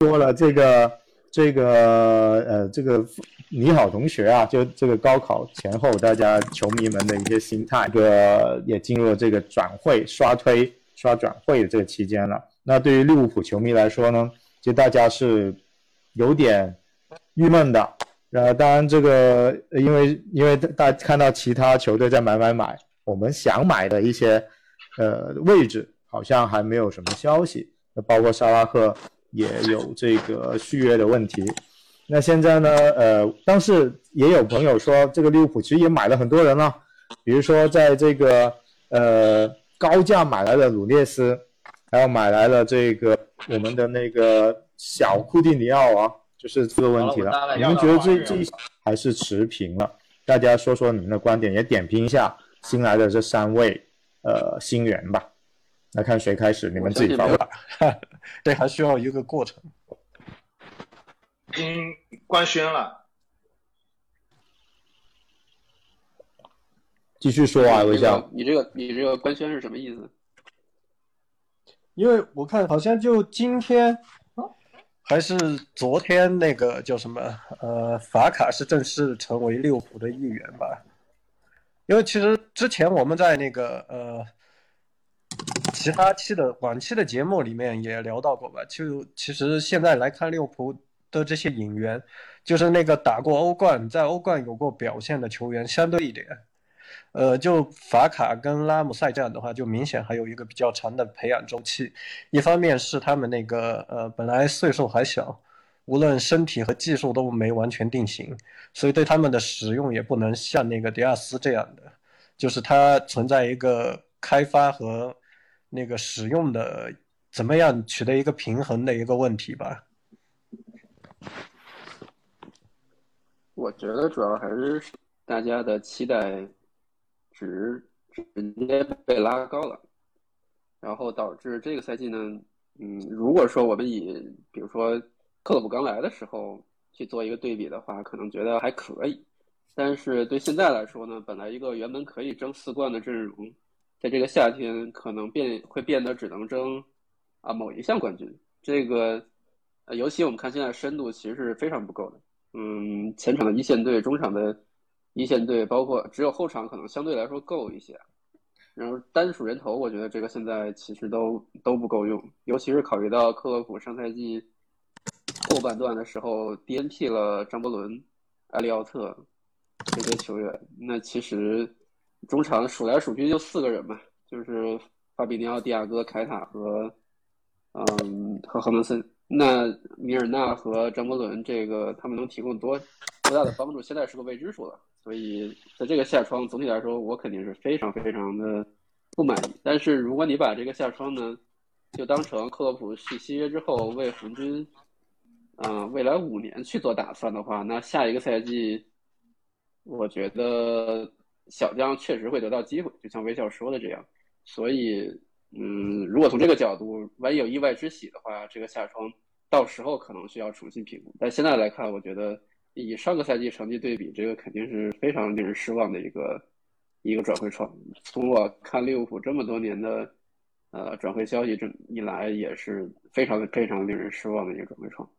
说了这个这个呃这个你好同学啊，就这个高考前后大家球迷们的一些心态，这个也进入了这个转会刷推刷转会的这个期间了。那对于利物浦球迷来说呢，就大家是有点郁闷的。呃，当然这个因为因为大家看到其他球队在买买买，我们想买的一些呃位置好像还没有什么消息。包括沙拉赫也有这个续约的问题。那现在呢，呃，但是也有朋友说，这个利物浦其实也买了很多人了，比如说在这个呃高价买来的鲁涅斯。还有买来了这个我们的那个小库蒂尼奥啊，就是这个问题了。你们觉得这这还是持平了？大家说说你们的观点，也点评一下新来的这三位呃新援吧。来看谁开始，你们自己发吧。对，还需要一个过程。已经官宣了。继续说啊，微笑。你这个你这个官宣是什么意思？因为我看好像就今天，还是昨天那个叫什么？呃，法卡是正式成为利物浦的一员吧？因为其实之前我们在那个呃其他期的往期的节目里面也聊到过吧？就其实现在来看利物浦的这些引援，就是那个打过欧冠、在欧冠有过表现的球员相对一点。呃，就法卡跟拉姆塞这样的话，就明显还有一个比较长的培养周期。一方面是他们那个呃本来岁数还小，无论身体和技术都没完全定型，所以对他们的使用也不能像那个迪亚斯这样的，就是它存在一个开发和那个使用的怎么样取得一个平衡的一个问题吧。我觉得主要还是大家的期待。值直接被拉高了，然后导致这个赛季呢，嗯，如果说我们以比如说克洛普刚来的时候去做一个对比的话，可能觉得还可以，但是对现在来说呢，本来一个原本可以争四冠的阵容，在这个夏天可能变会变得只能争啊某一项冠军，这个呃，尤其我们看现在深度其实是非常不够的，嗯，前场的一线队，中场的。一线队包括只有后场可能相对来说够一些，然后单数人头，我觉得这个现在其实都都不够用，尤其是考虑到克洛普上赛季后半段的时候 DNP 了张伯伦、埃利奥特这些球员，那其实中场数来数去就四个人嘛，就是法比尼奥、蒂亚戈、凯塔和嗯和赫门森。那米尔纳和张伯伦这个他们能提供多多大的帮助，现在是个未知数了。所以，在这个夏窗，总体来说，我肯定是非常非常的不满意。但是，如果你把这个夏窗呢，就当成克洛普续契约之后为红军，嗯，未来五年去做打算的话，那下一个赛季，我觉得小将确实会得到机会，就像微笑说的这样。所以，嗯，如果从这个角度，万一有意外之喜的话，这个夏窗到时候可能需要重新评估。但现在来看，我觉得。以上个赛季成绩对比，这个肯定是非常令人失望的一个一个转会窗。从我看利物浦这么多年的呃转会消息这一来，也是非常非常令人失望的一个转会窗。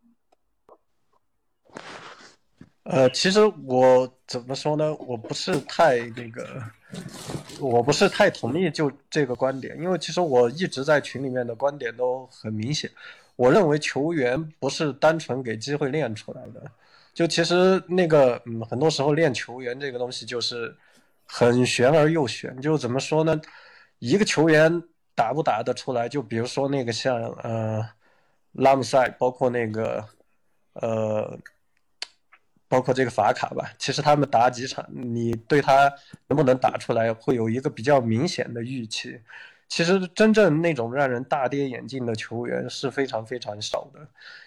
呃，其实我怎么说呢？我不是太那个，我不是太同意就这个观点，因为其实我一直在群里面的观点都很明显，我认为球员不是单纯给机会练出来的。就其实那个，嗯，很多时候练球员这个东西就是很玄而又玄。就怎么说呢？一个球员打不打得出来？就比如说那个像呃拉姆塞，包括那个呃，包括这个法卡吧。其实他们打几场，你对他能不能打出来，会有一个比较明显的预期。其实真正那种让人大跌眼镜的球员是非常非常少的，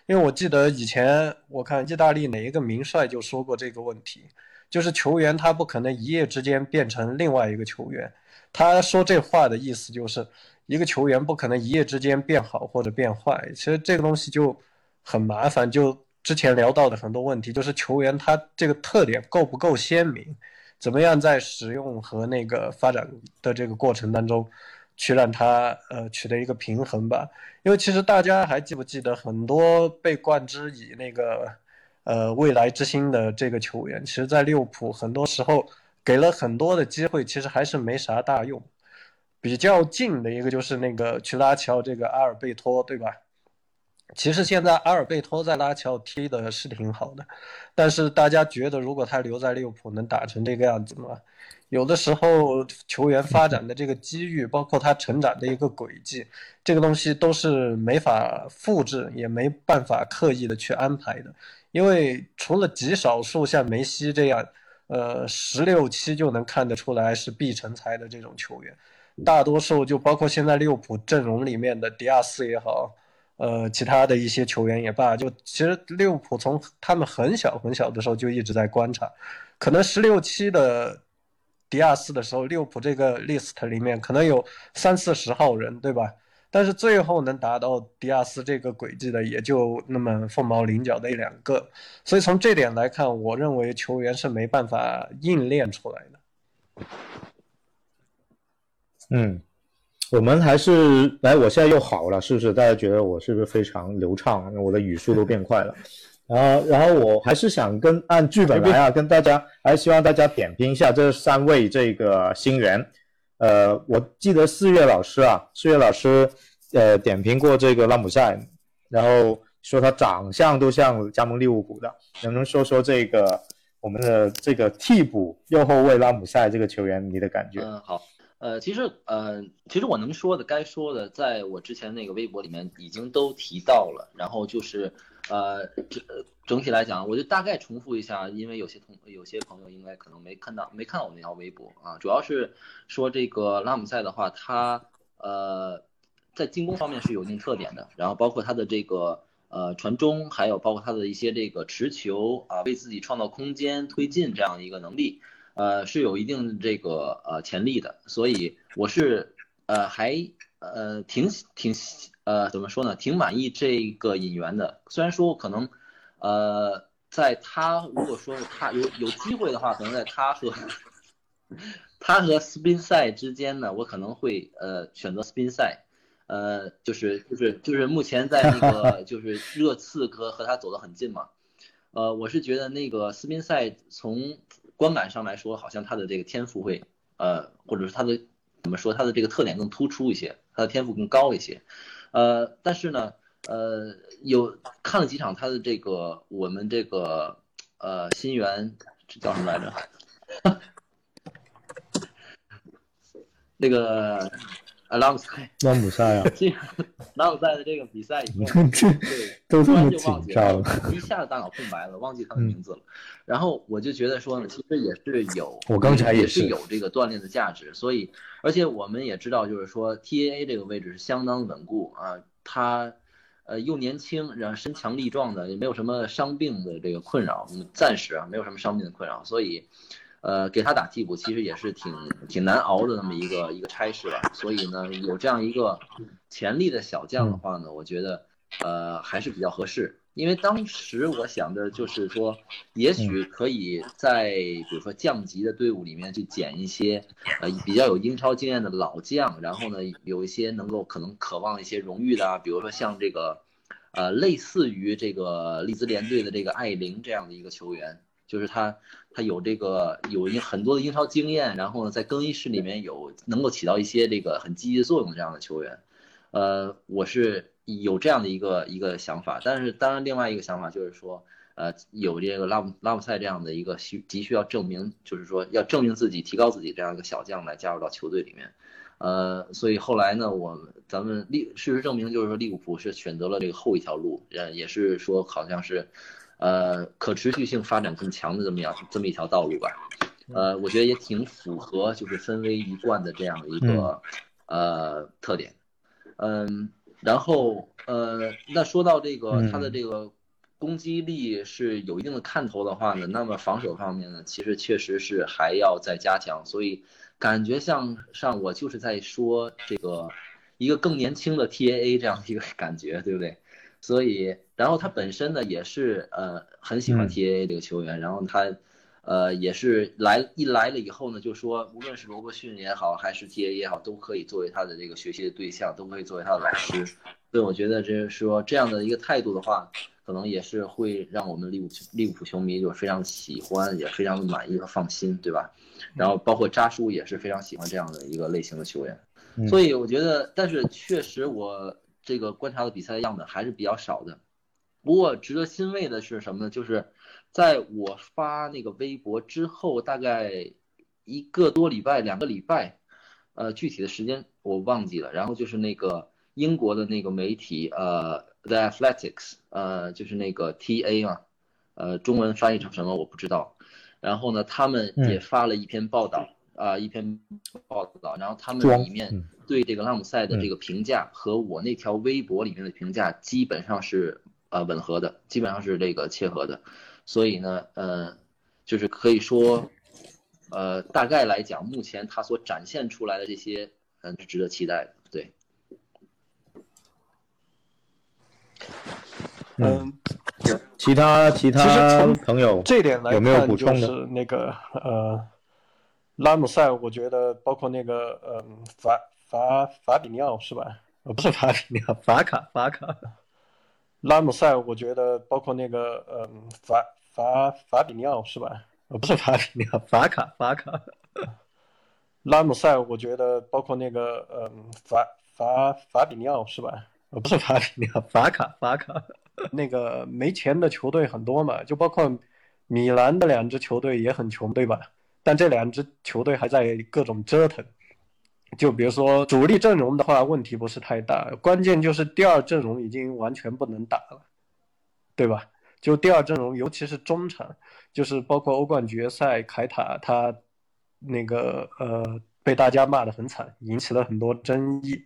因为我记得以前我看意大利哪一个名帅就说过这个问题，就是球员他不可能一夜之间变成另外一个球员。他说这话的意思就是，一个球员不可能一夜之间变好或者变坏。其实这个东西就很麻烦，就之前聊到的很多问题，就是球员他这个特点够不够鲜明，怎么样在使用和那个发展的这个过程当中。去让他呃取得一个平衡吧。因为其实大家还记不记得很多被冠之以那个呃未来之星的这个球员，其实在利物浦很多时候给了很多的机会，其实还是没啥大用。比较近的一个就是那个去拉齐奥这个阿尔贝托，对吧？其实现在阿尔贝托在拉齐奥踢的是挺好的，但是大家觉得如果他留在利物浦能打成这个样子吗？有的时候球员发展的这个机遇，包括他成长的一个轨迹，这个东西都是没法复制，也没办法刻意的去安排的。因为除了极少数像梅西这样，呃，十六七就能看得出来是必成才的这种球员。大多数就包括现在利物浦阵容里面的迪亚斯也好，呃，其他的一些球员也罢，就其实利物浦从他们很小很小的时候就一直在观察，可能十六七的迪亚斯的时候，利物浦这个 list 里面可能有三四十号人，对吧？但是最后能达到迪亚斯这个轨迹的也就那么凤毛麟角的一两个，所以从这点来看，我认为球员是没办法硬练出来的。嗯，我们还是来，我现在又好了，是不是？大家觉得我是不是非常流畅？我的语速都变快了。然后，然后我还是想跟按剧本来啊，跟大家，还希望大家点评一下这三位这个新人。呃，我记得四月老师啊，四月老师呃点评过这个拉姆塞，然后说他长相都像加盟利物浦的，能不能说说这个我们的这个替补右后卫拉姆塞这个球员你的感觉？嗯，好。呃，其实，呃，其实我能说的、该说的，在我之前那个微博里面已经都提到了。然后就是，呃，整整体来讲，我就大概重复一下，因为有些同有些朋友应该可能没看到，没看到我那条微博啊。主要是说这个拉姆塞的话，他呃在进攻方面是有一定特点的，然后包括他的这个呃传中，还有包括他的一些这个持球啊，为自己创造空间、推进这样一个能力。呃，是有一定这个呃潜力的，所以我是呃还呃挺挺呃怎么说呢，挺满意这个引援的。虽然说可能呃在他如果说他有有机会的话，可能在他和他和斯宾塞之间呢，我可能会呃选择斯宾塞，呃就是就是就是目前在那个就是热刺和和他走得很近嘛，呃我是觉得那个斯宾塞从。观感上来说，好像他的这个天赋会，呃，或者是他的怎么说，他的这个特点更突出一些，他的天赋更高一些，呃，但是呢，呃，有看了几场他的这个我们这个呃新援叫什么来着？那个。拉姆赛，拉姆赛啊！拉姆塞的这个比赛以后，对，都这么紧张，一 下子大脑空白了，忘记他的名字了。然后我就觉得说呢，其实也是有，我刚才也是有这个锻炼的价值。所以，而且我们也知道，就是说 T A A 这个位置是相当稳固啊，他呃又年轻，然后身强力壮的，也没有什么伤病的这个困扰，暂时啊没有什么伤病的困扰，所以。呃，给他打替补其实也是挺挺难熬的那么一个一个差事吧，所以呢，有这样一个潜力的小将的话呢，我觉得呃还是比较合适。因为当时我想着就是说，也许可以在比如说降级的队伍里面去捡一些呃比较有英超经验的老将，然后呢有一些能够可能渴望一些荣誉的啊，比如说像这个呃类似于这个利兹联队的这个艾灵这样的一个球员。就是他，他有这个有一很多的英超经验，然后呢，在更衣室里面有能够起到一些这个很积极的作用这样的球员，呃，我是有这样的一个一个想法，但是当然另外一个想法就是说，呃，有这个拉姆拉姆塞这样的一个需急需要证明，就是说要证明自己、提高自己这样一个小将来加入到球队里面，呃，所以后来呢，我咱们利事实证明就是说利物浦是选择了这个后一条路，呃，也是说好像是。呃，可持续性发展更强的这么样 这么一条道路吧，呃，我觉得也挺符合就是分威一贯的这样的一个呃特点，嗯，然后呃，那说到这个他的这个攻击力是有一定的看头的话呢，那么防守方面呢，其实确实是还要再加强，所以感觉像上我就是在说这个一个更年轻的 T A A 这样的一个感觉，对不对？所以，然后他本身呢也是呃很喜欢 T A A 这个球员，然后他，呃，也是来一来了以后呢，就说无论是罗伯逊也好，还是 T A 也好，都可以作为他的这个学习的对象，都可以作为他的老师。所以我觉得，就是说这样的一个态度的话，可能也是会让我们利物利物浦球迷就非常喜欢，也非常的满意和放心，对吧？然后包括扎叔也是非常喜欢这样的一个类型的球员。所以我觉得，但是确实我这个观察的比赛样本还是比较少的。不过值得欣慰的是什么呢？就是在我发那个微博之后，大概一个多礼拜、两个礼拜，呃，具体的时间我忘记了。然后就是那个英国的那个媒体，呃，The Athletics，呃，就是那个 TA 嘛，呃，中文翻译成什么我不知道。然后呢，他们也发了一篇报道。啊，一篇报道，然后他们里面对这个拉姆塞的这个评价和我那条微博里面的评价基本上是呃吻合的，基本上是这个切合的，所以呢，呃，就是可以说，呃，大概来讲，目前它所展现出来的这些，嗯，是值得期待的，对。嗯，其他其他朋友这点来有没有补充的？那个呃。拉姆塞，我觉得包括那个，嗯，法法法比尼奥是吧？呃，不是法比尼奥，法卡法卡。拉姆塞，我觉得包括那个，嗯，法法法比尼奥是吧？呃，不是法比尼奥，法卡法卡。拉姆塞，我觉得包括那个，嗯，法法法比尼奥是吧？呃，不是法比尼奥，法 卡法卡。那个没钱的球队很多嘛，就包括米兰的两支球队也很穷，对吧？但这两支球队还在各种折腾，就比如说主力阵容的话，问题不是太大，关键就是第二阵容已经完全不能打了，对吧？就第二阵容，尤其是中场，就是包括欧冠决赛，凯塔他那个呃被大家骂得很惨，引起了很多争议，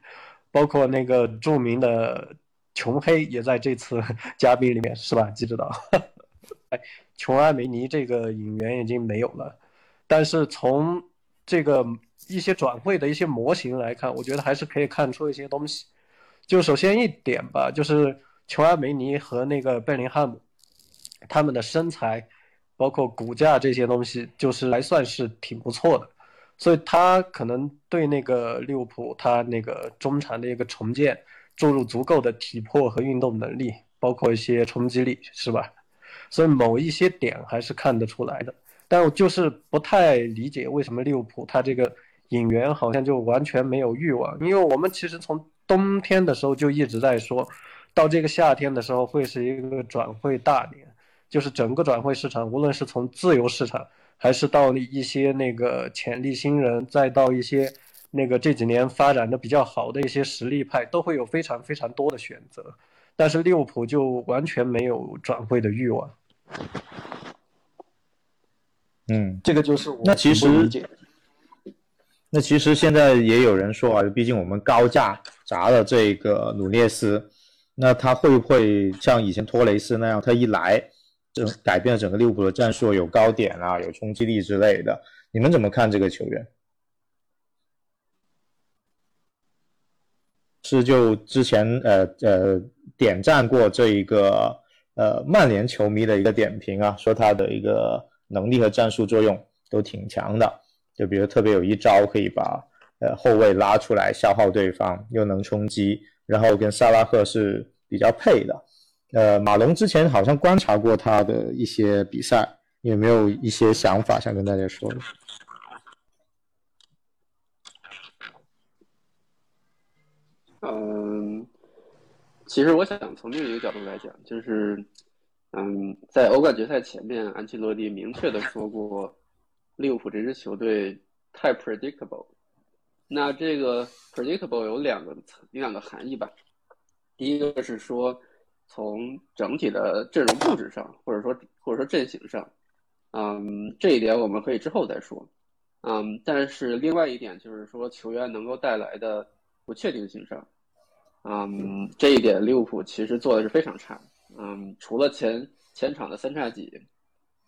包括那个著名的琼黑也在这次 嘉宾里面，是吧？记得到，琼埃梅尼这个引援已经没有了。但是从这个一些转会的一些模型来看，我觉得还是可以看出一些东西。就首先一点吧，就是琼阿梅尼和那个贝林汉姆，他们的身材，包括骨架这些东西，就是还算是挺不错的。所以他可能对那个利物浦他那个中场的一个重建注入足够的体魄和运动能力，包括一些冲击力，是吧？所以某一些点还是看得出来的。但我就是不太理解为什么利物浦他这个引援好像就完全没有欲望，因为我们其实从冬天的时候就一直在说，到这个夏天的时候会是一个转会大年，就是整个转会市场，无论是从自由市场，还是到一些那个潜力新人，再到一些那个这几年发展的比较好的一些实力派，都会有非常非常多的选择，但是利物浦就完全没有转会的欲望。嗯，这个就是我那其实，那其实现在也有人说啊，毕竟我们高价砸了这个努涅斯，那他会不会像以前托雷斯那样，他一来就改变了整个利物浦的战术，有高点啊，有冲击力之类的？你们怎么看这个球员？是就之前呃呃点赞过这一个呃曼联球迷的一个点评啊，说他的一个。能力和战术作用都挺强的，就比如特别有一招可以把呃后卫拉出来消耗对方，又能冲击，然后跟萨拉赫是比较配的。呃，马龙之前好像观察过他的一些比赛，有没有一些想法想跟大家说？嗯，其实我想从另一个角度来讲，就是。嗯，在欧冠决赛前面，安切洛蒂明确的说过，利物浦这支球队太 predictable。那这个 predictable 有两个有两个含义吧。第一个是说，从整体的阵容布置上，或者说或者说阵型上，嗯，这一点我们可以之后再说。嗯，但是另外一点就是说，球员能够带来的不确定性上，嗯，这一点利物浦其实做的是非常差。嗯，除了前前场的三叉戟，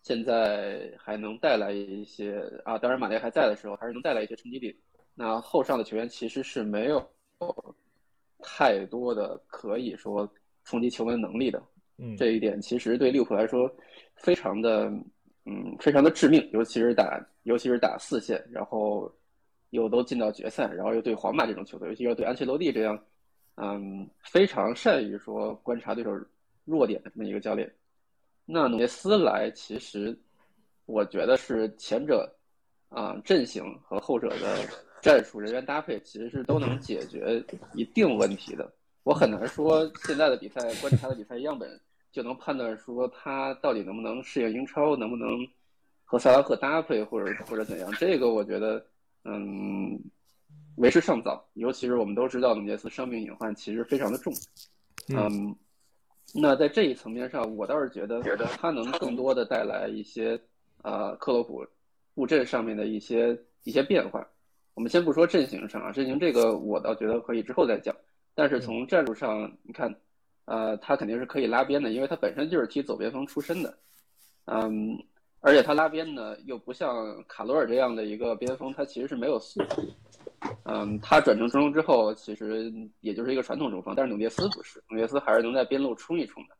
现在还能带来一些啊。当然，马内还在的时候，还是能带来一些冲击力。那后上的球员其实是没有太多的可以说冲击球门能力的。嗯，这一点其实对利物浦来说非常的嗯，非常的致命，尤其是打，尤其是打四线，然后又都进到决赛，然后又对皇马这种球队，尤其是对安切洛蒂这样，嗯，非常善于说观察对手弱点的这么一个教练。那努涅斯来，其实我觉得是前者啊阵型和后者的战术人员搭配，其实是都能解决一定问题的。我很难说现在的比赛观察的比赛样本就能判断说他到底能不能适应英超，能不能和萨拉赫搭配，或者或者怎样。这个我觉得，嗯，为时尚早。尤其是我们都知道努涅斯伤病隐患其实非常的重，嗯。那在这一层面上，我倒是觉得，觉得他能更多的带来一些，呃，克洛普布阵上面的一些一些变化。我们先不说阵型上啊，阵型这个我倒觉得可以之后再讲。但是从战术上，你看，呃，他肯定是可以拉边的，因为他本身就是踢走边锋出身的，嗯，而且他拉边呢，又不像卡罗尔这样的一个边锋，他其实是没有速度。嗯，他转成中锋之后，其实也就是一个传统中锋，但是努涅斯不是，努涅斯还是能在边路冲一冲的。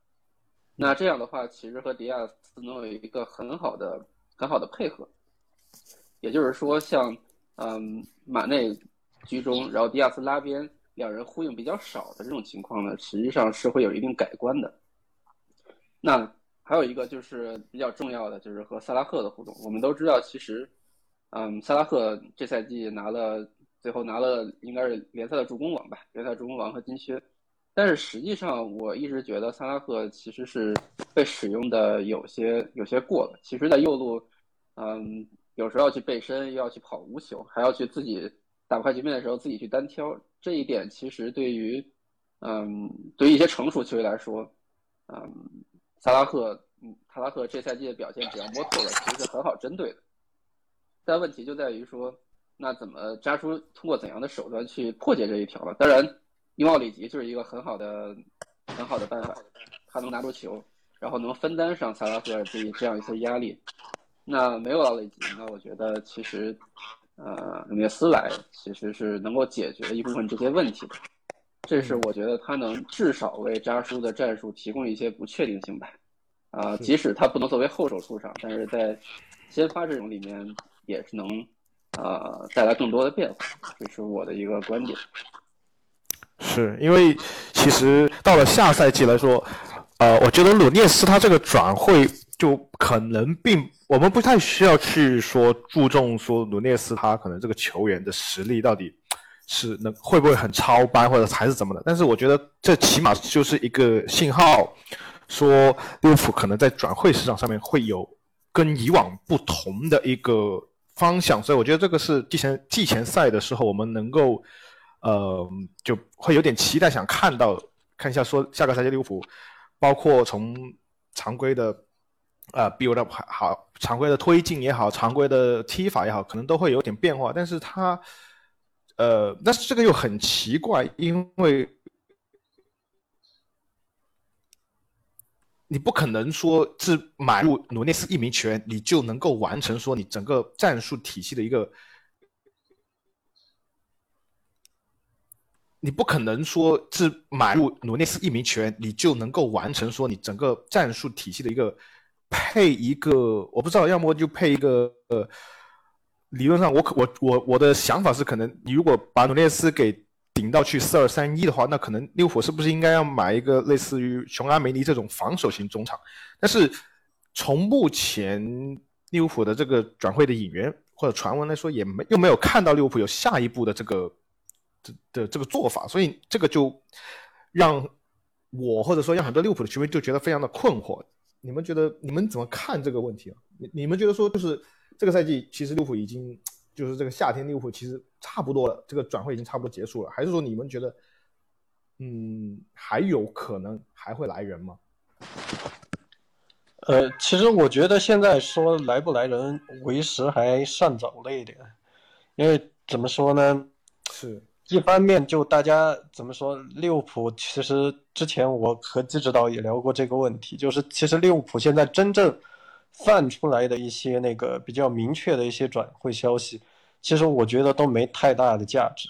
那这样的话，其实和迪亚斯能有一个很好的、很好的配合。也就是说，像嗯马内居中，然后迪亚斯拉边，两人呼应比较少的这种情况呢，实际上是会有一定改观的。那还有一个就是比较重要的，就是和萨拉赫的互动。我们都知道，其实嗯萨拉赫这赛季拿了。最后拿了应该是联赛的助攻王吧，联赛助攻王和金靴。但是实际上，我一直觉得萨拉赫其实是被使用的有些有些过了。其实，在右路，嗯，有时候要去背身，又要去跑无球，还要去自己打不开局面的时候自己去单挑。这一点其实对于，嗯，对于一些成熟球员来说，嗯，萨拉赫，嗯，萨拉赫这赛季的表现只要摸透了，其实是很好针对的。但问题就在于说。那怎么扎叔通过怎样的手段去破解这一条呢？当然，伊奥里吉就是一个很好的、很好的办法，他能拿住球，然后能分担上萨拉赫尔这这样一些压力。那没有奥里吉，那我觉得其实，呃，努涅斯来其实是能够解决一部分这些问题的。这是我觉得他能至少为扎叔的战术提供一些不确定性吧。啊，即使他不能作为后手出场，但是在先发阵容里面也是能。呃，带来更多的变化，这是我的一个观点。是因为其实到了下赛季来说，呃，我觉得鲁涅斯他这个转会就可能并我们不太需要去说注重说鲁涅斯他可能这个球员的实力到底是能会不会很超班或者还是怎么的，但是我觉得这起码就是一个信号，说利物浦可能在转会市场上面会有跟以往不同的一个。方向，所以我觉得这个是季前季前赛的时候，我们能够，呃，就会有点期待，想看到看一下说下个赛季利物浦，包括从常规的啊 build up 好，常规的推进也好，常规的踢法也好，可能都会有点变化。但是它，呃，但是这个又很奇怪，因为。你不可能说是买入努涅斯一名球员，你就能够完成说你整个战术体系的一个。你不可能说是买入努涅斯一名球员，你就能够完成说你整个战术体系的一个配一个，我不知道，要么就配一个呃，理论上我可我我我的想法是，可能你如果把努涅斯给。顶到去四二三一的话，那可能利物浦是不是应该要买一个类似于琼阿梅尼这种防守型中场？但是从目前利物浦的这个转会的引援或者传闻来说，也没又没有看到利物浦有下一步的这个这的这个做法，所以这个就让我或者说让很多利物浦的球迷就觉得非常的困惑。你们觉得你们怎么看这个问题啊？你你们觉得说就是这个赛季其实利物浦已经。就是这个夏天利物浦其实差不多了，这个转会已经差不多结束了，还是说你们觉得，嗯，还有可能还会来人吗？呃，其实我觉得现在说来不来人为时还尚早了一点，因为怎么说呢？是一方面就大家怎么说，利物浦其实之前我和季指导也聊过这个问题，就是其实利物浦现在真正放出来的一些那个比较明确的一些转会消息。其实我觉得都没太大的价值，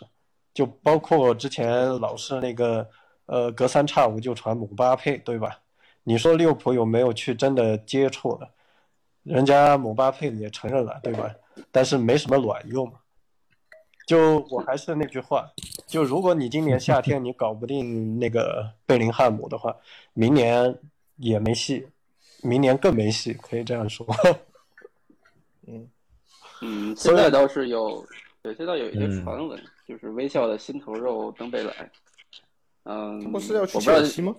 就包括之前老是那个，呃，隔三差五就传姆巴佩，对吧？你说利物浦有没有去真的接触了？人家姆巴佩也承认了，对吧？但是没什么卵用。就我还是那句话，就如果你今年夏天你搞不定那个贝林汉姆的话，明年也没戏，明年更没戏，可以这样说。嗯，现在倒是有，对，现在有一些传闻，就是微笑的心头肉登贝莱。嗯，不是要去切尔西吗？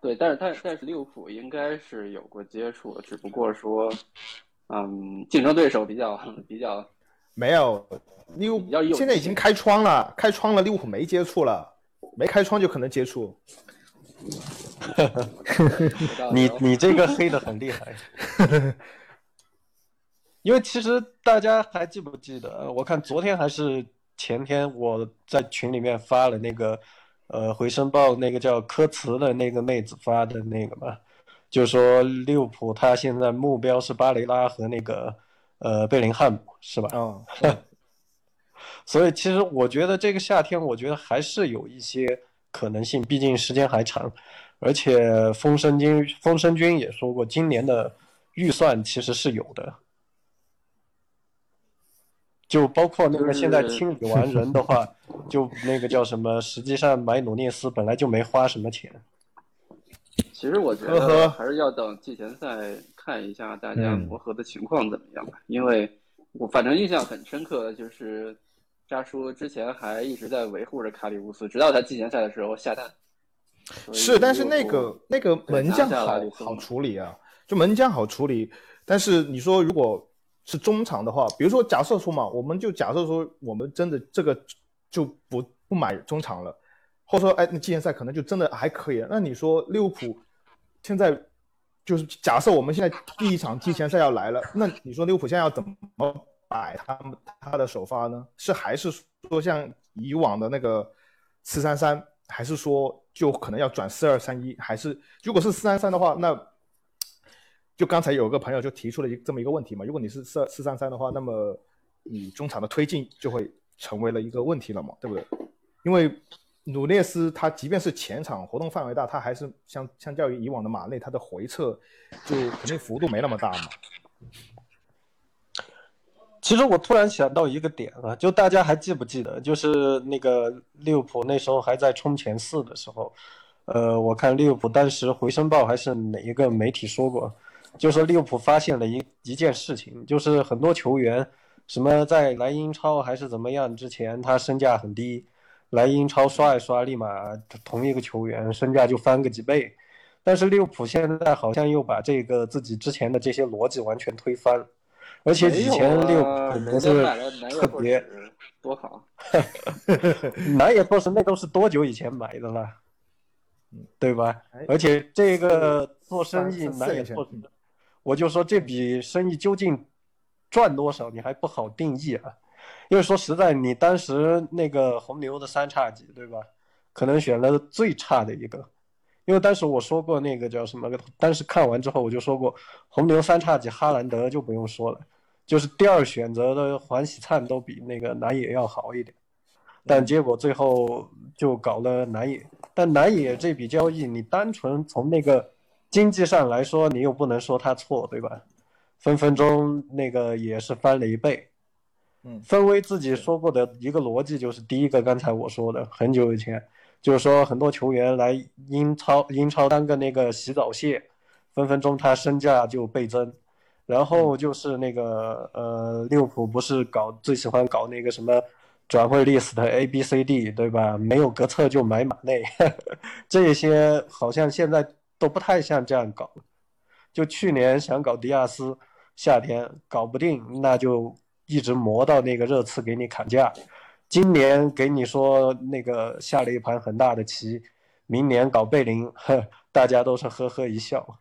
对，但是但但是利物浦应该是有过接触，只不过说，嗯，竞争对手比较比较没有。利物浦现在已经开窗了，开窗了，利物浦没接触了，没开窗就可能接触。你你这个黑的很厉害，因为其实大家还记不记得？我看昨天还是前天，我在群里面发了那个，呃，回声报那个叫科茨的那个妹子发的那个嘛，就说利物浦他现在目标是巴雷拉和那个呃贝林汉姆，是吧？嗯。所以其实我觉得这个夏天，我觉得还是有一些可能性，毕竟时间还长，而且风声君风声君也说过，今年的预算其实是有的，就包括那个现在清理完人的话，就那个叫什么，实际上买努涅斯本来就没花什么钱。其实我觉得还是要等季前赛看一下大家磨合的情况怎么样吧，因为我反正印象很深刻的就是。扎叔之前还一直在维护着卡里乌斯，直到他季前赛的时候下蛋。是，但是那个那个门将好好处理啊，就门将好处理。但是你说如果是中场的话，比如说假设说嘛，我们就假设说我们真的这个就不不买中场了，或者说哎，那季前赛可能就真的还可以。那你说利物浦现在就是假设我们现在第一场季前赛要来了，那你说利物浦现在要怎么？摆他们他的首发呢？是还是说像以往的那个四三三，还是说就可能要转四二三一？还是如果是四三三的话，那就刚才有个朋友就提出了一这么一个问题嘛？如果你是四四三三的话，那么你中场的推进就会成为了一个问题了嘛？对不对？因为努涅斯他即便是前场活动范围大，他还是相相较于以往的马内，他的回撤就肯定幅度没那么大嘛。其实我突然想到一个点啊，就大家还记不记得，就是那个利物浦那时候还在冲前四的时候，呃，我看利物浦当时《回声报》还是哪一个媒体说过，就是利物浦发现了一一件事情，就是很多球员什么在来英超还是怎么样之前，他身价很低，来英超刷一刷，立马同一个球员身价就翻个几倍，但是利物浦现在好像又把这个自己之前的这些逻辑完全推翻。而且以前利物浦 不是特别多好，南野拓实那都是多久以前买的了，对吧？而且这个做生意南野拓实，我就说这笔生意究竟赚多少，你还不好定义啊。因为说实在，你当时那个红牛的三叉戟，对吧？可能选了最差的一个，因为当时我说过那个叫什么，当时看完之后我就说过，红牛三叉戟哈兰德就不用说了。就是第二选择的黄喜灿都比那个南野要好一点，但结果最后就搞了南野。但南野这笔交易，你单纯从那个经济上来说，你又不能说他错，对吧？分分钟那个也是翻了一倍。嗯，分威自己说过的一个逻辑就是，第一个刚才我说的很久以前，就是说很多球员来英超英超当个那个洗澡蟹，分分钟他身价就倍增。然后就是那个呃，利物浦不是搞最喜欢搞那个什么转会 list A B C D 对吧？没有格策就买马内，这些好像现在都不太像这样搞。就去年想搞迪亚斯，夏天搞不定，那就一直磨到那个热刺给你砍价。今年给你说那个下了一盘很大的棋，明年搞贝林，呵，大家都是呵呵一笑。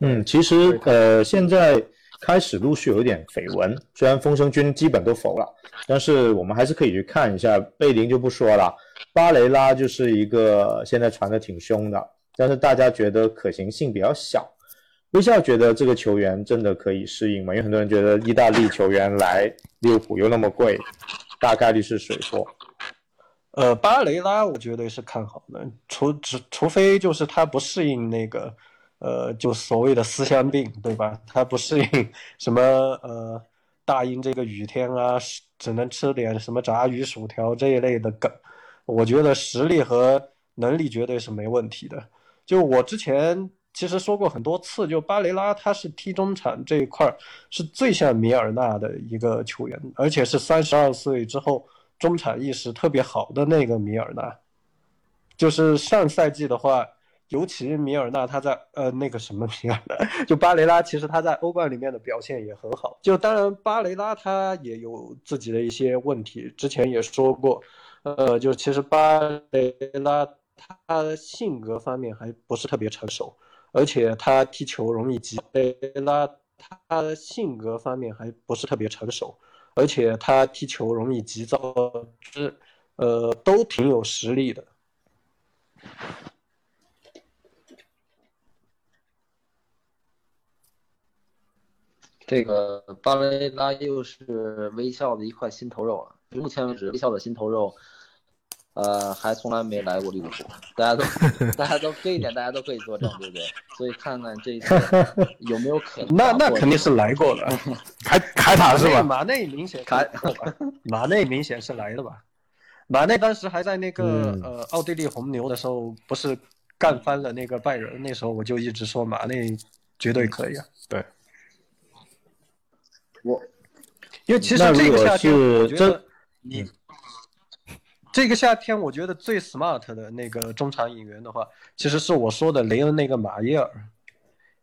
嗯，其实呃，现在开始陆续有点绯闻，虽然风声君基本都否了，但是我们还是可以去看一下。贝林就不说了，巴雷拉就是一个现在传的挺凶的，但是大家觉得可行性比较小。微笑觉得这个球员真的可以适应吗？因为很多人觉得意大利球员来利物浦又那么贵，大概率是水货。呃，巴雷拉我觉得是看好的，除除除非就是他不适应那个。呃，就所谓的思乡病，对吧？他不适应什么呃大英这个雨天啊，只能吃点什么炸鱼薯条这一类的梗。我觉得实力和能力绝对是没问题的。就我之前其实说过很多次，就巴雷拉他是踢中场这一块儿是最像米尔纳的一个球员，而且是三十二岁之后中场意识特别好的那个米尔纳。就是上赛季的话，尤其米尔纳他在呃那个什么米尔纳，就巴雷拉，其实他在欧冠里面的表现也很好。就当然巴雷拉他也有自己的一些问题，之前也说过，呃，就其实巴雷拉他的性格方面还不是特别成熟，而且他踢球容易急。巴雷拉他的性格方面还不是特别成熟，而且他踢球容易急躁，是呃都挺有实力的。这个巴雷拉又是微笑的一块心头肉啊！目前为止，微笑的心头肉，呃，还从来没来过利物浦。大家都，大家都这一点，大家都可以作证，对不对？所以看看这一次有没有可能。那那肯定是来过的，凯凯塔是吧？马内明显凯，马内明显是来的吧？马内当时还在那个呃奥地利红牛的时候，不是干翻了那个拜仁？那时候我就一直说马内绝对可以啊。对，我因为其实这个夏天，我觉得你这个夏天，我觉得最 smart 的那个中场引援的话，其实是我说的雷恩那个马耶尔。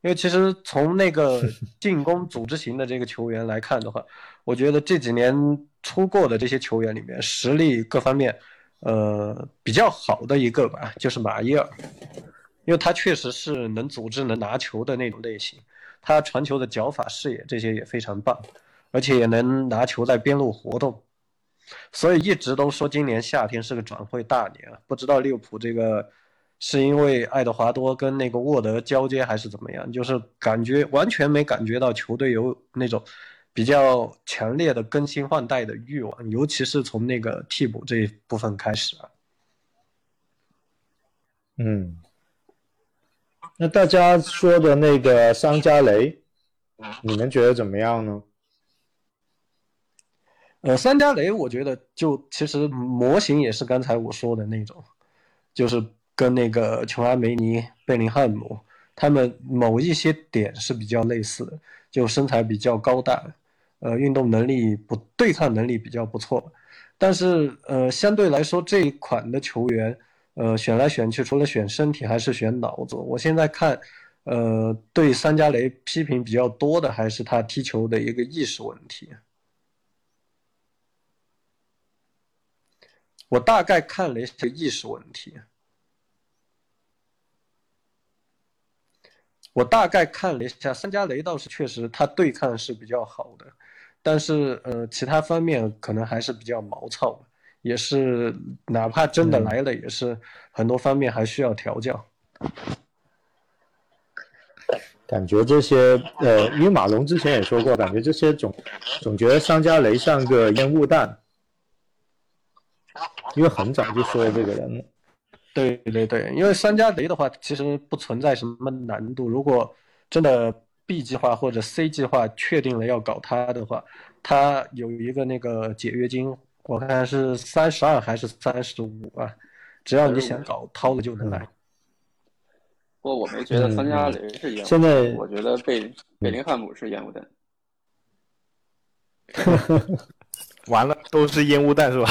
因为其实从那个 进攻组织型的这个球员来看的话，我觉得这几年出过的这些球员里面，实力各方面，呃，比较好的一个吧，就是马耶尔，因为他确实是能组织、能拿球的那种类型，他传球的脚法、视野这些也非常棒，而且也能拿球在边路活动，所以一直都说今年夏天是个转会大年啊，不知道利物浦这个。是因为爱德华多跟那个沃德交接还是怎么样？就是感觉完全没感觉到球队有那种比较强烈的更新换代的欲望，尤其是从那个替补这一部分开始啊。嗯，那大家说的那个桑加雷，你们觉得怎么样呢？呃，桑加雷，我觉得就其实模型也是刚才我说的那种，就是。跟那个琼阿梅尼、贝林汉姆，他们某一些点是比较类似的，就身材比较高大，呃，运动能力不对抗能力比较不错，但是呃，相对来说这一款的球员，呃，选来选去，除了选身体还是选脑子。我现在看，呃，对桑加雷批评比较多的还是他踢球的一个意识问题。我大概看了一下意识问题。我大概看了一下，三加雷倒是确实他对抗是比较好的，但是呃，其他方面可能还是比较毛糙，也是哪怕真的来了，也是很多方面还需要调教。感觉这些呃，因为马龙之前也说过，感觉这些总总觉得商家雷像个烟雾弹，因为很早就说这个人了。对对对，因为商家雷的话，其实不存在什么难度。如果真的 B 计划或者 C 计划确定了要搞他的话，他有一个那个解约金，我看是三十二还是三十五啊？只要你想搞，掏了就能来。不过我没觉得三加雷是烟雾现在我觉得贝贝林汉姆是烟雾弹。完了，都是烟雾弹是吧？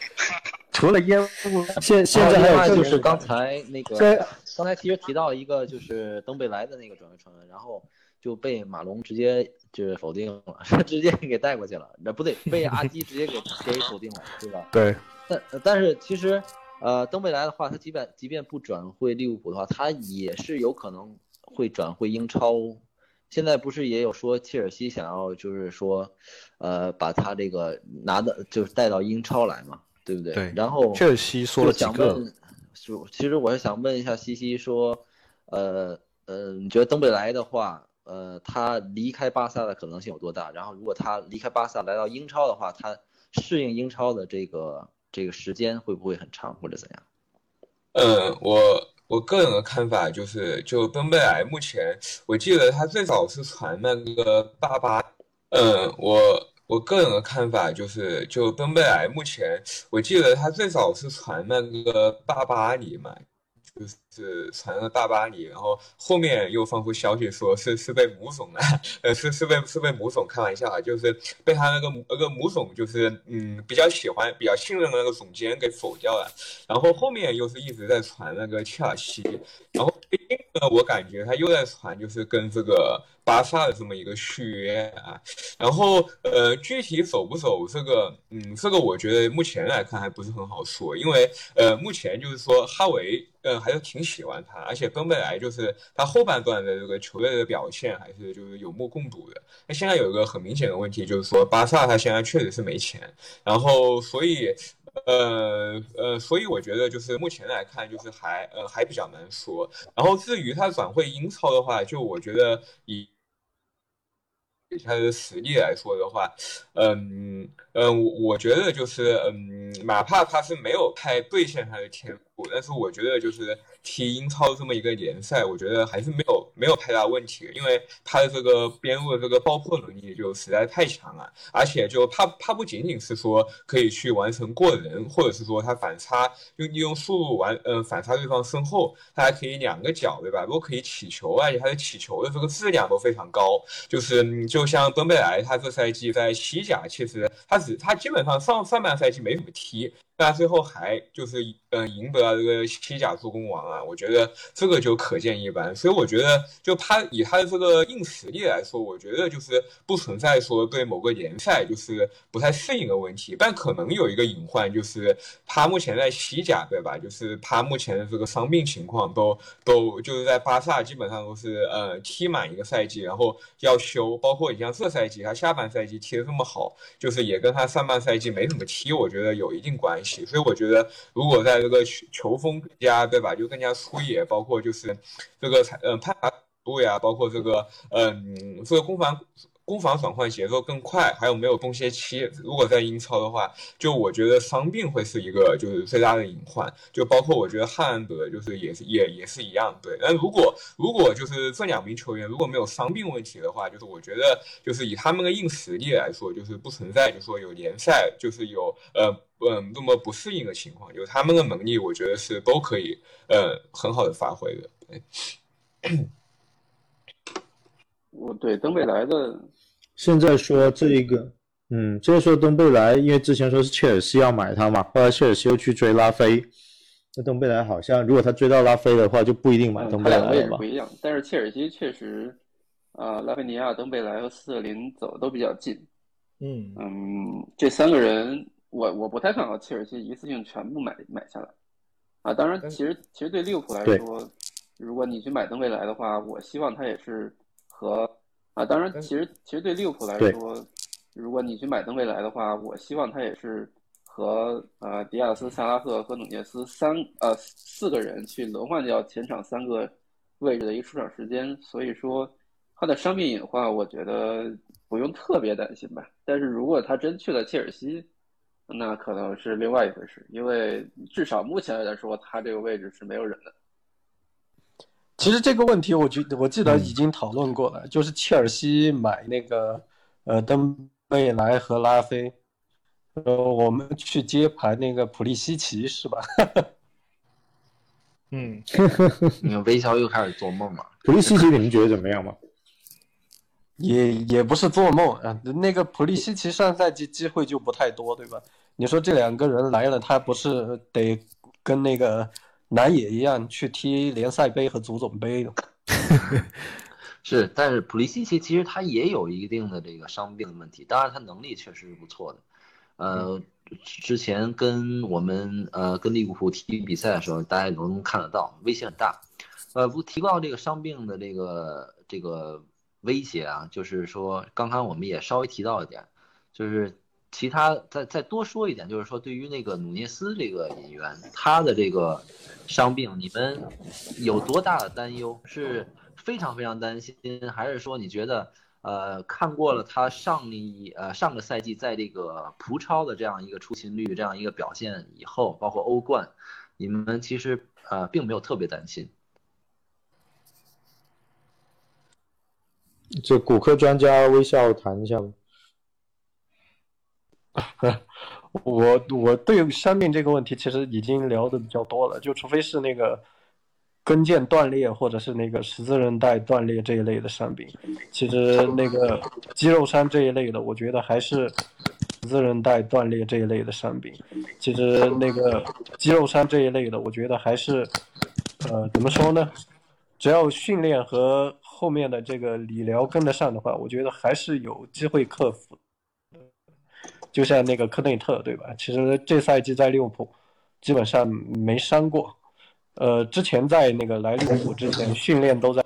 除了烟雾，现现在还有就是刚才那个，刚才其实提到一个就是登贝莱的那个转会传闻，然后就被马龙直接就是否定了，直接给带过去了。那不对，被阿基直接给给否定了，对吧？对。但但是其实，呃，登贝莱的话，他即便即便不转会利物浦的话，他也是有可能会转会英超。现在不是也有说切尔西想要就是说，呃，把他这个拿到就是带到英超来嘛？对不对？对，然后切尔西说了几个，就其实我是想问一下西西说，呃呃，你觉得登贝莱的话，呃，他离开巴萨的可能性有多大？然后如果他离开巴萨来到英超的话，他适应英超的这个这个时间会不会很长或者怎样？呃，我我个人的看法就是，就登贝莱目前，我记得他最早是传那个八八，嗯，我我个人的看法就是，就登贝莱目前，我记得他最早是传那个八八里嘛。就是传到大巴里，然后后面又放出消息说是是被母总了，呃是是被是被母总开玩笑啊，就是被他那个那个母总就是嗯比较喜欢比较信任的那个总监给否掉了，然后后面又是一直在传那个切尔西，然后呢我感觉他又在传就是跟这个。巴萨的这么一个续约啊，然后呃，具体走不走这个，嗯，这个我觉得目前来看还不是很好说，因为呃，目前就是说哈维，呃，还是挺喜欢他，而且跟未来就是他后半段的这个球队的表现还是就是有目共睹的。那现在有一个很明显的问题就是说，巴萨他现在确实是没钱，然后所以。呃呃，所以我觉得就是目前来看，就是还呃还比较难说。然后至于他转会英超的话，就我觉得以以他的实力来说的话，嗯嗯，我我觉得就是嗯，哪怕他是没有太兑现他的天赋，但是我觉得就是。踢英超这么一个联赛，我觉得还是没有没有太大问题，因为他的这个边路的这个爆破能力就实在太强了，而且就他他不仅仅是说可以去完成过人，或者是说他反差用利用速度完嗯反差对方身后，他还可以两个脚对吧？都可以起球，而且他的起球的这个质量都非常高。就是就像登贝莱，他这赛季在西甲其实他他基本上上上半赛季没怎么踢。但最后还就是嗯赢得了这个西甲助攻王啊，我觉得这个就可见一斑。所以我觉得就他以他的这个硬实力来说，我觉得就是不存在说对某个联赛就是不太适应的问题。但可能有一个隐患就是他目前在西甲对吧？就是他目前的这个伤病情况都都就是在巴萨基本上都是呃踢满一个赛季，然后要休。包括你像这赛季他下半赛季踢得这么好，就是也跟他上半赛季没怎么踢，我觉得有一定关系。所以我觉得，如果在这个球球风更加对吧，就更加粗野，包括就是这个裁嗯判罚度呀，包括这个嗯这个攻防。攻防转换节奏更快，还有没有冬歇期？如果在英超的话，就我觉得伤病会是一个就是最大的隐患。就包括我觉得汉兰德就是也是也也是一样。对，但如果如果就是这两名球员如果没有伤病问题的话，就是我觉得就是以他们的硬实力来说，就是不存在就是说有联赛就是有呃嗯那么不适应的情况。就是他们的能力，我觉得是都可以呃很好的发挥的。我对登贝莱的，现在说这一个，嗯，现在说东贝莱，因为之前说是切尔西要买他嘛，后来切尔西又去追拉菲，那东贝莱好像如果他追到拉菲的话，就不一定买登贝莱了吧？不一样，但是切尔西确实，啊，拉菲尼亚、东贝莱和斯特林走的都比较近，嗯嗯，这三个人，我我不太看好切尔西一次性全部买买下来，啊，当然，其实其实对利物浦来说，如果你去买登贝莱的话，我希望他也是。和啊，当然，其实其实对利物浦来说，如果你去买登贝莱的话，我希望他也是和呃迪亚斯、萨拉赫和努涅斯三呃四个人去轮换掉前场三个位置的一个出场时间。所以说他的伤病隐患，我觉得不用特别担心吧。但是如果他真去了切尔西，那可能是另外一回事，因为至少目前来说，他这个位置是没有人的。其实这个问题，我觉我记得已经讨论过了，就是切尔西买那个呃登贝莱和拉菲，呃，我们去接盘那个普利西奇是吧？嗯，你看微笑又开始做梦了。普利西奇你们觉得怎么样嘛？也也不是做梦啊，那个普利西奇上赛季机会就不太多，对吧？你说这两个人来了，他不是得跟那个？南野一样去踢联赛杯和足总杯的，是，但是普利西奇其实他也有一定的这个伤病的问题，当然他能力确实是不错的，呃，之前跟我们呃跟利物浦踢比赛的时候，大家都能看得到，威胁很大，呃，不提到这个伤病的这个这个威胁啊，就是说刚刚我们也稍微提到一点，就是。其他再再多说一点，就是说对于那个努涅斯这个演员，他的这个伤病，你们有多大的担忧？是非常非常担心，还是说你觉得，呃，看过了他上一呃上个赛季在这个葡超的这样一个出勤率这样一个表现以后，包括欧冠，你们其实呃，并没有特别担心。这骨科专家微笑谈一下吧。我我对伤病这个问题其实已经聊的比较多了，就除非是那个跟腱断裂或者是那个十字韧带断裂这一类的伤病，其实那个肌肉伤这一类的，我觉得还是十字韧带断裂这一类的伤病，其实那个肌肉伤这一类的，我觉得还是呃怎么说呢？只要训练和后面的这个理疗跟得上的话，我觉得还是有机会克服。就像那个科内特，对吧？其实这赛季在利物浦基本上没伤过，呃，之前在那个来利物浦之前训练都在。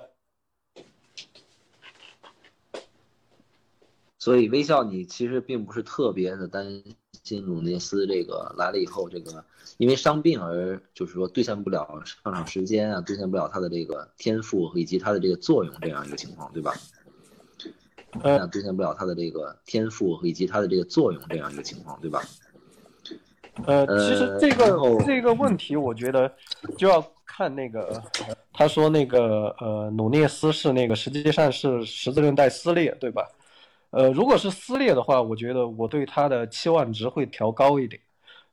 所以微笑，你其实并不是特别的担心努涅斯这个来了以后，这个因为伤病而就是说兑现不了上场时间啊，兑现不了他的这个天赋以及他的这个作用这样一个情况，对吧？呃，兑现不了他的这个天赋以及他的这个作用这样一个情况，对吧？呃，其实这个这个问题，我觉得就要看那个，他说那个呃，努涅斯是那个实际上是十字韧带撕裂，对吧？呃，如果是撕裂的话，我觉得我对他的期望值会调高一点；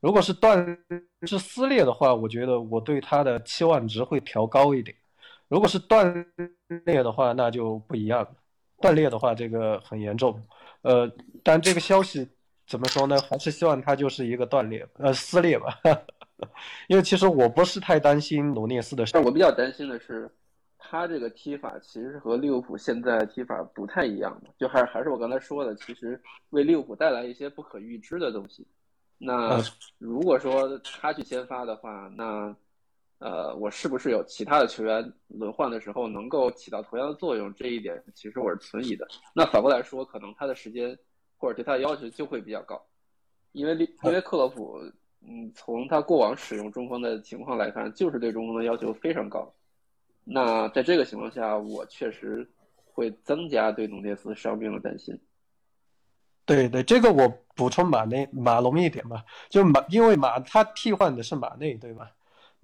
如果是断是撕裂的话，我觉得我对他的期望值会调高一点；如果是断裂的话，那就不一样了。断裂的话，这个很严重，呃，但这个消息怎么说呢？还是希望它就是一个断裂，呃，撕裂吧。因为其实我不是太担心努涅斯的事，但我比较担心的是，他这个踢法其实和利物浦现在踢法不太一样就还还是我刚才说的，其实为利物浦带来一些不可预知的东西。那如果说他去先发的话，那。呃，我是不是有其他的球员轮换的时候能够起到同样的作用？这一点其实我是存疑的。那反过来说，可能他的时间或者对他的要求就会比较高，因为因为克洛普，嗯，从他过往使用中锋的情况来看，就是对中锋的要求非常高。那在这个情况下，我确实会增加对努涅斯伤病的担心。对对，这个我补充马内马龙一点吧，就马，因为马他替换的是马内，对吧？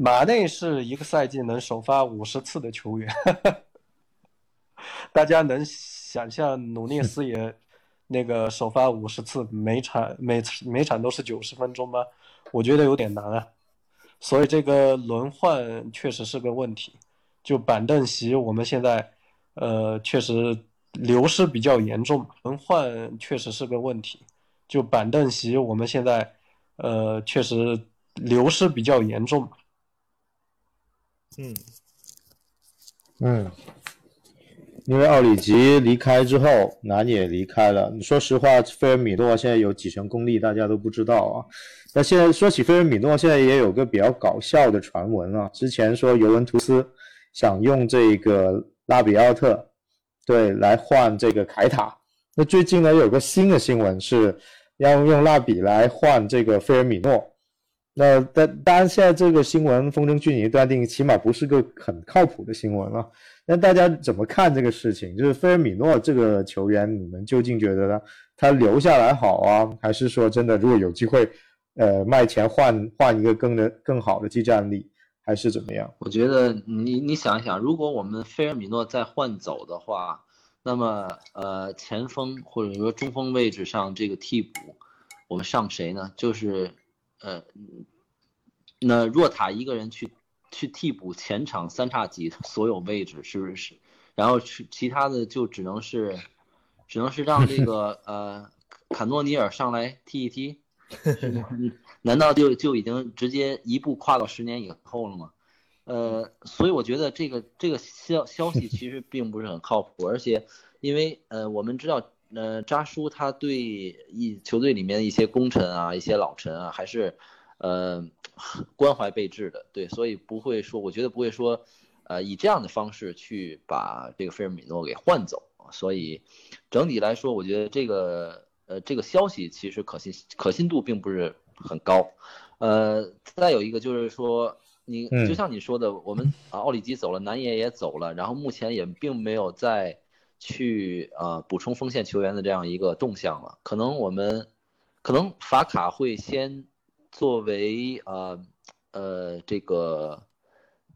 马内是一个赛季能首发五十次的球员，大家能想象努涅斯也那个首发五十次，每场每每场都是九十分钟吗？我觉得有点难啊。所以这个轮换确实是个问题。就板凳席，我们现在呃确实流失比较严重，轮换确实是个问题。就板凳席，我们现在呃确实流失比较严重。嗯，嗯，因为奥里吉离开之后，南也离开了。你说实话，菲尔米诺现在有几成功力，大家都不知道啊。那现在说起菲尔米诺，现在也有个比较搞笑的传闻啊。之前说尤文图斯想用这个拉比奥特，对，来换这个凯塔。那最近呢，有个新的新闻是要用蜡笔来换这个菲尔米诺。那但当然，现在这个新闻风声俱已断定，起码不是个很靠谱的新闻了。那大家怎么看这个事情？就是菲尔米诺这个球员，你们究竟觉得呢？他留下来好啊，还是说真的，如果有机会，呃，卖钱换换一个更的更好的技战力，还是怎么样？我觉得你你想一想，如果我们菲尔米诺再换走的话，那么呃，前锋或者说中锋位置上这个替补，我们上谁呢？就是。呃，那若塔一个人去去替补前场三叉戟所有位置，是不是？然后去其他的就只能是，只能是让这个呃坎诺尼尔上来踢一踢，难道就就已经直接一步跨到十年以后了吗？呃，所以我觉得这个这个消消息其实并不是很靠谱，而且因为呃我们知道。呃，扎叔他对一球队里面一些功臣啊，一些老臣啊，还是呃关怀备至的，对，所以不会说，我觉得不会说，呃，以这样的方式去把这个菲尔米诺给换走。所以整体来说，我觉得这个呃这个消息其实可信可信度并不是很高。呃，再有一个就是说，你就像你说的，我们啊奥里吉走了，南野也走了，然后目前也并没有在。去呃补充锋线球员的这样一个动向了，可能我们可能法卡会先作为呃呃这个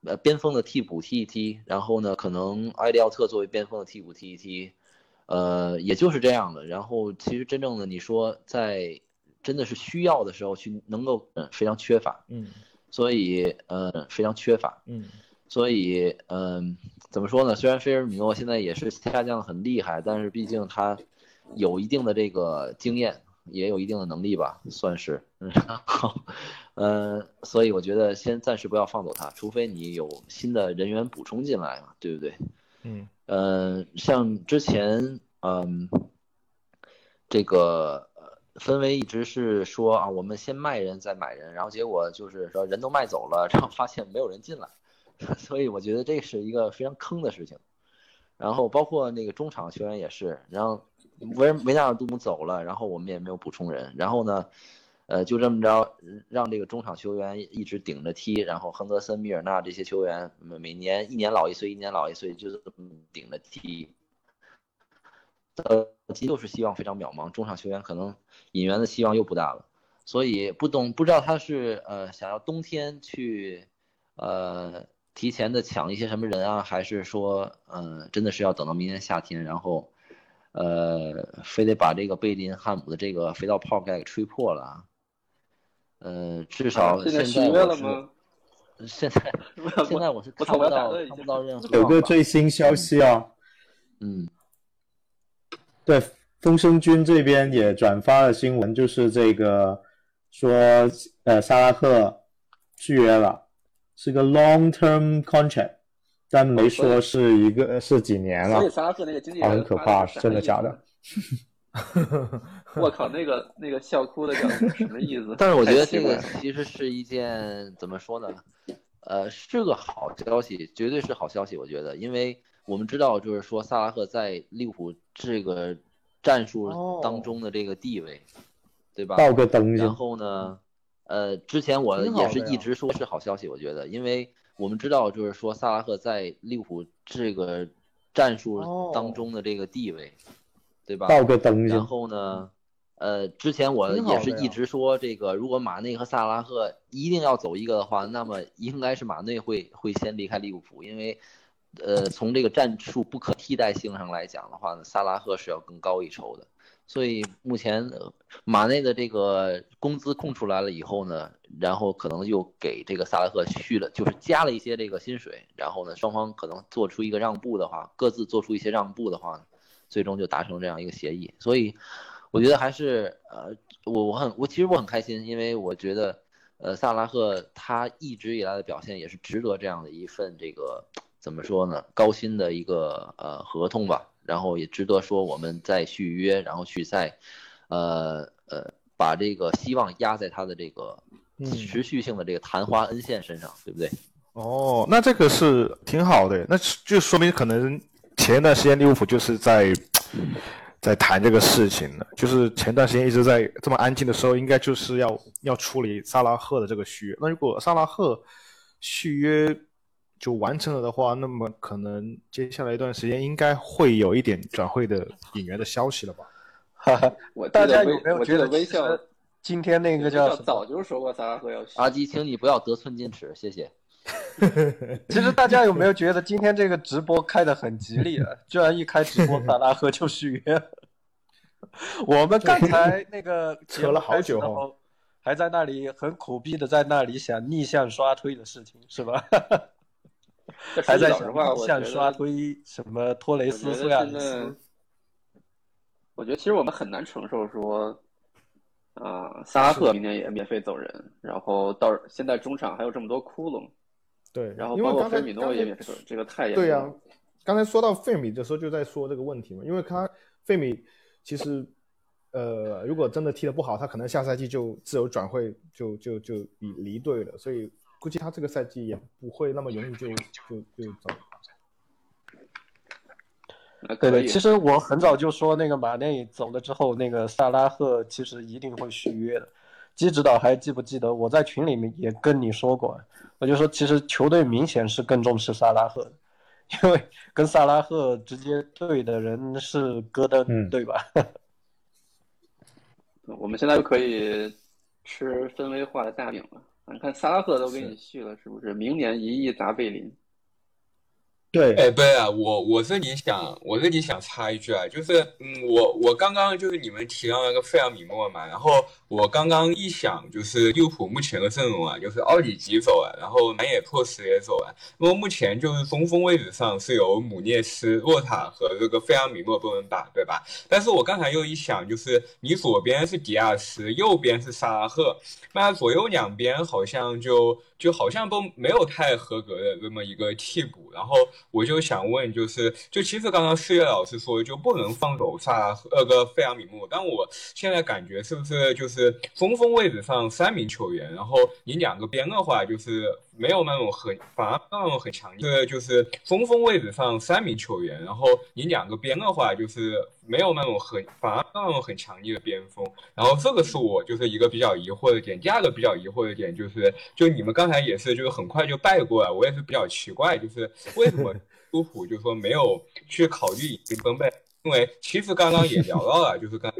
呃边锋的替补踢一踢，然后呢，可能埃利奥特作为边锋的替补踢一踢，呃，也就是这样的。然后其实真正的你说在真的是需要的时候去能够呃非常缺乏，嗯。所以呃非常缺乏，嗯所以嗯、怎么说呢？虽然菲尔米诺现在也是下降的很厉害，但是毕竟他有一定的这个经验，也有一定的能力吧，算是。然后，呃，所以我觉得先暂时不要放走他，除非你有新的人员补充进来嘛，对不对？嗯呃，像之前，嗯，这个呃氛围一直是说啊，我们先卖人再买人，然后结果就是说人都卖走了，然后发现没有人进来，所以我觉得这是一个非常坑的事情。然后包括那个中场球员也是，然后维维纳尔杜姆走了，然后我们也没有补充人，然后呢，呃，就这么着让这个中场球员一直顶着踢，然后亨德森、米尔纳这些球员每年一年老一岁，一年老一岁，就这么顶着踢。呃，就是希望非常渺茫，中场球员可能引援的希望又不大了，所以不懂不知道他是呃想要冬天去呃提前的抢一些什么人啊，还是说呃真的是要等到明年夏天，然后呃非得把这个贝林汉姆的这个肥皂泡给吹破了啊？呃，至少现在现在我 现在我是看不到任何有个最新消息啊，嗯。对，风声君这边也转发了新闻，就是这个说，呃，萨拉赫续约了，是个 long term contract，但没说是一个是几年了所以，萨拉赫那个经纪啊，人很可怕，真的假的？我靠，那个那个笑哭的表情什么意思？但是我觉得这个其实是一件怎么说呢？呃，是个好消息，绝对是好消息。我觉得，因为我们知道，就是说萨拉赫在利物浦这个战术当中的这个地位，对吧？报个灯然，后呢，呃，之前我也是一直说是好消息，我觉得，因为我们知道，就是说萨拉赫在利物浦这个战术哦当中的这个地位，对吧？报个灯然，后呢，呃，之前我也是一直说，这个如果马内和萨拉赫一定要走一个的话，那么应该是马内会会先离开利物浦，因为，呃，从这个战术不可替代性上来讲的话呢，萨拉赫是要更高一筹的。所以目前马内的这个工资空出来了以后呢，然后可能又给这个萨拉赫续了，就是加了一些这个薪水，然后呢，双方可能做出一个让步的话，各自做出一些让步的话，最终就达成这样一个协议。所以我觉得还是呃，我我很我其实我很开心，因为我觉得呃萨拉赫他一直以来的表现也是值得这样的一份这个怎么说呢高薪的一个呃合同吧，然后也值得说我们再续约，然后去再呃呃把这个希望压在他的这个嗯持续性的这个昙花恩线身上，对不对？哦，那这个是挺好的，那就说明可能前一段时间利物浦就是在在谈这个事情了，就是前段时间一直在这么安静的时候，应该就是要要处理萨拉赫的这个续约。那如果萨拉赫续约就完成了的话，那么可能接下来一段时间应该会有一点转会的引援的消息了吧？哈哈，我大家有没有觉得微笑今天那个叫早就说过萨拉赫要去阿基，请你不要得寸进尺，谢谢。其实大家有没有觉得今天这个直播开的很吉利啊？居然一开直播，萨拉赫就续约。我们刚才那个 扯了好久还在那里很苦逼的在那里想逆向刷推的事情，是吧？这还在想说句老实话，我觉得逆向刷推什么托雷斯、我觉得苏亚雷现在斯，我觉得其实我们很难承受说，啊、萨拉赫明年也免费走人，然后到现在中场还有这么多窟窿，对，然后因为刚才包括费米诺也免费走，这个太严对呀、重了。刚才说到费米的时候就在说这个问题嘛，因为他费米其实呃，如果真的踢得不好，他可能下赛季就自由转会就就就离离队了，所以估计他这个赛季也不会那么容易就就就走。对对，，其实我很早就说，那个马内走了之后，那个萨拉赫其实一定会续约的。基指导还记不记得我在群里面也跟你说过，我就说其实球队明显是更重视萨拉赫的，因为跟萨拉赫直接对的人是戈登，嗯对吧？我们现在就可以吃分威化的大饼了。你看萨拉赫都给你续了，是不是？明年一亿砸贝林。对，哎，对啊，我我这里想，我这里想插一句啊，就是，嗯，我我刚刚就是你们提到那个费尔米诺嘛，然后我刚刚一想，就是利物浦目前的阵容啊，就是奥里吉走了，然后南野拓实也走了，那么目前就是中锋位置上是有姆涅斯、洛塔和这个费尔米诺都能打，对吧？但是我刚才又一想，就是你左边是迪亚斯，右边是萨拉赫，那左右两边好像就就好像都没有太合格的这么一个替补，然后。我就想问，就是就其实刚刚四月老师说就不能放走萨那个费扬米诺，但我现在感觉是不是就是中锋位置上三名球员，然后你两个边的话就是没有那种很反而那种很强硬，对，就是中锋位置上三名球员，然后你两个边的话就是没有那种很反而那种很强力的边锋，然后这个是我就是一个比较疑惑的点。第二个比较疑惑的点就是，就你们刚才也是就是很快就败过了，我也是比较奇怪，就是为什么？苏普就说没有去考虑引进登贝，因为其实刚刚也聊到了，就是刚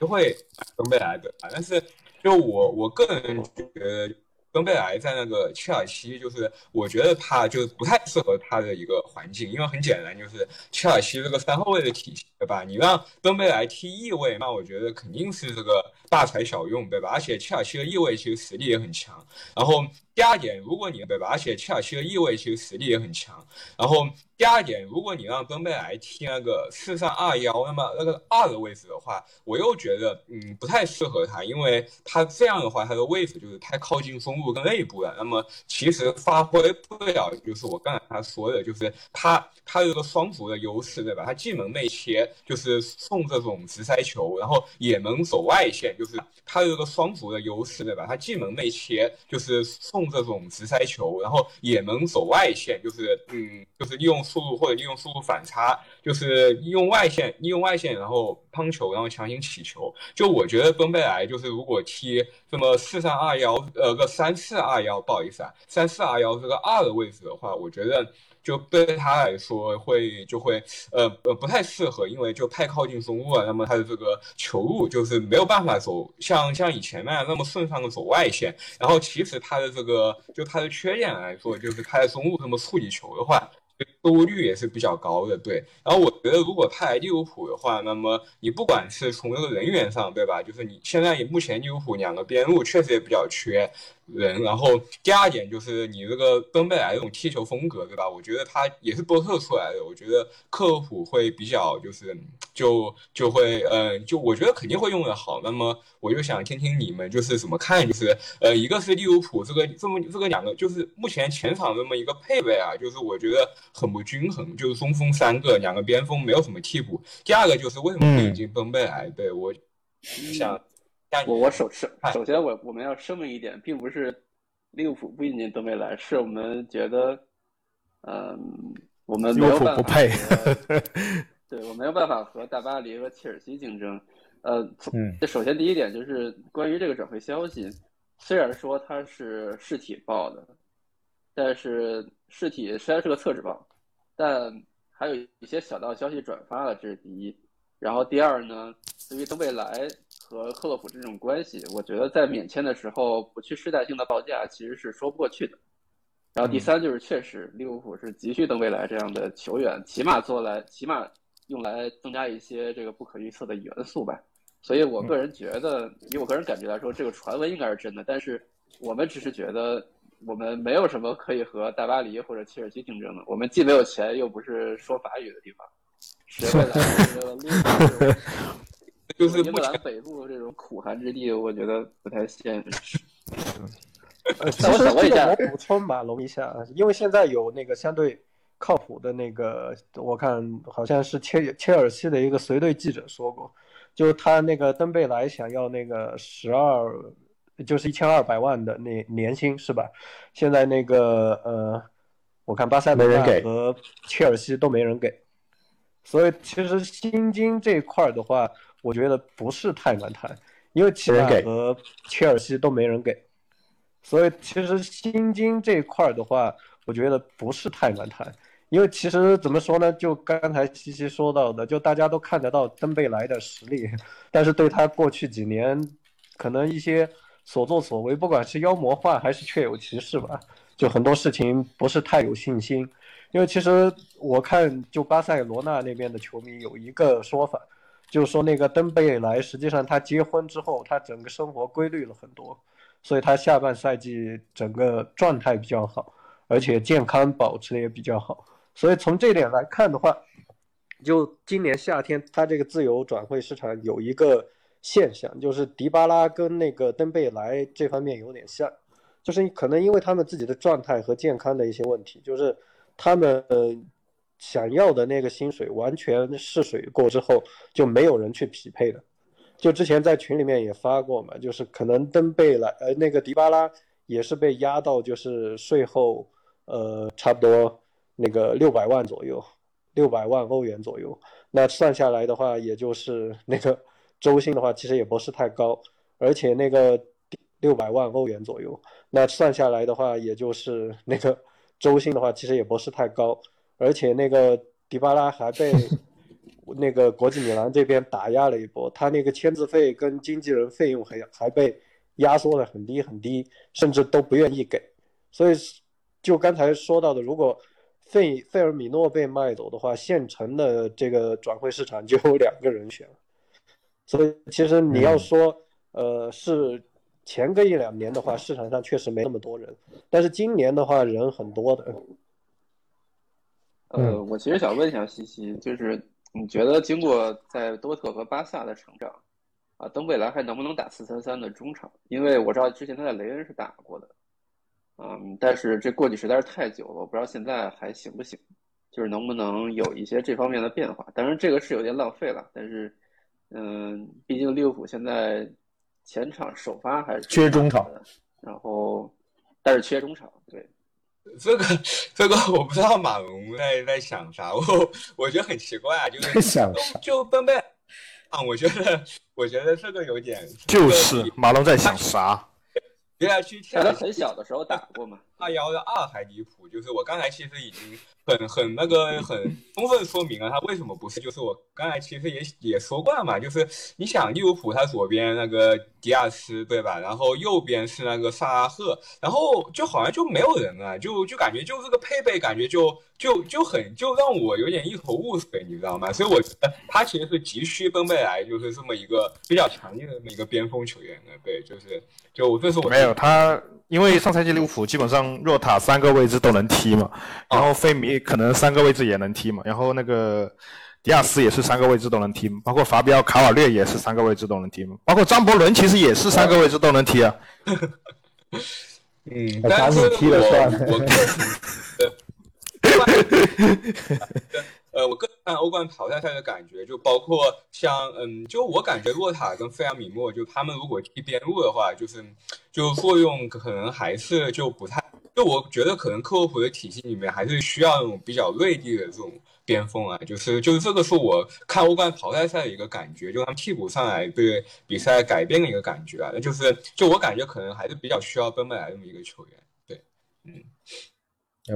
就会登贝来的，但是就我我个人觉得。登贝莱在那个切尔西，就是我觉得他就不太适合他的一个环境，因为很简单，就是切尔西这个三后卫的体系，对吧？你让登贝莱踢翼位，那我觉得肯定是这个大材小用，对吧？而且切尔西的翼位其实实力也很强。然后第二点，如果你对吧？而且切尔西的翼位其实实力也很强。然后第二点，如果你让登贝莱踢那个四三二幺，那么那个二的位置的话，我又觉得嗯不太适合他，因为他这样的话，他的位置就是太靠近中。路跟内部了，那么其实发挥不了，就是我刚才他说的，就是他他有个双足的优势，对吧？他既能内切，就是送这种直塞球，然后也能走外线，就是他有个双足的优势，对吧？他既能内切，就是送这种直塞球，然后也能走外线，就是嗯，就是利用速度或者利用速度反差，就是利用外线，利用外线，然后乓球，然后强行起球。就我觉得奔贝莱就是如果踢这么四三二幺，呃个。三四二幺，不好意思啊，三四二幺这个二的位置的话，我觉得就对他来说会就会呃呃不太适合，因为就太靠近中路了，那么他的这个球路就是没有办法走像像以前那样那么顺畅的走外线，然后其实他的这个就他的缺点来说，就是他在中路这么处理球的话。失误率也是比较高的，对。然后我觉得，如果派利物浦的话，那么你不管是从这个人员上，对吧？就是你现在目前利物浦两个边路确实也比较缺人。然后第二点就是你这个登贝莱这种踢球风格，对吧？我觉得他也是波特出来的，我觉得克洛普会比较就是就就会嗯，就我觉得肯定会用的好。那么我就想听听你们就是怎么看，就是呃，一个是利物浦这个这么这个两个，就是目前前场这么一个配备啊，就是我觉得很不均衡，就是中锋三个，两个边锋没有什么替补。第二个就是为什么引进登贝莱？对我想，我我首首首先我我们要声明一点，并不是利物浦不引进登贝莱，是我们觉得，嗯，我们没有办法，对我没有办法和大巴黎和切尔西竞争。呃，这首先第一点就是关于这个转会消息，虽然说它是实体报的，但是实体虽然是个厕纸报，但还有一些小道消息转发了，这是第一。然后第二呢，对于登贝莱和克洛普这种关系，我觉得在免签的时候不去试探性的报价，其实是说不过去的。然后第三就是确实利物浦是急需登贝莱这样的球员，起码做来起码。用来增加一些这个不可预测的元素吧，所以我个人觉得，以我个人感觉来说，这个传闻应该是真的。但是我们只是觉得，我们没有什么可以和大巴黎或者切尔西竞争的。我们既没有钱，又不是说法语的地方，谁会来 这个利 就是英格兰北部这种苦寒之地，我觉得不太现实。我想问一下补充马龙一下，因为现在有那个相对。靠谱的那个，我看好像是切切尔西的一个随队记者说过，就是他那个登贝莱想要那个十二，就是一千二百万的那年薪是吧？现在那个呃，我看巴塞罗那和切尔西都没人给，所以其实薪金这一块的话，我觉得不是太难谈，因为齐达和切尔西都没人给，所以其实薪金这一块的话，我觉得不是太难谈。因为其实怎么说呢？就刚才西西说到的，就大家都看得到登贝莱的实力，但是对他过去几年可能一些所作所为，不管是妖魔化还是确有其事吧，就很多事情不是太有信心。因为其实我看，就巴塞罗那那边的球迷有一个说法，就是说那个登贝莱实际上他结婚之后，他整个生活规律了很多，所以他下半赛季整个状态比较好，而且健康保持的也比较好。所以从这点来看的话，就今年夏天他这个自由转会市场有一个现象，就是迪巴拉跟那个登贝莱这方面有点像，就是可能因为他们自己的状态和健康的一些问题，就是他们想要的那个薪水完全试水过之后，就没有人去匹配的。就之前在群里面也发过嘛，就是可能登贝莱呃那个迪巴拉也是被压到就是税后呃差不多那个六百万左右。六百万欧元左右，那算下来的话，也就是那个 周薪的话，其实也不是太高，而且那个 六百万欧元左右，那算下来的话，也就是那个 周薪的话，其实也不是太高，而且那个迪巴拉还被那个国际米兰这边打压了一波，他那个签字费跟经纪人费用还还被压缩的很低很低，甚至都不愿意给，所以就刚才说到的，如果。费费尔米诺被卖走的话，现成的这个转会市场就有两个人选，所以其实你要说，呃，是前个一两年的话，市场上确实没那么多人，但是今年的话人很多的。呃，我其实想问一下西西，就是你觉得经过在多特和巴萨的成长，啊，登贝莱还能不能打四三三的中场？因为我知道之前他在雷恩是打过的。嗯，但是这过去实在是太久了，我不知道现在还行不行，就是能不能有一些这方面的变化。当然，这个是有点浪费了，但是，嗯，毕竟利物浦现在前场首发还是缺中场，然后，但是缺中场，对，这个这个我不知道马龙在在想啥，我我觉得很奇怪啊，就是想就奔贝啊，我觉得我觉得这个有点就是马龙在想啥。接下去，他很小的时候打过嘛。二幺的二还离谱，就是我刚才其实已经很很那个很充分说明了他为什么不是，就是我刚才其实也也说过了嘛，就是你想利物浦他左边那个迪亚斯对吧，然后右边是那个萨拉赫，然后就好像就没有人了，就就感觉就这个配备感觉就就就很就让我有点一头雾水，你知道吗？所以我觉得他其实是急需奔贝莱，就是这么一个比较强硬的这么一个边锋球员的，对，就是就这是我没有他。因为上赛季利物浦基本上若塔三个位置都能踢嘛，然后费米可能三个位置也能踢嘛，然后那个迪亚斯也是三个位置都能踢，包括法比奥卡瓦略也是三个位置都能踢嘛，包括张伯伦其实也是三个位置都能踢啊。嗯，但是踢了算。呃，我个人看欧冠淘汰赛的感觉，就包括像，嗯，就我感觉洛塔跟费尔米诺，就他们如果踢边路的话，就是就作用可能还是就不太，就我觉得可能克洛普的体系里面还是需要那种比较锐利的这种边锋啊，就是就是这个是我看欧冠淘汰赛的一个感觉，就他们替补上来对比赛改变的一个感觉啊，那就是就我感觉可能还是比较需要奔贝莱这么一个球员，对，嗯。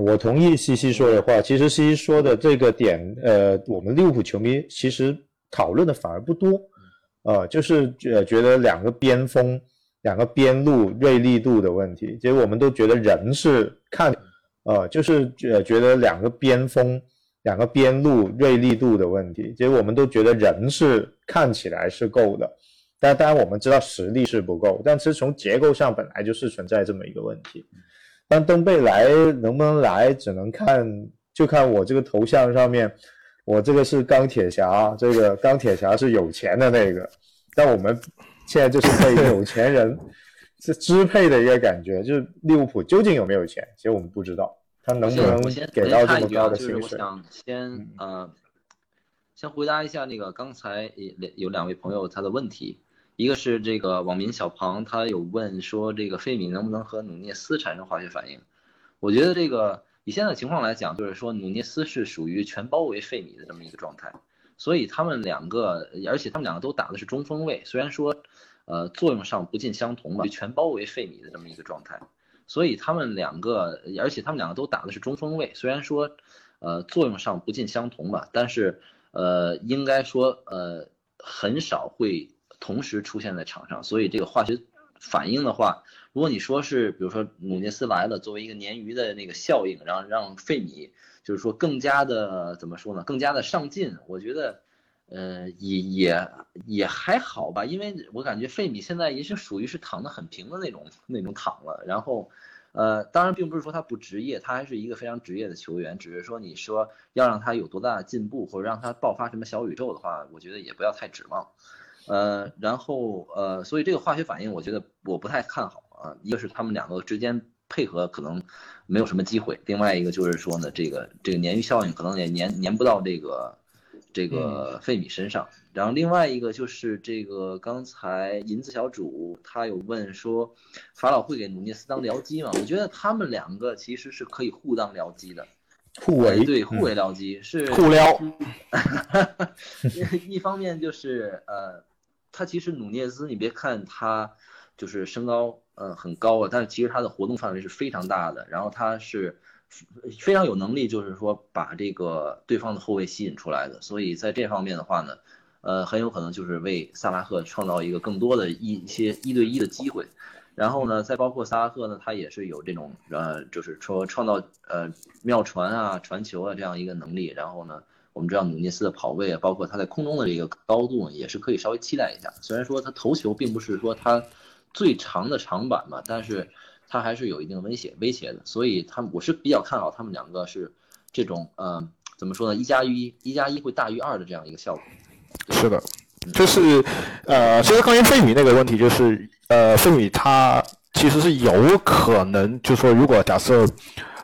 我同意西西说的话。其实西西说的这个点，呃，我们利物浦球迷其实讨论的反而不多，呃，就是呃觉得两个边锋、两个边路锐利度的问题。其实我们都觉得人是看，呃，就是呃觉得两个边锋、两个边路锐利度的问题。其实我们都觉得人是看起来是够的，但当然我们知道实力是不够。但其实从结构上本来就是存在这么一个问题。但登贝莱能不能来，只能看就看我这个头像上面，我这个是钢铁侠，这个钢铁侠是有钱的那个，但我们现在就是被有钱人是 支配的一个感觉，就是利物浦究竟有没有钱，其实我们不知道，他能不能给到这么高的薪水。我想先呃，先回答一下那个刚才有有两位朋友他的问题。一个是这个网民小庞，他有问说这个费米能不能和努涅斯产生化学反应？我觉得这个以现在情况来讲，就是说努涅斯是属于全包围费米的这么一个状态，所以他们两个，而且他们两个都打的是中锋位，虽然说呃作用上不尽相同吧，全包围费米的这么一个状态，所以他们两个，而且他们两个都打的是中锋位，虽然说呃作用上不尽相同吧，但是呃应该说呃很少会。同时出现在场上，所以这个化学反应的话，如果你说是比如说努涅斯来了，作为一个鲶鱼的那个效应，然后让费米就是说更加的怎么说呢，更加的上进，我觉得。呃，也也也还好吧，因为我感觉费米现在也是属于是躺得很平的那种那种躺了。然后，呃，当然并不是说他不职业，他还是一个非常职业的球员。只是说你说要让他有多大的进步，或者让他爆发什么小宇宙的话，我觉得也不要太指望。呃，然后呃，所以这个化学反应，我觉得我不太看好啊。一个是他们两个之间配合可能没有什么机会，另外一个就是说呢，这个这个鲶鱼效应可能也粘粘不到这个。这个费米身上，然后另外一个就是这个刚才银子小主他有问说，法老会给努涅斯当僚机吗？我觉得他们两个其实是可以互当僚机的，互为对互为僚机是互撩。一方面就是呃，他其实努涅斯你别看他就是身高呃很高啊，但是其实他的活动范围是非常大的，然后他是。非常有能力，就是说把这个对方的后卫吸引出来的，所以在这方面的话呢，呃，很有可能就是为萨拉赫创造一个更多的一一些一对一的机会。然后呢，再包括萨拉赫呢，他也是有这种呃，就是说创造呃妙传啊、传球啊这样一个能力。然后呢，我们知道努涅斯的跑位啊，包括他在空中的这个高度也是可以稍微期待一下。虽然说他头球并不是说他最长的长板嘛，但是。他还是有一定威胁威胁的，所以他我是比较看好他们两个是这种呃怎么说呢？一加一，一加一会大于二的这样一个效果。是的，就是呃，其实关于费米那个问题，就是呃，费米他其实是有可能，就说如果假设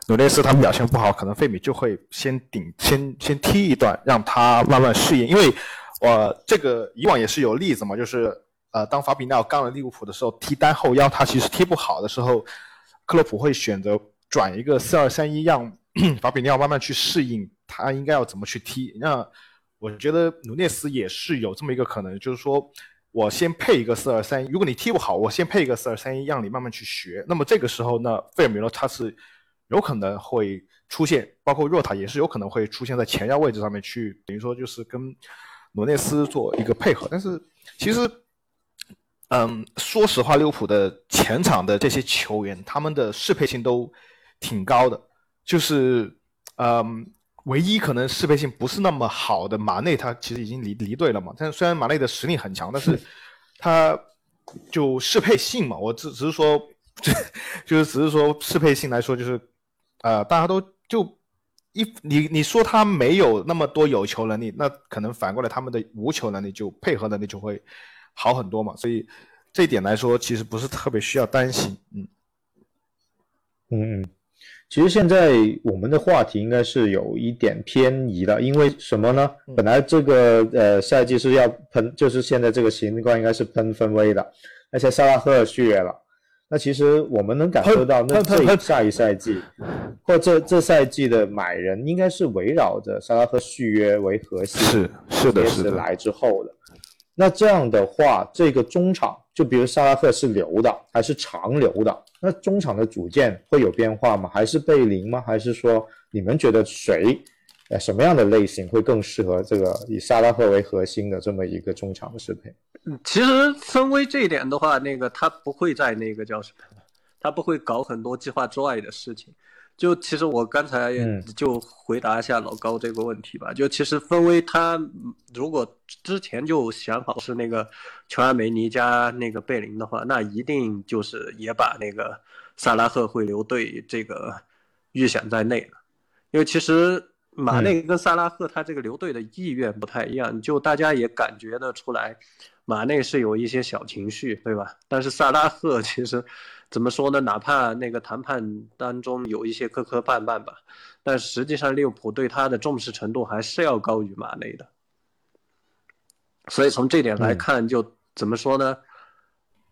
努内斯他们表现不好，可能费米就会先顶先先踢一段，让他慢慢适应，因为我这个以往也是有例子嘛，就是。呃，当法比奥刚了利物浦的时候，踢单后腰他其实踢不好的时候，克洛普会选择转一个四二三一，让法比奥慢慢去适应他应该要怎么去踢。那我觉得努涅斯也是有这么一个可能，就是说我先配一个四二三一，如果你踢不好，我先配一个四二三一，让你慢慢去学。那么这个时候呢，费尔米诺他是有可能会出现，包括若塔也是有可能会出现在前腰位置上面去，等于说就是跟罗内斯做一个配合。但是其实。嗯，说实话，利物浦的前场的这些球员，他们的适配性都挺高的。就是，嗯，唯一可能适配性不是那么好的马内，他其实已经离离队了嘛。但是虽然马内的实力很强，但是他就适配性嘛，我只只是说，就是只是说适配性来说，就是，呃，大家都就一你你说他没有那么多有球能力，那可能反过来他们的无球能力就配合能力就会。好很多嘛，所以这一点来说，其实不是特别需要担心。嗯嗯嗯，其实现在我们的话题应该是有一点偏移了，因为什么呢？本来这个呃赛季是要喷，就是现在这个情况应该是喷分威的，而且萨拉赫续约了。那其实我们能感受到，那这下一赛季或这这赛季的买人应该是围绕着萨拉赫续约为核心，是是的，是来之后的。那这样的话，这个中场就比如萨拉赫是留的还是长留的？那中场的组件会有变化吗？还是贝林吗？还是说你们觉得谁，呃，什么样的类型会更适合这个以萨拉赫为核心的这么一个中场的适配？嗯，其实分威这一点的话，那个他不会在那个叫什么，他不会搞很多计划之外的事情。就其实我刚才就回答一下老高这个问题吧。就其实分威他如果之前就想好是那个乔安梅尼加那个贝林的话，那一定就是也把那个萨拉赫会留队这个预想在内了。因为其实马内跟萨拉赫他这个留队的意愿不太一样，就大家也感觉得出来，马内是有一些小情绪，对吧？但是萨拉赫其实。怎么说呢？哪怕那个谈判当中有一些磕磕绊绊吧，但实际上利物浦对他的重视程度还是要高于马内的。所以从这点来看，就怎么说呢？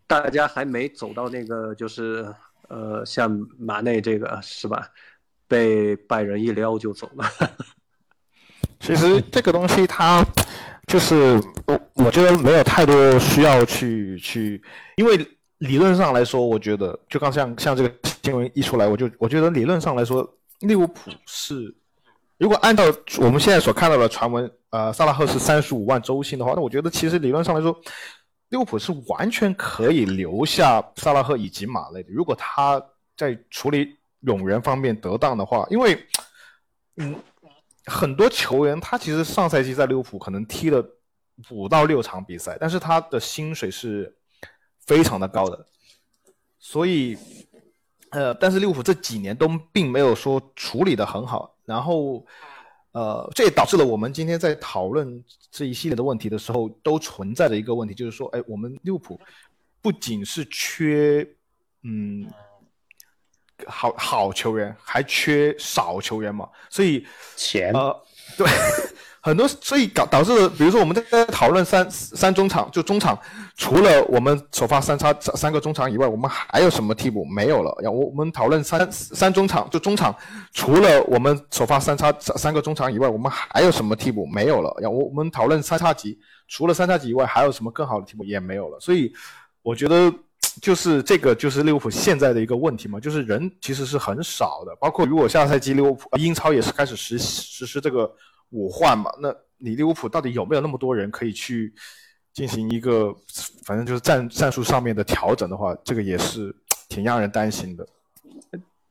大家还没走到那个，就是呃，像马内这个是吧？被拜仁一撩就走了。其实这个东西，它就是我我觉得没有太多需要去去，因为。理论上来说，我觉得就刚像像这个新闻一出来，我就我觉得理论上来说，利物浦是如果按照我们现在所看到的传闻，呃，萨拉赫是三十五万周薪的话，那我觉得其实理论上来说，利物浦是完全可以留下萨拉赫以及马内的，如果他在处理永源方面得当的话，因为，嗯，很多球员他其实上赛季在利物浦可能踢了五到六场比赛，但是他的薪水是非常的高的，所以，呃，但是利物浦这几年都并没有说处理的很好，然后。呃，这也导致了我们今天在讨论这一系列的问题的时候，都存在着一个问题，就是说，哎，我们利物浦不仅是缺，嗯，好好球员，还缺少球员嘛，所以钱，呃，对。很多，所以导导致，比如说我们在讨论三三中场，就中场，除了我们首发三叉三个中场以外，我们还有什么替补？没有了。然后我们讨论三三中场，就中场，除了我们首发三叉三个中场以外，我们还有什么替补？没有了。然后我们讨论三叉戟，除了三叉戟以外，还有什么更好的替补？也没有了。所以我觉得就是这个就是利物浦现在的一个问题嘛，就是人其实是很少的。包括如果下赛季利物浦英超也是开始实实施这个。五换嘛？那你利物浦到底有没有那么多人可以去进行一个，反正就是战战术上面的调整的话，这个也是挺让人担心的。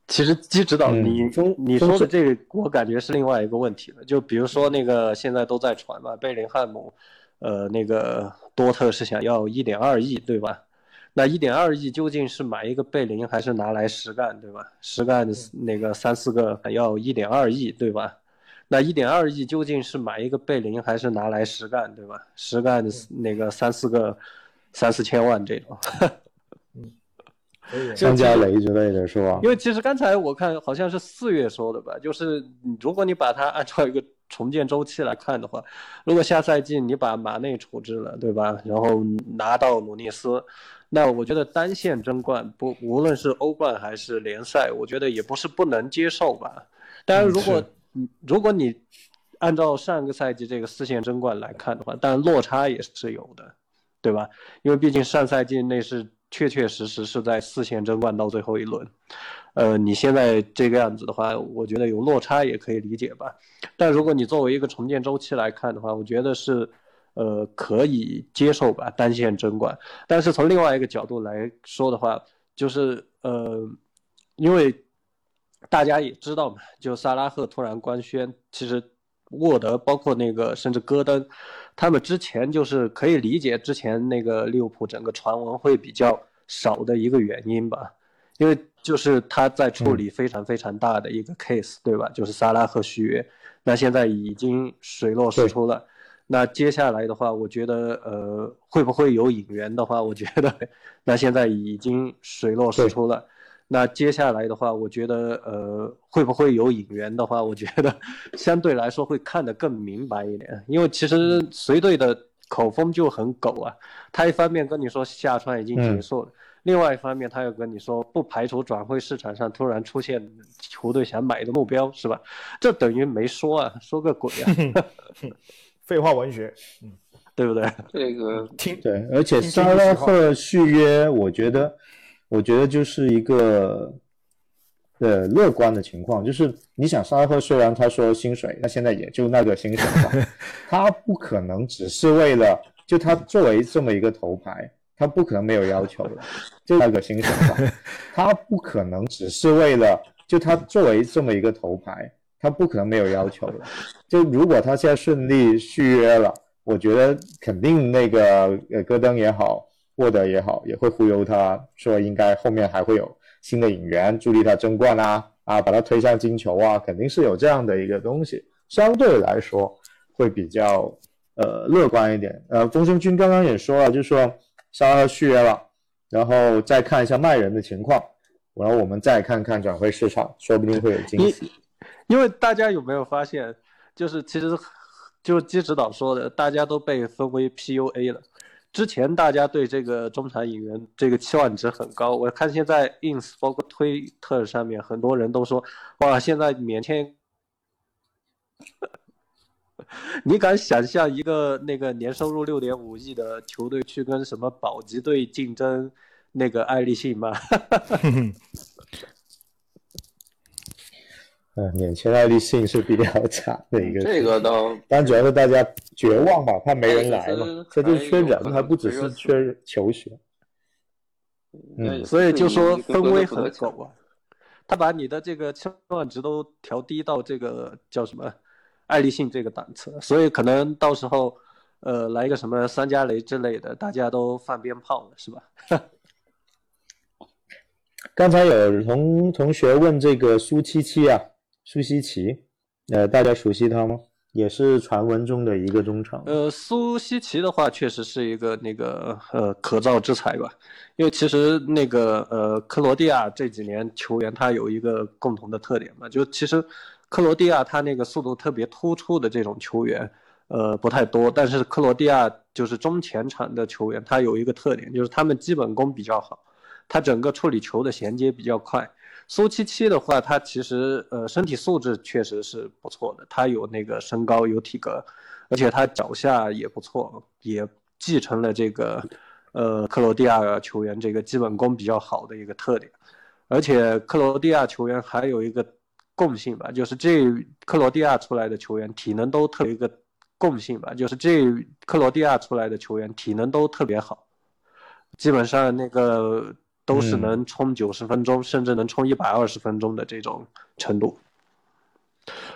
其实基指导，你你说的这个，我感觉是另外一个问题了。就比如说那个现在都在传嘛，贝林汉姆，呃，那个多特是想要一点二亿，对吧？那一点二亿究竟是买一个贝林，还是拿来实干，对吧？实干那个三四个要一点二亿，对吧？那一点二亿究竟是买一个贝林，还是拿来实干，对吧？实干那个三四个，三四千万这种，嗯，张家雷之类的是吧？因为其实刚才我看好像是四月说的吧，就是如果你把它按照一个重建周期来看的话，如果下赛季你把马内处置了，对吧？然后拿到努涅斯，那我觉得单线争冠不，无论是欧冠还是联赛，我觉得也不是不能接受吧。当然如果。如果你按照上个赛季这个四线争冠来看的话，但落差也是有的，对吧？因为毕竟上赛季那是确确实实是在四线争冠到最后一轮，呃，你现在这个样子的话，我觉得有落差也可以理解吧。但如果你作为一个重建周期来看的话，我觉得是呃可以接受吧，单线争冠。但是从另外一个角度来说的话，就是呃，因为。大家也知道嘛，就萨拉赫突然官宣，其实沃德包括那个甚至戈登，他们之前就是可以理解之前那个利物浦整个传闻会比较少的一个原因吧，因为就是他在处理非常非常大的一个 case，对吧？就是萨拉赫续约，那现在已经水落石出了，那接下来的话，我觉得呃会不会有引援的话，我觉得那现在已经水落石出了。那接下来的话，我觉得，呃，会不会有引援的话，我觉得相对来说会看得更明白一点。因为其实随队的口风就很狗啊，他一方面跟你说下川已经结束了，另外一方面他又跟你说不排除转会市场上突然出现球队想买的目标，是吧？这等于没说啊，说个鬼啊！废话文学，嗯，对不对？这个 听。对，而且沙拉赫续约，我觉得。我觉得就是一个呃乐观的情况，就是你想沙拉赫虽然他说薪水，那现在也就那个薪水吧，他不可能只是为了就他作为这么一个头牌，他不可能没有要求的，就那个薪水吧，他不可能只是为了就他作为这么一个头牌，他不可能没有要求的，就如果他现在顺利续约了，我觉得肯定那个呃戈登也好。沃德也好，也会忽悠他说应该后面还会有新的引援助力他争冠啊啊，把他推向金球啊，肯定是有这样的一个东西，相对来说会比较呃乐观一点。呃，风声君刚刚也说了，就是说沙拉续约了，然后再看一下卖人的情况，然后我们再看看转会市场，说不定会有惊喜。因为大家有没有发现，就是其实就基指导说的，大家都被分为 PUA 了。之前大家对这个中产引援这个期望值很高，我看现在 ins 包括推特上面很多人都说，哇，现在免签，你敢想象一个那个年收入六点五亿的球队去跟什么保级队竞争那个爱立信吗？嗯，眼前爱立信是比较差的一个。这个倒，但主要是大家绝望吧，怕没人来嘛这就是缺人，还不只是缺球员。嗯所以就说更多的氛围不得抢很狗啊，他把你的这个期望值都调低到这个叫什么爱立信这个档次，所以可能到时候呃来一个什么三加雷之类的，大家都放鞭炮了，是吧？刚才有同同学问这个苏七七啊，苏西奇，呃，大家熟悉他吗？也是传闻中的一个中场。呃，苏西奇的话，确实是一个那个呃可造之材吧，因为其实那个呃克罗地亚这几年球员他有一个共同的特点嘛，就其实克罗地亚他那个速度特别突出的这种球员，呃不太多，但是克罗地亚就是中前场的球员，他有一个特点，就是他们基本功比较好，他整个处理球的衔接比较快。苏七七的话，他其实呃身体素质确实是不错的，他有那个身高有体格，而且他脚下也不错，也继承了这个呃克罗地亚球员这个基本功比较好的一个特点，而且克罗地亚球员还有一个共性吧，就是这克罗地亚出来的球员体能都特别一个共性吧，就是这克罗地亚出来的球员体能都特别好，基本上那个都是嗯能冲九十分钟，甚至能冲一百二十分钟的这种程度。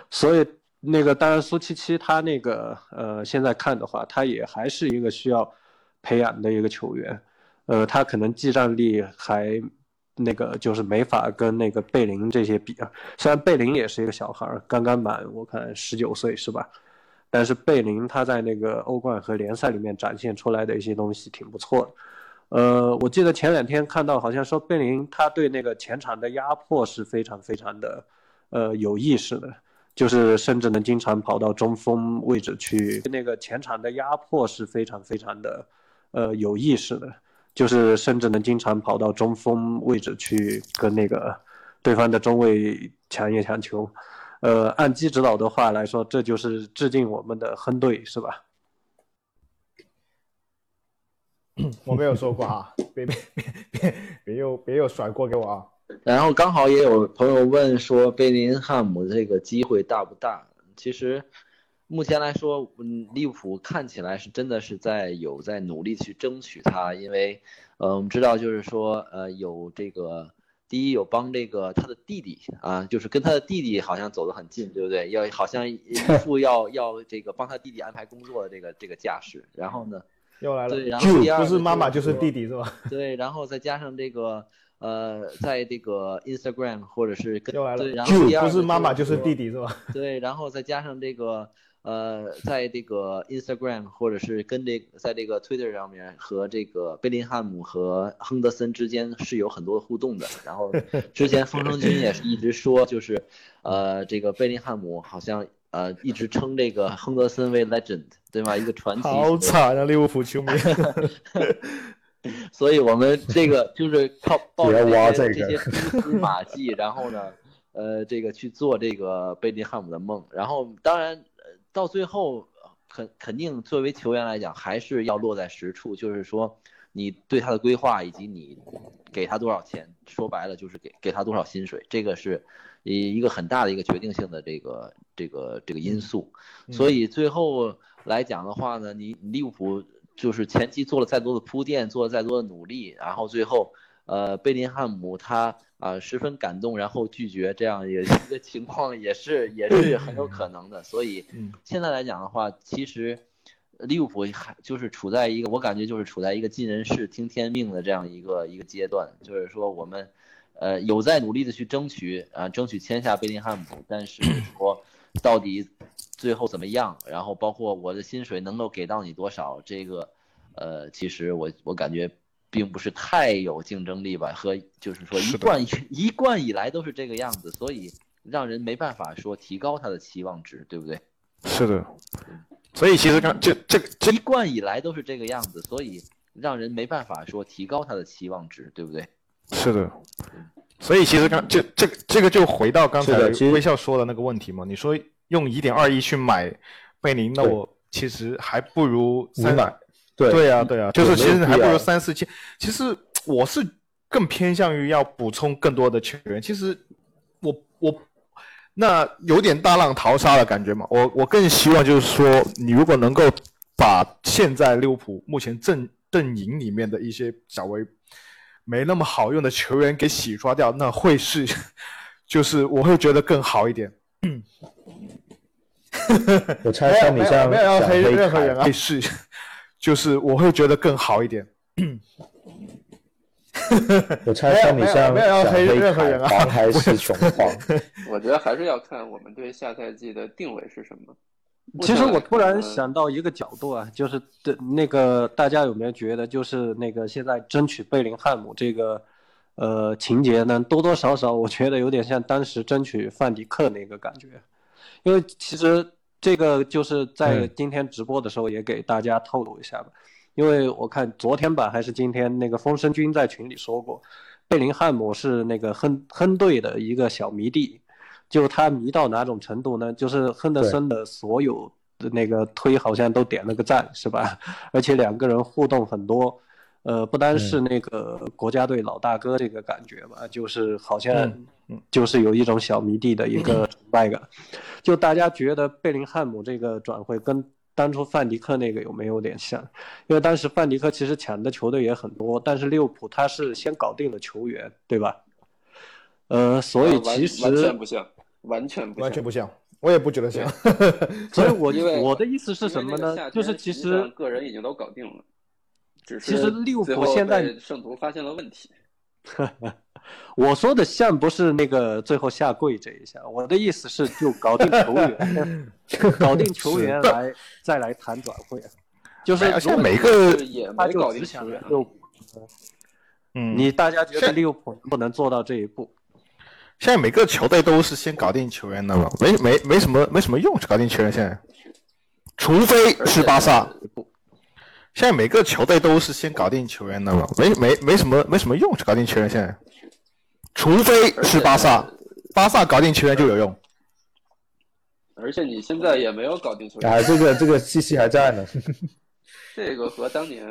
所以那个当然苏七七他那个呃现在看的话，他也还是一个需要培养的一个球员，呃，他可能技战力还那个就是没法跟那个贝林这些比啊。虽然贝林也是一个小孩儿，刚刚满我看十九岁是吧？但是贝林他在那个欧冠和联赛里面展现出来的一些东西挺不错的。呃，我记得前两天看到好像说贝林他对那个前场的压迫是非常非常的呃有意识的，就是甚至能经常跑到中锋位置去，那个前场的压迫是非常非常的呃有意识的，就是甚至能经常跑到中锋位置去跟那个对方的中卫抢一抢球。呃，按基指导的话来说，这就是致敬我们的亨队，是吧？我没有说过 哈，别别别别别又别又甩锅给我啊！然后刚好也有朋友问说贝林汉姆这个机会大不大？其实目前来说，嗯，利物浦看起来是真的是在有在努力去争取他，因为呃，我们知道就是说呃有这个第一有帮这个他的弟弟啊，就是跟他的弟弟好像走得很近，对不对？要好像一副要要这个帮他弟弟安排工作的这个这个架势，然后呢？又来了，对然后第二个不是妈妈就就是是弟弟是吧？对，然后再加上这个呃，在这个 Instagram 或者是跟又来了对，然后第二不是妈妈就是弟弟是吧？对，然后再加上这个呃，在这个 Instagram 或者是跟这个在这个 Twitter 上面和这个贝林汉姆和亨德森之间是有很多互动的。然后之前风声君也是一直说，就是呃，这个贝林汉姆好像呃一直称这个亨德森为 legend，对吗？一个传奇。好惨啊，利物浦球迷！所以我们这个 就是靠抱这些这些蛛丝 马迹，然后呢，呃，这个去做这个贝林汉姆的梦。然后当然，呃到最后肯肯定作为球员来讲，还是要落在实处，就是说你对他的规划以及你给他多少钱，说白了就是给给他多少薪水，这个是一一个很大的一个决定性的这个这个这个因素。所以最后来讲的话呢，你你利物浦就是前期做了再多的铺垫，做了再多的努力，然后最后呃贝林汉姆他啊、十分感动，然后拒绝这样一个一个情况也是也是很有可能的。所以嗯现在来讲的话，其实利物浦还就是处在一个我感觉就是处在一个尽人事听天命的这样一个一个阶段，就是说我们呃有在努力的去争取啊、争取签下贝林汉姆，但是 说到底最后怎么样，然后包括我的薪水能够给到你多少，这个呃其实我我感觉。并不是太有竞争力吧，和就是说一贯一贯以来都是这个样子，所以让人没办法说提高他的期望值，对不对？是的，所以其实刚这这这一贯以来都是这个样子，所以让人没办法说提高他的期望值，对不对？是的，所以其实刚这这这个就回到刚才微笑说的那个问题嘛。你说用一点二亿去买贝林，那我其实还不如三你买对对呀、对呀、就是其实还不如三四千。其实我是更偏向于要补充更多的球员。其实我我那有点大浪淘沙的感觉嘛。我我更希望就是说，你如果能够把现在利物浦目前阵阵营里面的一些稍微没那么好用的球员给洗刷掉，那会是，就是我会觉得更好一点。我猜像你像没有要想黑任何凯人啊，是，就是我会觉得更好一点。我猜猜你像没有要想黑黑凯任何人啊皇还是熊黄？我觉得还是要看我们对下赛季的定位是什么。其实我突然想到一个角度啊，就是对那个大家有没有觉得，就是那个现在争取贝林汉姆这个呃情节呢，多多少少我觉得有点像当时争取范迪克那个感觉，因为其实这个就是在嗯今天直播的时候也给大家透露一下吧，因为我看昨天吧还是今天那个风声君在群里说过，贝林汉姆是那个亨亨队的一个小迷弟，就他迷到哪种程度呢？就是亨德森的所有的那个推好像都点了个赞，是吧？而且两个人互动很多，呃，不单是那个国家队老大哥这个感觉吧，就是好像就是有一种小迷弟的一个崇拜感。就大家觉得贝林汉姆这个转会跟当初范迪克那个有没有点像？因为当时范迪克其实抢的球队也很多，但是利物浦他是先搞定了球员，对吧？呃，所以其实完全不像，完全不像，完全不像，我也不觉得像。所以我 我的意思是什么呢？就是其实个人已经都搞定了，只是其实利物浦最后现在圣徒发现了问题。我说的像不是那个最后下跪这一下，我的意思是就搞定球员，搞定球员来再来谈转会，就是而且如果每个他没搞定就只想球员，着利物浦，嗯，你大家觉得利物浦能不能做到这一步？现在每个球队都是先搞定球员的嘛，没没没什么没什么用，搞定球员现在，除非是巴萨。现在每个球队都是先搞定球员的嘛，没没没什么没什么用，搞定球员现在，除非是巴萨，巴萨搞定球员就有用。而且你现在也没有搞定球员，啊，这个这个西西还在呢。这个和当年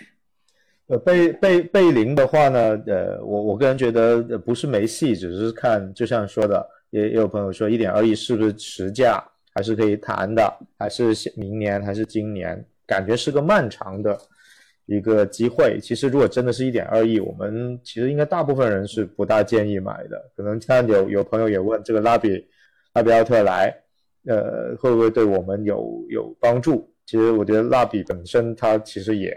呃，贝贝贝林的话呢，呃，我我个人觉得呃不是没戏，只是看，就像说的，也也有朋友说一点二亿是不是实价，还是可以谈的，还是明年还是今年，感觉是个漫长的一个机会。其实如果真的是一点二亿，我们其实应该大部分人是不大建议买的。可能看有有朋友也问这个拉比拉比奥特来，呃，会不会对我们有有帮助？其实我觉得拉比本身它其实也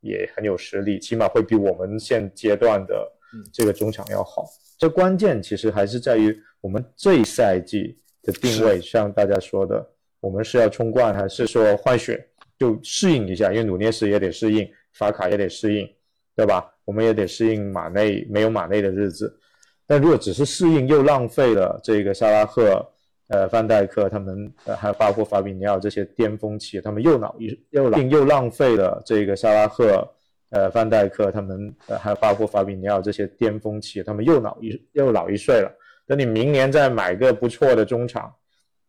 也很有实力，起码会比我们现阶段的这个中场要好。这关键其实还是在于我们这一赛季的定位，像大家说的，我们是要冲冠还是说换血，就适应一下，因为努涅斯也得适应，法卡也得适应，对吧？我们也得适应马内没有马内的日子。但如果只是适应，又浪费了这个萨拉赫、呃范戴克他们，呃还有包括法比尼奥这些巅峰期，他们又老一又老又浪费了这个萨拉赫、呃范戴克他们，呃还有包括法比尼奥这些巅峰期，他们又老一又老一岁了。等你明年再买个不错的中场，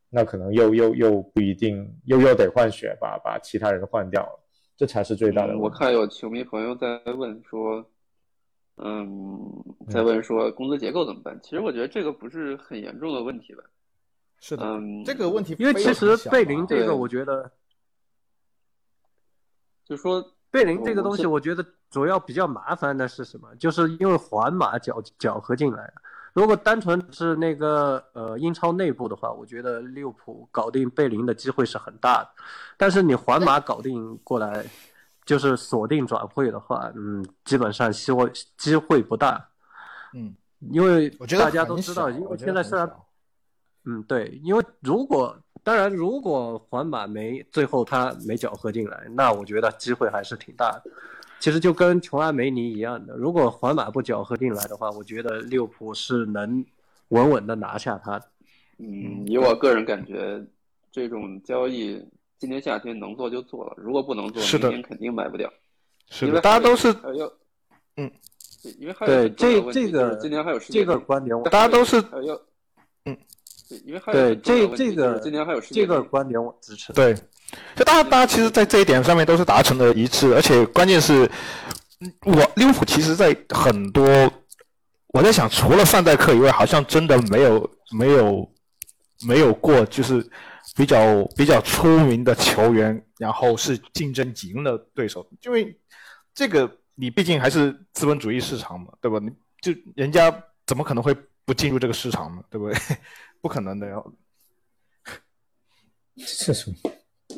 那可能又又又不一定，又又得换血，把把其他人换掉了，这才是最大的嗯。我看有球迷朋友在问说，嗯，在问说工资结构怎么办？其实我觉得这个不是很严重的问题吧。是的，嗯，这个问题因为其实贝林这个，我觉得就说贝林这个东西，我觉得主要比较麻烦的是什么？就是因为环马搅搅和进来了。如果单纯是那个呃英超内部的话，我觉得利物浦搞定贝林的机会是很大的。但是你皇马搞定过来，就是锁定转会的话，嗯，基本上希望机会不大。嗯，因为大家都知道，因为现在虽然嗯，对，因为如果当然，如果皇马没最后他没搅和进来，那我觉得机会还是挺大的。其实就跟琼安梅尼一样的，如果皇马不搅和进来的话，我觉得利物浦是能稳稳的拿下他的。嗯，以我个人感觉，这种交易今年夏天能做就做了，如果不能做，是的明年肯定卖不掉。是的，因为大家都是嗯对，因为还有对这这个今年还有这个观点我，大家都是嗯，对，因为还有对这这个今年还有这个观点我支持。对，就大家大家其实，在这一点上面都是达成了一致，而且关键是，我利物浦其实，在很多我在想，除了范戴克以外，好像真的没有没有没有过就是比较比较出名的球员，然后是竞争赢的对手，因为这个你毕竟还是资本主义市场嘛，对吧？你就人家怎么可能会不进入这个市场呢？对不对？不可能的呀。这什么？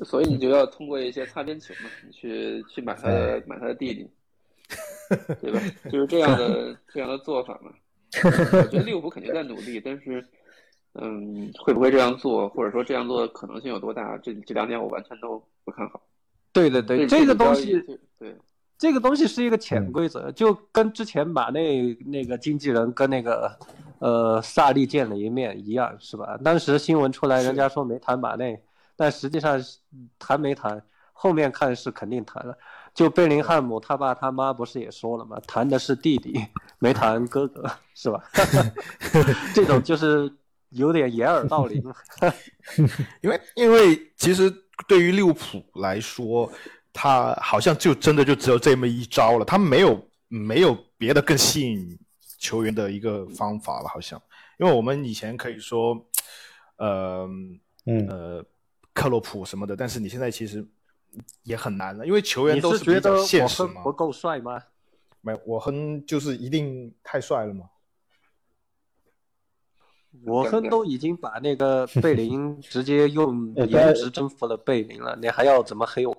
所以你就要通过一些擦边球嘛，你去去买他的买他的弟弟，对吧？就是这样的这样的做法嘛。我觉得利物浦肯定在努力，但是，嗯，会不会这样做，或者说这样做的可能性有多大？这这两点我完全都不看好。对对对，这个东西，对，这个东西是一个潜规则，就跟之前马内那个经纪人跟那个呃萨利见了一面一样，是吧？当时新闻出来，人家说没谈马内，但实际上谈没谈，后面看是肯定谈了。就贝林汉姆他爸他妈不是也说了吗？谈的是弟弟，没谈哥哥，是吧？这种就是有点掩耳盗铃。因为因为其实对于利物浦来说，他好像就真的就只有这么一招了，他没有没有别的更吸引球员的一个方法了，好像。因为我们以前可以说，呃，嗯呃，克洛普什么的，但是你现在其实。也很难了，因为球员都是觉得现实嘛。不够帅吗？没有，我哼就是一定太帅了嘛。我哼都已经把那个 贝林直接用颜值征服了贝林了，你还要怎么黑我？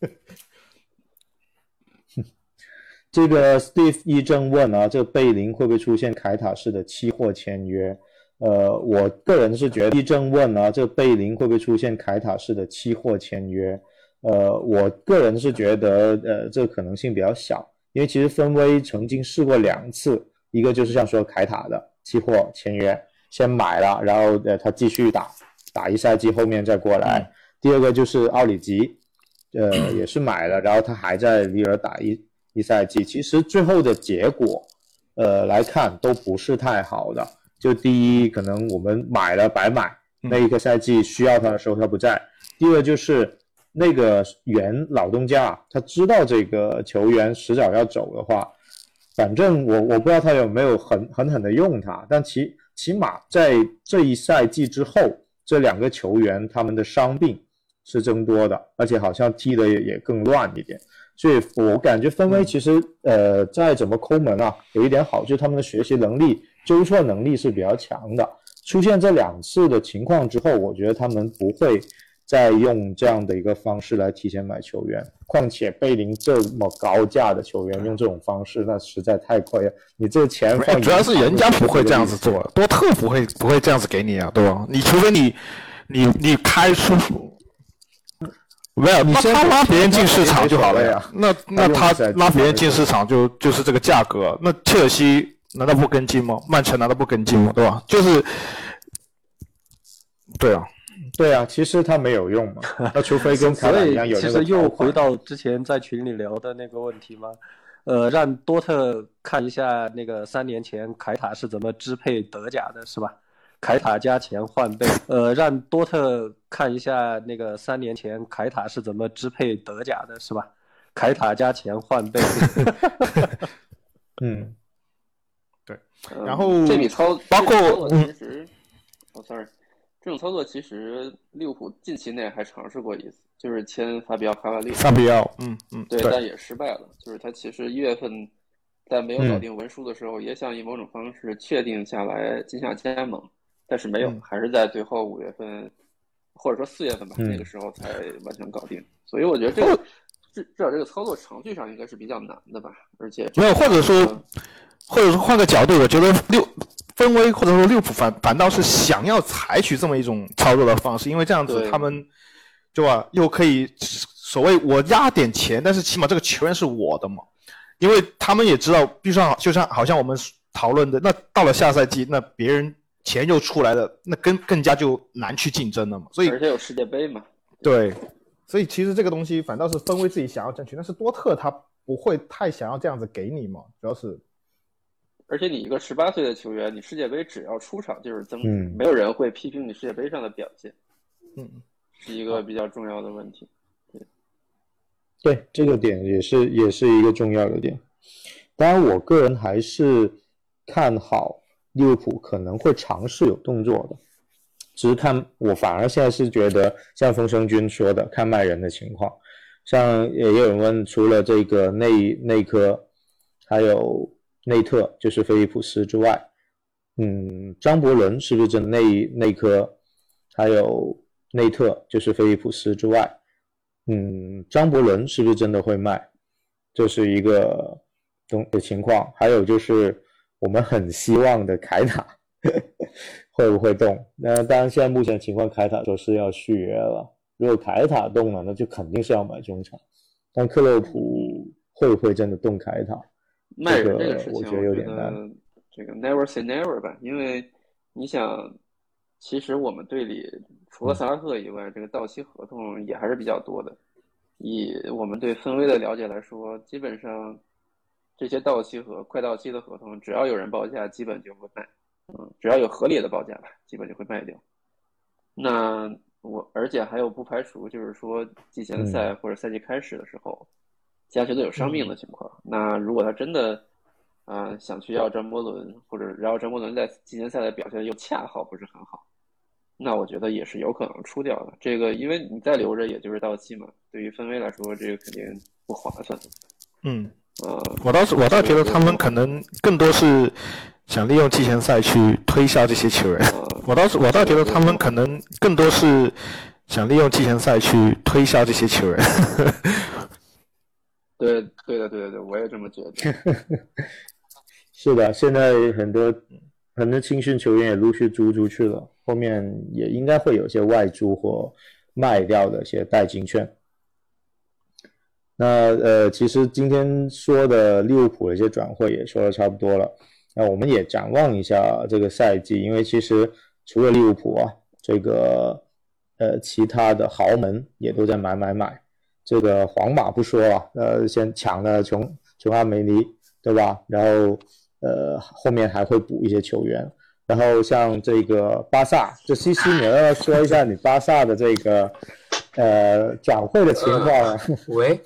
这个 Steve 一正问啊，这个贝林会不会出现凯塔式的期货签约？呃，我个人是觉得，一正问啊，这贝林会不会出现凯塔式的期货签约？呃，我个人是觉得，呃，这个可能性比较小，因为其实分威曾经试过两次，一个就是像说凯塔的期货签约，先买了，然后呃他继续打打一赛季，后面再过来；第二个就是奥里吉，呃也是买了，然后他还在里尔打一一赛季，其实最后的结果，呃来看都不是太好的。就第一，可能我们买了白买，那一个赛季需要他的时候他不在。第二就是那个原老东家，他知道这个球员迟早要走的话，反正我我不知道他有没有狠狠狠的用他，但起起码在这一赛季之后，这两个球员他们的伤病是增多的，而且好像踢的也也更乱一点。所以我感觉分威其实呃再怎么抠门啊，有一点好，就是他们的学习能力。纠错能力是比较强的。出现这两次的情况之后，我觉得他们不会再用这样的一个方式来提前买球员。况且贝林这么高价的球员用这种方式，那实在太亏了。你这钱放主要是人家不会这样子做，多特不会不会这样子给你啊，对吧？你除非你你你开出没有，你先拉别人进市场就好了呀。那那他拉别人进市场就就是这个价格。那切尔西。难道不跟进吗？曼城难道不跟进吗？对吧？就是，对啊，对啊，其实他没有用嘛。那除非跟凯尔一样有其实又回到之前在群里聊的那个问题吗？呃，让多特看一下那个三年前凯塔是怎么支配德甲的，是吧？凯塔加钱换贝。呃，让多特看一下那个三年前凯塔是怎么支配德甲的，是吧？凯塔加钱换贝。嗯。然后这笔操包括其实，哦，sorry，这种操作其实利物浦近期内还尝试过一次，就是签法比奥卡瓦利。法比奥，嗯嗯，对，但也失败了。就是他其实一月份在没有搞定文书的时候，也想以某种方式确定下来进下加盟，但是没有，还是在最后五月份或者说四月份吧，那个时候才完全搞定。所以我觉得这个至至少这个操作程序上应该是比较难的吧，而且没有，或者说。或者说换个角度，我觉得六分威或者说六浦反反倒是想要采取这么一种操作的方式，因为这样子他们对吧，又可以所谓我压点钱，但是起码这个球员是我的嘛，因为他们也知道，必须就像好像我们讨论的，那到了下赛季，那别人钱又出来了，那更更加就难去竞争了嘛。所以而且有世界杯嘛。对，所以其实这个东西反倒是分威自己想要争取，但是多特他不会太想要这样子给你嘛，主要是。而且你一个十八岁的球员，你世界杯只要出场就是增值，没有人会批评你世界杯上的表现。嗯，是一个比较重要的问题。对，对，这个点也是也是一个重要的点。当然，我个人还是看好利物浦可能会尝试有动作的，只是看我反而现在是觉得像风声君说的，看卖人的情况。像也有人问，除了这个内内科，还有内特，就是菲利普斯之外，嗯，张伯伦是不是真的内内科？还有内特，就是菲利普斯之外，嗯，张伯伦是不是真的会卖？这是一个东的情况。还有就是我们很希望的凯塔 会不会动？那当然，现在目前情况，凯塔说是要续约了。如果凯塔动了，那就肯定是要买中场。但克洛普会不会真的动凯塔？卖人这个个事情，我觉得有点难。这个 never say never 吧，因为你想，其实我们队里除了萨拉赫以外，这个到期合同也还是比较多的。以我们对分威的了解来说，基本上这些到期和快到期的合同，只要有人报价，基本就会卖。嗯，只要有合理的报价吧，基本就会卖掉。那我而且还有不排除，就是说季前赛或者赛季开始的时候，其他球队有伤病的情况。那如果他真的啊、想去要张伯伦，或者然后张伯伦在季前赛的表现又恰好不是很好，那我觉得也是有可能出掉的。这个因为你再留着也就是到期嘛，对于分威来说，这个肯定不划算。嗯，呃，我倒是我倒觉得他们可能更多是想利用季前赛去推销这些球员。呃我倒是我倒觉得他们可能更多是想利用季前赛去推销这些球员。对对的对的对，我也这么觉得。是的，现在很多很多青训球员也陆续租出去了，后面也应该会有些外租或卖掉的一些代金券。那呃，其实今天说的利物浦的一些转会也说的差不多了，那我们也展望一下这个赛季，因为其实除了利物浦啊，这个呃其他的豪门也都在买买买。这个皇马不说啊，呃，先抢了琼琼阿梅尼，对吧？然后呃后面还会补一些球员，然后像这个巴萨，就西西你要说一下你巴萨的这个呃转会的情况啊？喂，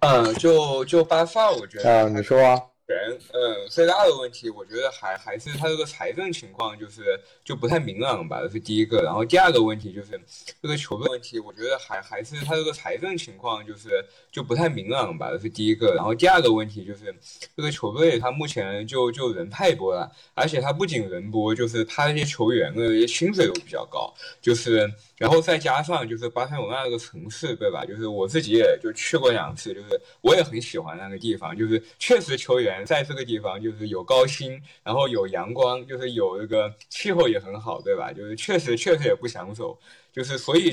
嗯，就就巴萨，我觉得啊，你说啊，人，嗯，最大的问题，我觉得还还是他这个财政情况，就是就不太明朗吧，这是第一个。然后第二个问题就是这个球队问题，我觉得还还是他这个财政情况，就是就不太明朗吧，这是第一个。然后第二个问题就是这个球队他目前就就人太多了，而且他不仅人多，就是他这些球员的薪水都比较高，就是然后再加上就是巴塞罗那那个城市，对吧？就是我自己也就去过两次，就是我也很喜欢那个地方，就是确实球员在这个地方就是有高薪，然后有阳光，就是有那个气候也很好，对吧？就是确实确实也不想走，就是所以。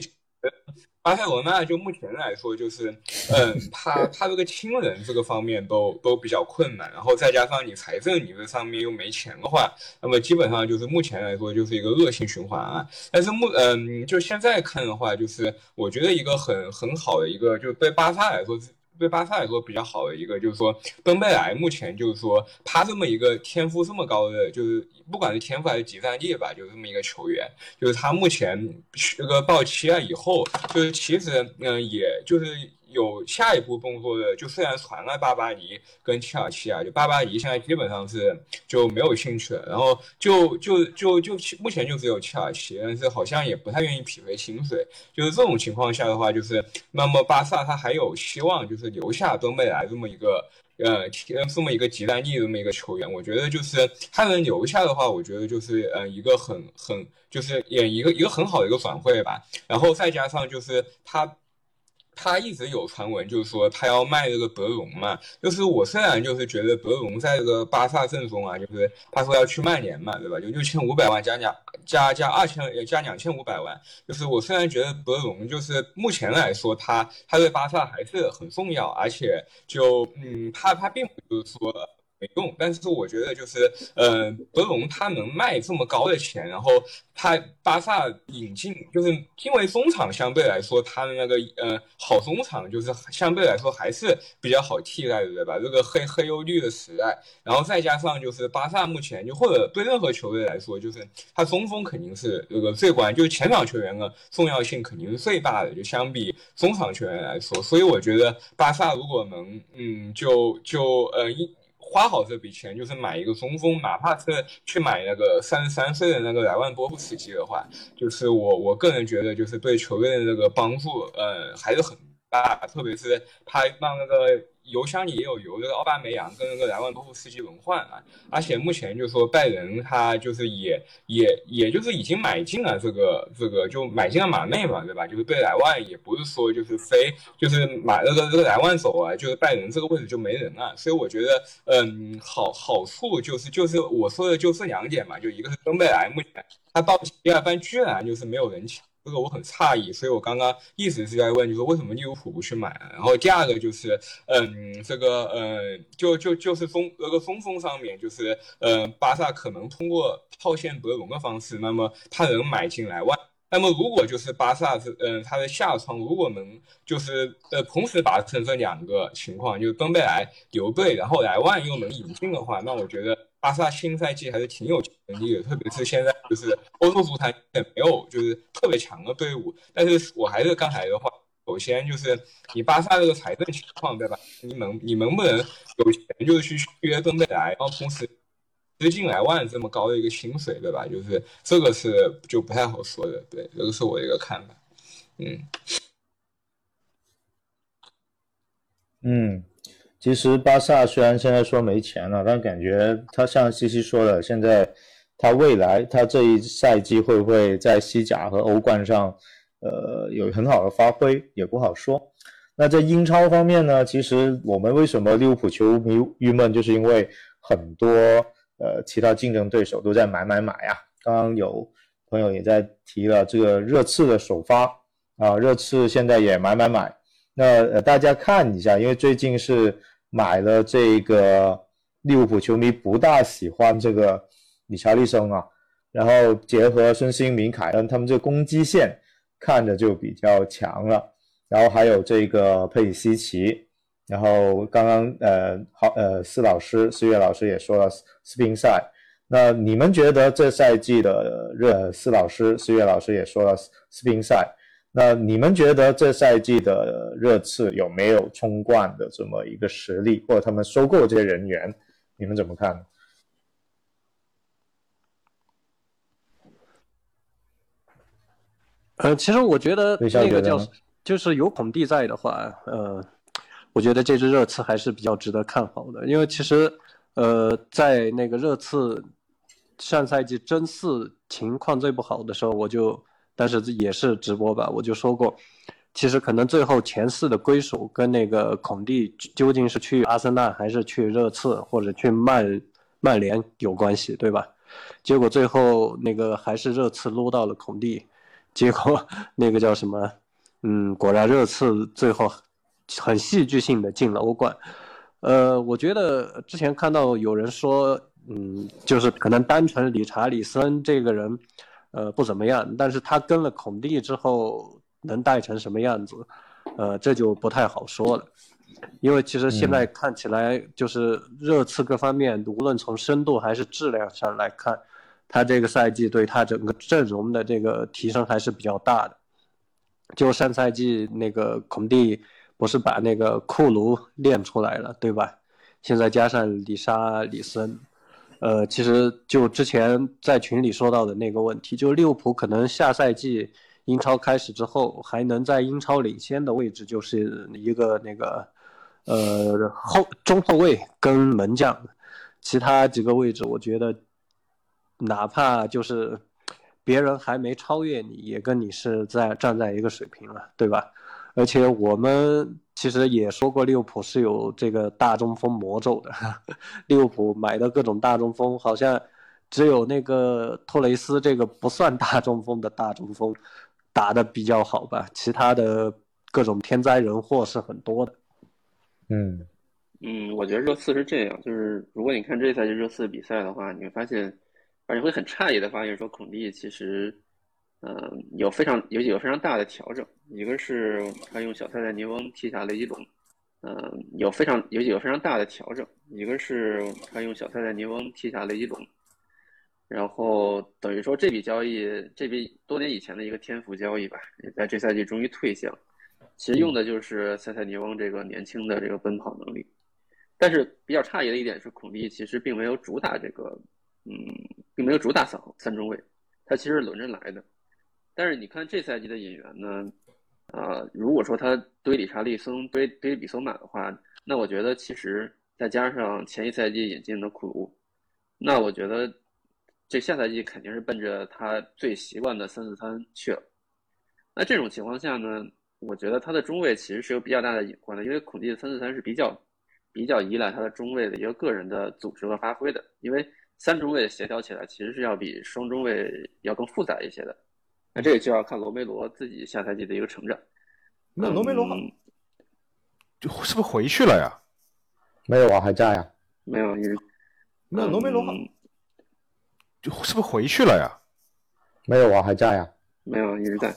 巴塞罗那就目前来说，就是，嗯，他他这个亲人这个方面都都比较困难，然后再加上你财政你这上面又没钱的话，那么基本上就是目前来说就是一个恶性循环啊。但是目嗯，就现在看的话，就是我觉得一个很很好的一个，就对巴萨来说。对巴萨来说比较好的一个，就是说登贝莱目前就是说他这么一个天赋这么高的，就是不管是天赋还是集战力吧，就这么一个球员，就是他目前这个到期了以后，就是其实嗯，也就是。有下一步动作的，就虽然传了巴巴黎跟切尔西啊，就巴巴黎现在基本上是就没有兴趣了，然后就就就就目前就只有切尔西，但是好像也不太愿意匹配薪水，就是这种情况下的话，就是那么巴萨他还有希望就是留下登贝莱这么一个。呃，这么一个极战力这么一个球员，我觉得就是他能留下的话，我觉得就是呃一个很很就是也一个一个很好的一个转会吧。然后再加上就是他。他一直有传闻，就是说他要卖这个德容嘛。就是我虽然就是觉得德容在这个巴萨阵中啊，就是他说要去曼联嘛，对吧？就六千五百万加两加加二千加两千五百万。就是我虽然觉得德容就是目前来说他他对巴萨还是很重要，而且就嗯他他并不是说。没用，但是我觉得就是，呃，德容他能卖这么高的钱，然后他巴萨引进，就是因为中场相对来说，他的那个呃好中场就是相对来说还是比较好替代的，对吧？这个黑黑又绿的时代，然后再加上就是巴萨目前就或者对任何球队来说，就是他中锋肯定是这个最关，就是前场球员的重要性肯定是最大的，就相比中场球员来说，所以我觉得巴萨如果能，嗯，就就呃一。花好这笔钱，就是买一个中锋，哪怕是去买那个三十三岁的那个莱万多夫斯基的话，就是我我个人觉得，就是对球队的这个帮助，呃，还是很大，特别是他让那个。油箱里也有油，这个奥巴梅扬跟那个莱万多夫斯基轮换啊，而且目前就是说拜仁他就是也也也就是已经买进了这个这个就买进了马内嘛，对吧？就是对莱万也不是说就是非就是买那个这个莱万走啊，就是拜仁这个位置就没人了，所以我觉得嗯好好处就是就是我说的就这两点嘛，就一个是登贝莱目前他到第二班居然就是没有人抢。这个我很诧异，所以我刚刚一直是在问，就是为什么利物浦不去买？然后第二个就是，嗯，这个，呃，就就就是风那个中锋上面，就是，呃，巴萨可能通过套现德隆的方式，那么他能买进来万。那么如果就是巴萨是，嗯，他的下窗如果能就是，呃，同时达成这两个情况，就是登贝莱留队，然后莱万又能引进的话，那我觉得。巴萨新赛季还是挺有潜力的，特别是现在就是欧洲足坛也没有就是特别强的队伍。但是我还是刚才的话，首先就是你巴萨这个财政情况，对吧？你能你能不能有钱就是去续约登贝莱，然后同时接近来万这么高的一个薪水，对吧？就是这个是就不太好说的，对，这个是我的一个看法。嗯嗯。其实巴萨虽然现在说没钱了，但感觉他像西西说的，现在他未来他这一赛季会不会在西甲和欧冠上，呃，有很好的发挥也不好说。那在英超方面呢？其实我们为什么利物浦球迷郁闷，就是因为很多呃其他竞争对手都在买买买啊。刚刚有朋友也在提了这个热刺的首发啊，热刺现在也买买买。那呃大家看一下，因为最近是。买了这个利物浦球迷不大喜欢这个理查利森啊，然后结合孙兴民、凯恩他们这攻击线看着就比较强了，然后还有这个佩里西奇，然后刚刚呃好呃施老师施月老师也说了斯宾塞，那你们觉得这赛季的热施老师施月老师也说了斯宾塞？那你们觉得这赛季的热刺有没有冲冠的这么一个实力，或者他们收购这些人员，你们怎么看？呃，其实我觉得那个叫就是有孔蒂在的话，呃，我觉得这支热刺还是比较值得看好的，因为其实呃，在那个热刺上赛季争四情况最不好的时候，我就。但是也是直播吧，我就说过，其实可能最后前四的归属跟那个孔蒂究竟是去阿森纳还是去热刺或者去曼曼联有关系，对吧？结果最后那个还是热刺撸到了孔蒂，结果 那个叫什么？嗯，果然热刺最后很戏剧性的进了欧冠。呃，我觉得之前看到有人说，嗯，就是可能单纯理查里森这个人。呃，不怎么样，但是他跟了孔蒂之后能带成什么样子，呃，这就不太好说了。因为其实现在看起来，就是热刺各方面，无论从深度还是质量上来看，他这个赛季对他整个阵容的这个提升还是比较大的。就上赛季那个孔蒂不是把那个库卢练出来了，对吧？现在加上里沙里森。呃，其实就之前在群里说到的那个问题，就利物浦可能下赛季英超开始之后，还能在英超领先的位置，就是一个那个，呃后中后卫跟门将，其他几个位置，我觉得哪怕就是别人还没超越你，也跟你是在站在一个水平了，对吧？而且我们。其实也说过，利物浦是有这个大中锋魔咒的。利物浦买的各种大中锋，好像只有那个托雷斯这个不算大中锋的大中锋打的比较好吧。其他的各种天灾人祸是很多的。嗯嗯，我觉得热刺是这样，就是如果你看这赛季热刺比赛的话，你会发现，而且会很诧异的发现，说孔蒂其实。嗯，有非常有几个非常大的调整，一个是他用小塞塞尼翁踢下雷吉龙，嗯，有非常有几个非常大的调整，一个是他用小塞塞尼翁踢下雷吉龙，然后等于说这笔交易，这笔多年以前的一个天赋交易吧，也在这赛季终于退下，其实用的就是塞塞尼翁这个年轻的这个奔跑能力，但是比较诧异的一点是，孔蒂其实并没有主打这个，嗯，并没有主打三三中卫，他其实是轮着来的。但是你看这赛季的引援呢，呃，如果说他堆理查利森、堆堆比索马的话，那我觉得其实再加上前一赛季引进的库卢，那我觉得这下赛季肯定是奔着他最习惯的三四三去了。那这种情况下呢，我觉得他的中卫其实是有比较大的隐患的，因为孔蒂的三四三是比较比较依赖他的中卫的一个个人的组织和发挥的，因为三中卫协调起来其实是要比双中卫要更复杂一些的。那这个就要看罗梅罗自己下赛季的一个成长。那罗梅罗就是不是回去了呀？没有啊，还在啊。没有，因为那罗梅罗就是不是回去了呀？没有啊，还在啊。没有一直在。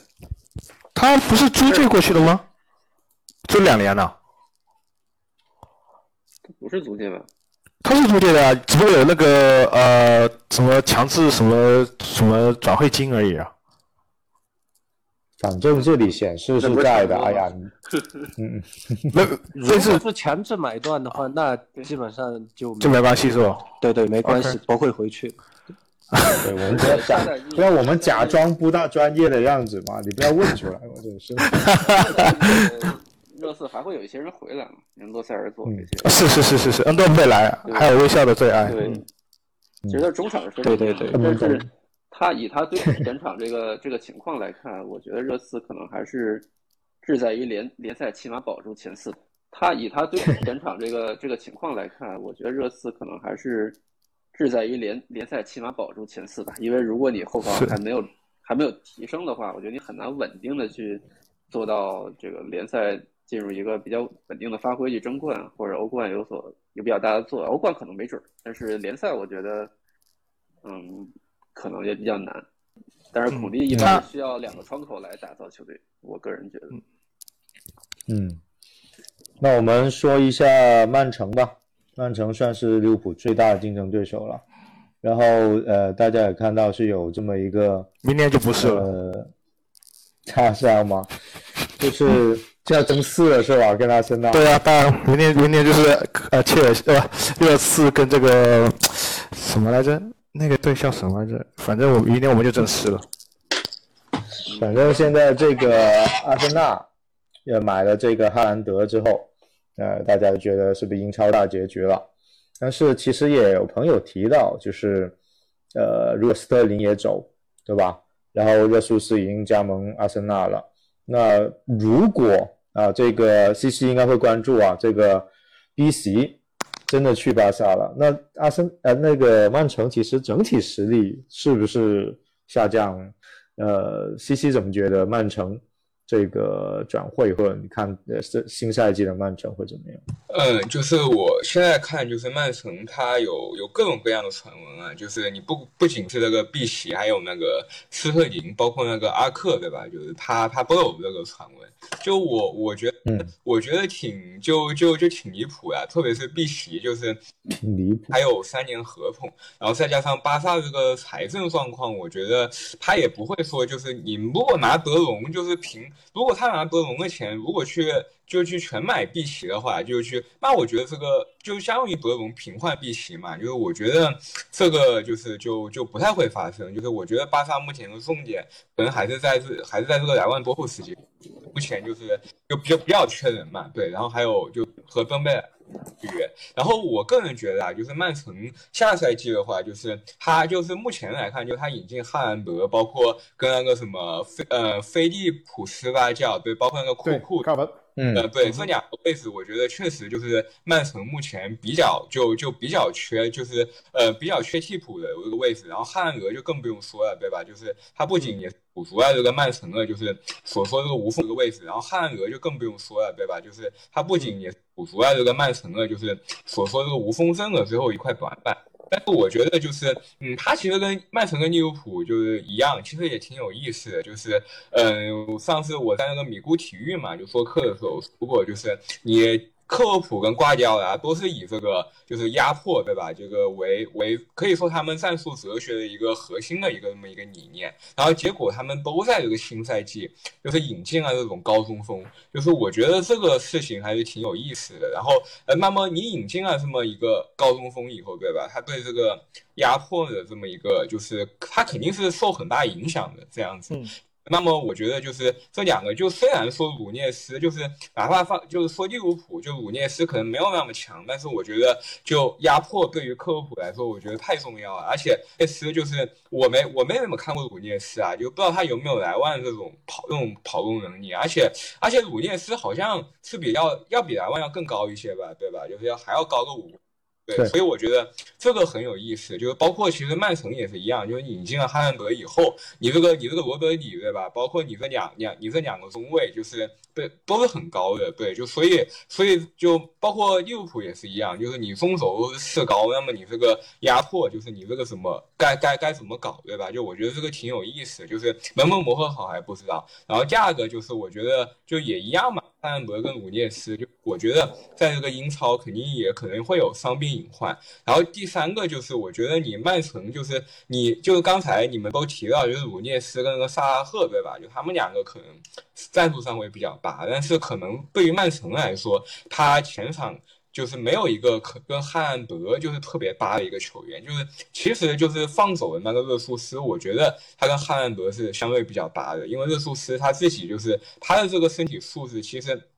他不是租借过去的吗？租两年呢？不是租借吧？他是租借的啊，只不过有那个呃什么强制什么什么转会金而已啊。反正这里显示是在的。哎呀，你 嗯，那如 但是果是强制买断的话，那基本上就就没关系是吧？对对，没关系不会回去。对，我们不要 假，不要我们假装不大专业的样子嘛，你不要问出来，我真是。呃热刺还会有一些人回来嘛？人洛塞尔佐这些。是是是是是，恩多贝莱，还有微笑的最爱。对，其实他中场是非常对对对但是他以他对前场这个这个情况来看，我觉得热刺可能还是志在于联联赛起码保住前四。他以他对前场这个这个情况来看，我觉得热刺可能还是志在于联联赛起码保住前四吧。因为如果你后防还没有还没有提升的话，我觉得你很难稳定的去做到这个联赛进入一个比较稳定的发挥去争冠，或者欧冠有所有比较大的作用。欧冠可能没准儿，但是联赛我觉得，嗯，可能也比较难。但是孔蒂一般需要两个窗口来打造球队，我个人觉得。嗯，那我们说一下曼城吧。曼城算是利物浦最大的竞争对手了。然后呃，大家也看到是有这么一个明年就不是了。呃，他是这样吗？就是就要争四了是吧？跟阿森纳。对啊，当然明年明年就是呃切尔西呃热刺跟这个什么来着？那个队叫什么来着？反正我明天我们就正式了。反正现在这个阿森纳也买了这个哈兰德之后，呃，大家就觉得是不是英超大结局了？但是其实也有朋友提到，就是呃，如果斯特林也走，对吧？然后热苏斯已经加盟阿森纳了，那如果啊，这个西西应该会关注啊，这个 B 席真的去巴萨了，那阿森呃那个曼城其实整体实力是不是下降？呃，西西怎么觉得曼城这个转会，或者你看呃新新赛季的曼城会怎么样？嗯，就是我现在看，就是曼城它有有各种各样的传闻啊，就是你不不仅是那个碧玺，还有那个斯特林，包括那个阿克，对吧？就是他他都有这个传闻。就我我觉得，嗯我觉得挺就就就挺离谱呀，特别是碧玺，就是挺离谱。还有三年合同，然后再加上巴萨这个财政状况，我觉得他也不会说，就是你如果拿德容，就是凭如果他拿德容的钱，如果去就去全买碧琪的话，就去那我觉得这个就相当于德容平换碧琪嘛，就是我觉得这个就是就就不太会发生，就是我觉得巴萨目前的重点可能还是在这还是在这个莱万多户时期，目前就是就比较比较缺人嘛，对，然后还有就和登贝尔。约，然后我个人觉得啊，就是曼城下赛季的话，就是他就是目前来看，就他引进哈兰德，包括跟那个什么菲呃菲利普斯吧叫对，包括那个库库，卡文，嗯呃对，这两个位置，我觉得确实就是曼城目前比较就就比较缺，就是呃比较缺替补的一个位置，然后哈兰德就更不用说了，对吧？就是他不仅也补足了这个曼城的，就是所说这个无缝这个位置，然后哈兰德就更不用说了，对吧？就是他不仅也补足了这个曼城的，就是所说这个无锋阵的最后一块短板。但是我觉得就是，嗯，他其实跟曼城跟利物浦就是一样，其实也挺有意思的。就是，嗯，上次我在那个米咕体育嘛，就说课的时候，如果就是你克洛普跟瓜迪奥拉都是以这个就是压迫，对吧？这个为为可以说他们战术哲学的一个核心的一个这么一个理念。然后结果他们都在这个新赛季就是引进了这种高中锋，就是我觉得这个事情还是挺有意思的。然后呃，那么你引进了这么一个高中锋以后，对吧？他对这个压迫的这么一个就是他肯定是受很大影响的这样子。那么我觉得就是这两个，就虽然说鲁涅斯就是哪怕放就是说利物浦，就鲁涅斯可能没有那么强，但是我觉得就压迫对于克洛普来说，我觉得太重要了。而且涅斯就是我没我没怎么看过鲁涅斯啊，就不知道他有没有莱万这种跑这种跑动能力。而且而且鲁涅斯好像是比较要比莱万要更高一些吧，对吧？就是要还要高个五。对，所以我觉得这个很有意思，就是包括其实曼城也是一样，就是引进了哈兰德以后，你这个你这个罗德里对吧？包括你这两两你这两个中卫，就是对都是很高的，对，就所以所以就包括利物浦也是一样，就是你中轴是高，那么你这个压迫就是你这个什么该该该怎么搞，对吧？就我觉得这个挺有意思，就是能不能磨合好还不知道。然后价格就是我觉得就也一样嘛。哈兰德跟鲁涅斯，就我觉得在这个英超肯定也可能会有伤病隐患。然后第三个就是，我觉得你曼城就是你就是刚才你们都提到，就是鲁涅斯跟那个萨拉赫，对吧？就他们两个可能战术上会比较拔，但是可能对于曼城来说，他前场。就是没有一个可跟汉兰德就是特别搭的一个球员，就是其实就是放走的那个热苏斯，我觉得他跟汉兰德是相对比较搭的，因为热苏斯他自己就是他的这个身体素质其实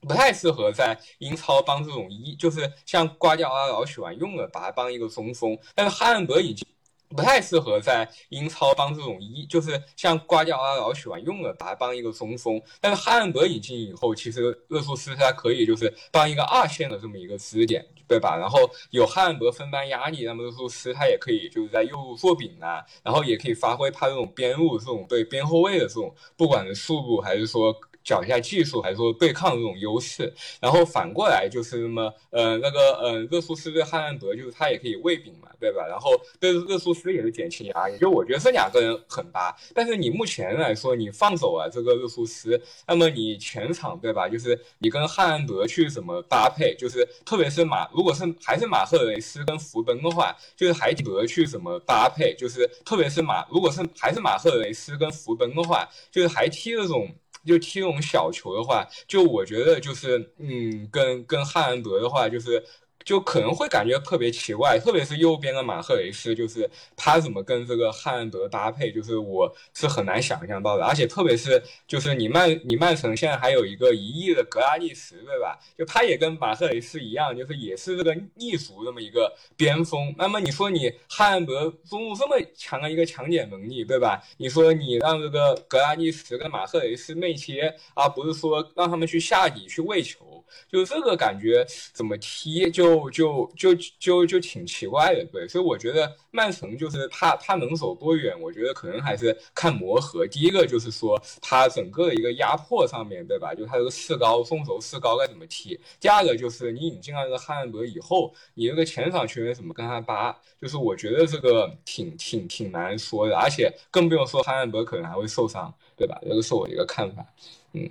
不太适合在英超帮这种一就是像瓜迪奥拉老喜欢用的，把他当一个中锋，但是汉兰德已经。不太适合在英超帮这种一，就是像瓜迪奥拉老喜欢用的，把他帮一个中锋。但是哈兰德引进以后，其实热苏斯他可以就是帮一个二线的这么一个支点，对吧？然后有哈兰德分担压力，那么热苏斯他也可以就是在右路做饼啊，然后也可以发挥他这种边路这种对边后卫的这种，不管是速度还是说。讲一下技术还是说对抗这种优势，然后反过来就是那么呃那个呃热苏斯对汉兰德就是他也可以喂饼嘛，对吧？然后对热苏斯也是减轻压力，就我觉得这两个人很搭。但是你目前来说你放走了这个热苏斯，那么你全场对吧？就是你跟汉兰德去怎么搭配？就是特别是马如果是还是马赫雷斯跟福登的话，就是还德去怎么搭配？就是特别是马如果是还是马赫雷斯跟福登的话，就是还踢这种。就踢那种小球的话，就我觉得就是，嗯，跟跟汉兰德的话，就是。就可能会感觉特别奇怪，特别是右边的马赫雷斯，就是他怎么跟这个汉德搭配，就是我是很难想象到的。而且特别是就是你曼你曼城现在还有一个一亿的格拉利什，对吧？就他也跟马赫雷斯一样，就是也是这个逆足这么一个边锋。那么你说你汉德中路这么强的一个抢点能力，对吧？你说你让这个格拉利什跟马赫雷斯内切，而不是说让他们去下底去喂球，就这个感觉怎么踢就。就就就就挺奇怪的，对，所以我觉得曼城就是他他能走多远，我觉得可能还是看磨合。第一个就是说他整个的一个压迫上面对吧？就他这个四高送轴四高该怎么踢？第二个就是你引进了这个汉兰德以后，你这个前场球员怎么跟他搭？就是我觉得这个挺挺挺难说的，而且更不用说汉兰德可能还会受伤，对吧？这个是我一个看法，嗯。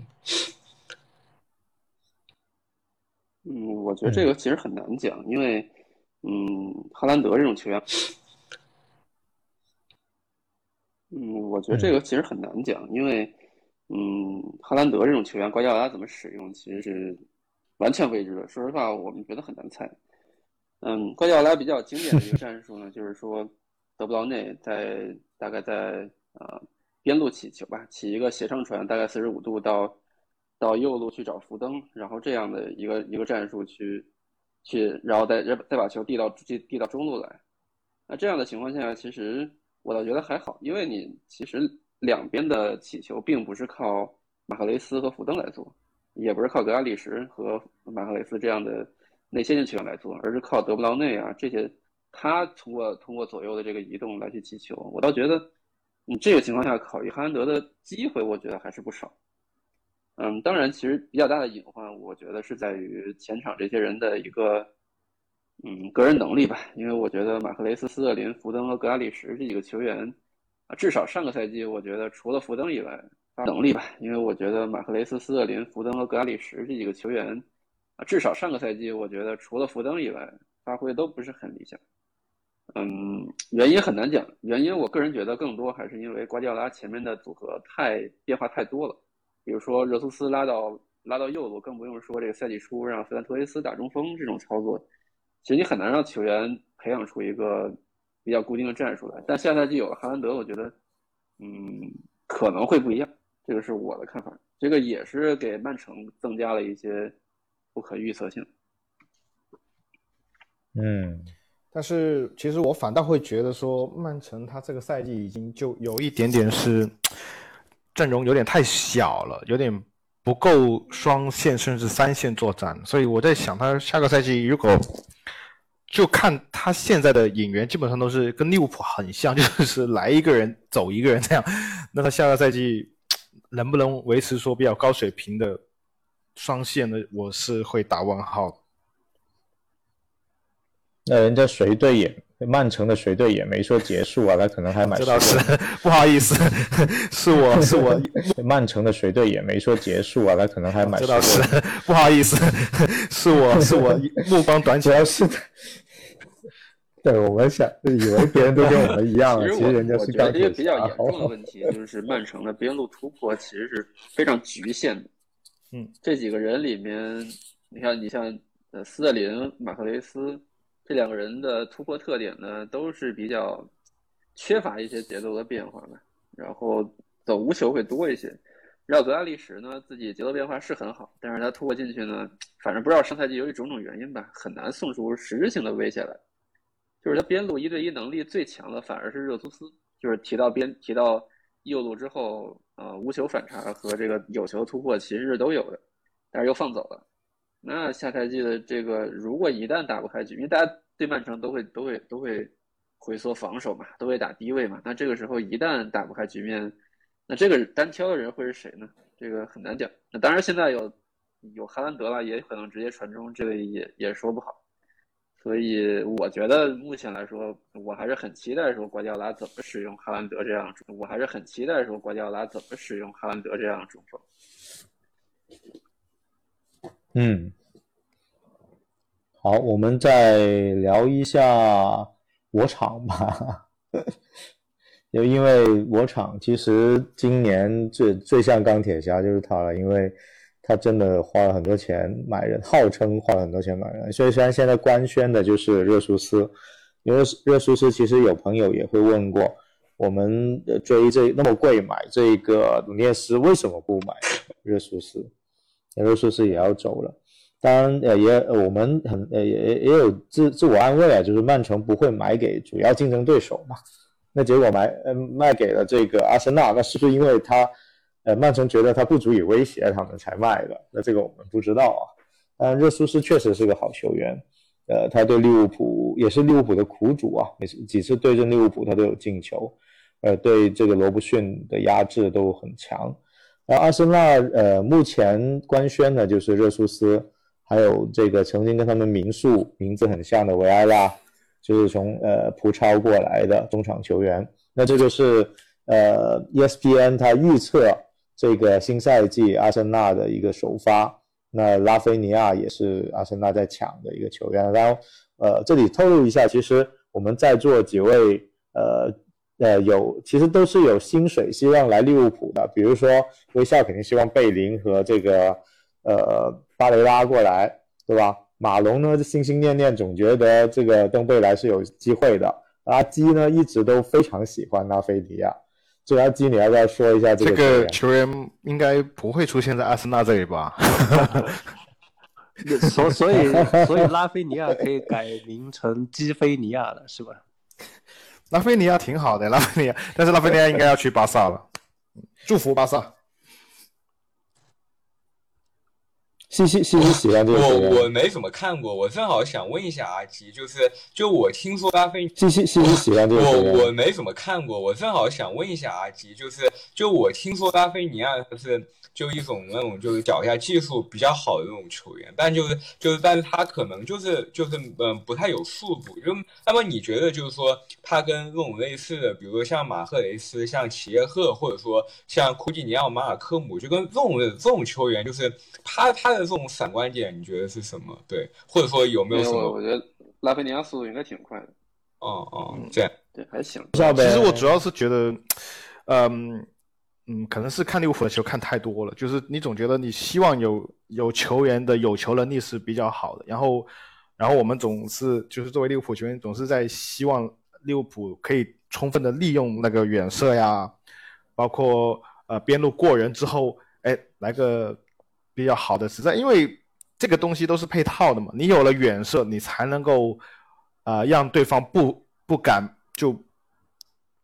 嗯，我觉得这个其实很难讲，因为，嗯，哈兰德这种球员，嗯，我觉得这个其实很难讲，因为，嗯，哈兰德这种球员，瓜迪奥拉怎么使用其实是完全未知的。说实话，我们觉得很难猜。嗯，瓜迪奥拉比较经典的一个 战术呢，就是说德布劳内在大概在呃边路起球吧，起一个斜上传，大概四十五度到。到右路去找福登，然后这样的一个一个战术去，去，然后再再把球递到递递到中路来。那这样的情况下，其实我倒觉得还好，因为你其实两边的起球并不是靠马赫雷斯和福登来做，也不是靠格拉利什和马赫雷斯这样的内线球员来做，而是靠德布劳内啊这些，他通过通过左右的这个移动来去起球。我倒觉得，你这个情况下考虑哈兰德的机会，我觉得还是不少。嗯，当然，其实比较大的隐患，我觉得是在于前场这些人的一个，嗯，个人能力吧。因为我觉得马克雷斯、斯特林、福登和格拉里什这几个球员，啊，至少上个赛季，我觉得除了福登以外，能力吧。因为我觉得马克雷斯、斯特林、福登和格拉里什这几个球员，啊，至少上个赛季我觉得除了福登以外，发挥都不是很理想。嗯，原因很难讲，原因我个人觉得更多还是因为瓜迪奥拉前面的组合太变化太多了，比如说热苏斯拉到拉到右路，更不用说这个赛季初让费兰托雷斯打中锋这种操作，其实你很难让球员培养出一个比较固定的战术来。但下赛季有了哈兰德，我觉得，嗯，可能会不一样，这个是我的看法。这个也是给曼城增加了一些不可预测性。嗯。但是其实我反倒会觉得说，曼城他这个赛季已经就有一点点是阵容有点太小了，有点不够双线甚至三线作战。所以我在想，他下个赛季如果就看他现在的引援，基本上都是跟利物浦很像，就是来一个人走一个人这样。那他下个赛季能不能维持说比较高水平的双线呢？我是会打问号。那人家谁队也，曼城的随队也没说结束啊，他可能还蛮。这倒是，不好意思，是我是我。曼城的随队也没说结束啊，他可能还蛮。这倒 是，不好意思，是我是我目光短浅。是的。对，我们想以为别人都跟我们一样，其实人家是钢铁。一个比较严重的问题就是曼城的边路突破其实是非常局限的。嗯，这几个人里面，你看，你像呃斯特林、马克雷斯。这两个人的突破特点呢，都是比较缺乏一些节奏的变化的，然后走无球会多一些。绕格拉利什呢，自己节奏变化是很好，但是他突破进去呢，反正不知道上赛季由于种种原因吧，很难送出实质性的威胁来。就是他边路一对一能力最强的反而是热苏斯，就是提到边提到右路之后，呃，无球反差和这个有球突破其实是都有的，但是又放走了。那下赛季的这个，如果一旦打不开局，因为大家对曼城都会都会都会回缩防守嘛，都会打低位嘛。那这个时候一旦打不开局面，那这个单挑的人会是谁呢？这个很难讲。那当然现在有有哈兰德了，也可能直接传中，这个也也说不好。所以我觉得目前来说，我还是很期待说瓜迪奥拉怎么使用哈兰德这样，我还是很期待说瓜迪奥拉怎么使用哈兰德这样的中锋。嗯，好，我们再聊一下我厂吧。就 因为我厂其实今年最最像钢铁侠就是他了，因为他真的花了很多钱买人，号称花了很多钱买人。所以虽然现在官宣的就是热苏斯，因为热苏斯其实有朋友也会问过，我们追这那么贵买这个努涅斯，为什么不买热苏斯？热苏斯也要走了，当然，呃，也我们很呃也也有自自我安慰啊，就是曼城不会买给主要竞争对手嘛。那结果买呃卖给了这个阿森纳，那是不是因为他呃曼城觉得他不足以威胁他们才卖的？那这个我们不知道啊。但热苏斯确实是个好球员，呃，他对利物浦也是利物浦的苦主啊，每次几次对阵利物浦他都有进球，呃，对这个罗布逊的压制都很强。然后阿森纳呃，目前官宣的就是热苏斯，还有这个曾经跟他们名宿名字很像的维埃拉，就是从呃葡超过来的中场球员。那这就是呃 ESPN 他预测这个新赛季阿森纳的一个首发。那拉菲尼亚也是阿森纳在抢的一个球员。然后呃，这里透露一下，其实我们在座几位呃。呃，有其实都是有薪水，希望来利物浦的。比如说，微笑肯定希望贝林和这个呃巴雷拉过来，对吧？马龙呢，心心念念，总觉得这个登贝莱是有机会的。阿基呢，一直都非常喜欢拉菲尼亚。这阿基，你要不要说一下这个？这个球员应该不会出现在阿森纳这里吧？所所以所以拉菲尼亚可以改名成基菲尼亚了，是吧？拉菲尼亚挺好的，拉菲尼亚，但是拉菲尼亚应该要去巴萨了。祝福巴萨。西西西西喜欢这个我我没怎么看过，我正好想问一下阿吉，就是就我听说拉菲西西西西喜欢这个我我没怎么看过，我正好想问一下阿吉，就是就我听说拉菲尼亚是。就一种那种就是脚下技术比较好的那种球员，但就是就是，但是他可能就是就是嗯不太有速度。就那么你觉得就是说他跟这种类似的，比如说像马赫雷斯、像齐耶赫，或者说像库蒂尼奥、马尔科姆，就跟这种这种球员，就是他他的这种闪光点，你觉得是什么？对，或者说有没没有，什么？我我觉得拉菲尼亚速度应该挺快的，哦哦，这样。对，还行。知道呗其实我主要是觉得，嗯嗯，可能是看利物浦的球看太多了，就是你总觉得你希望有有球员的有球能力是比较好的，然后然后我们总是就是作为利物浦球员，总是在希望利物浦可以充分的利用那个远射呀，包括呃边路过人之后，哎来个比较好的实战，因为这个东西都是配套的嘛，你有了远射，你才能够啊、让对方不不敢就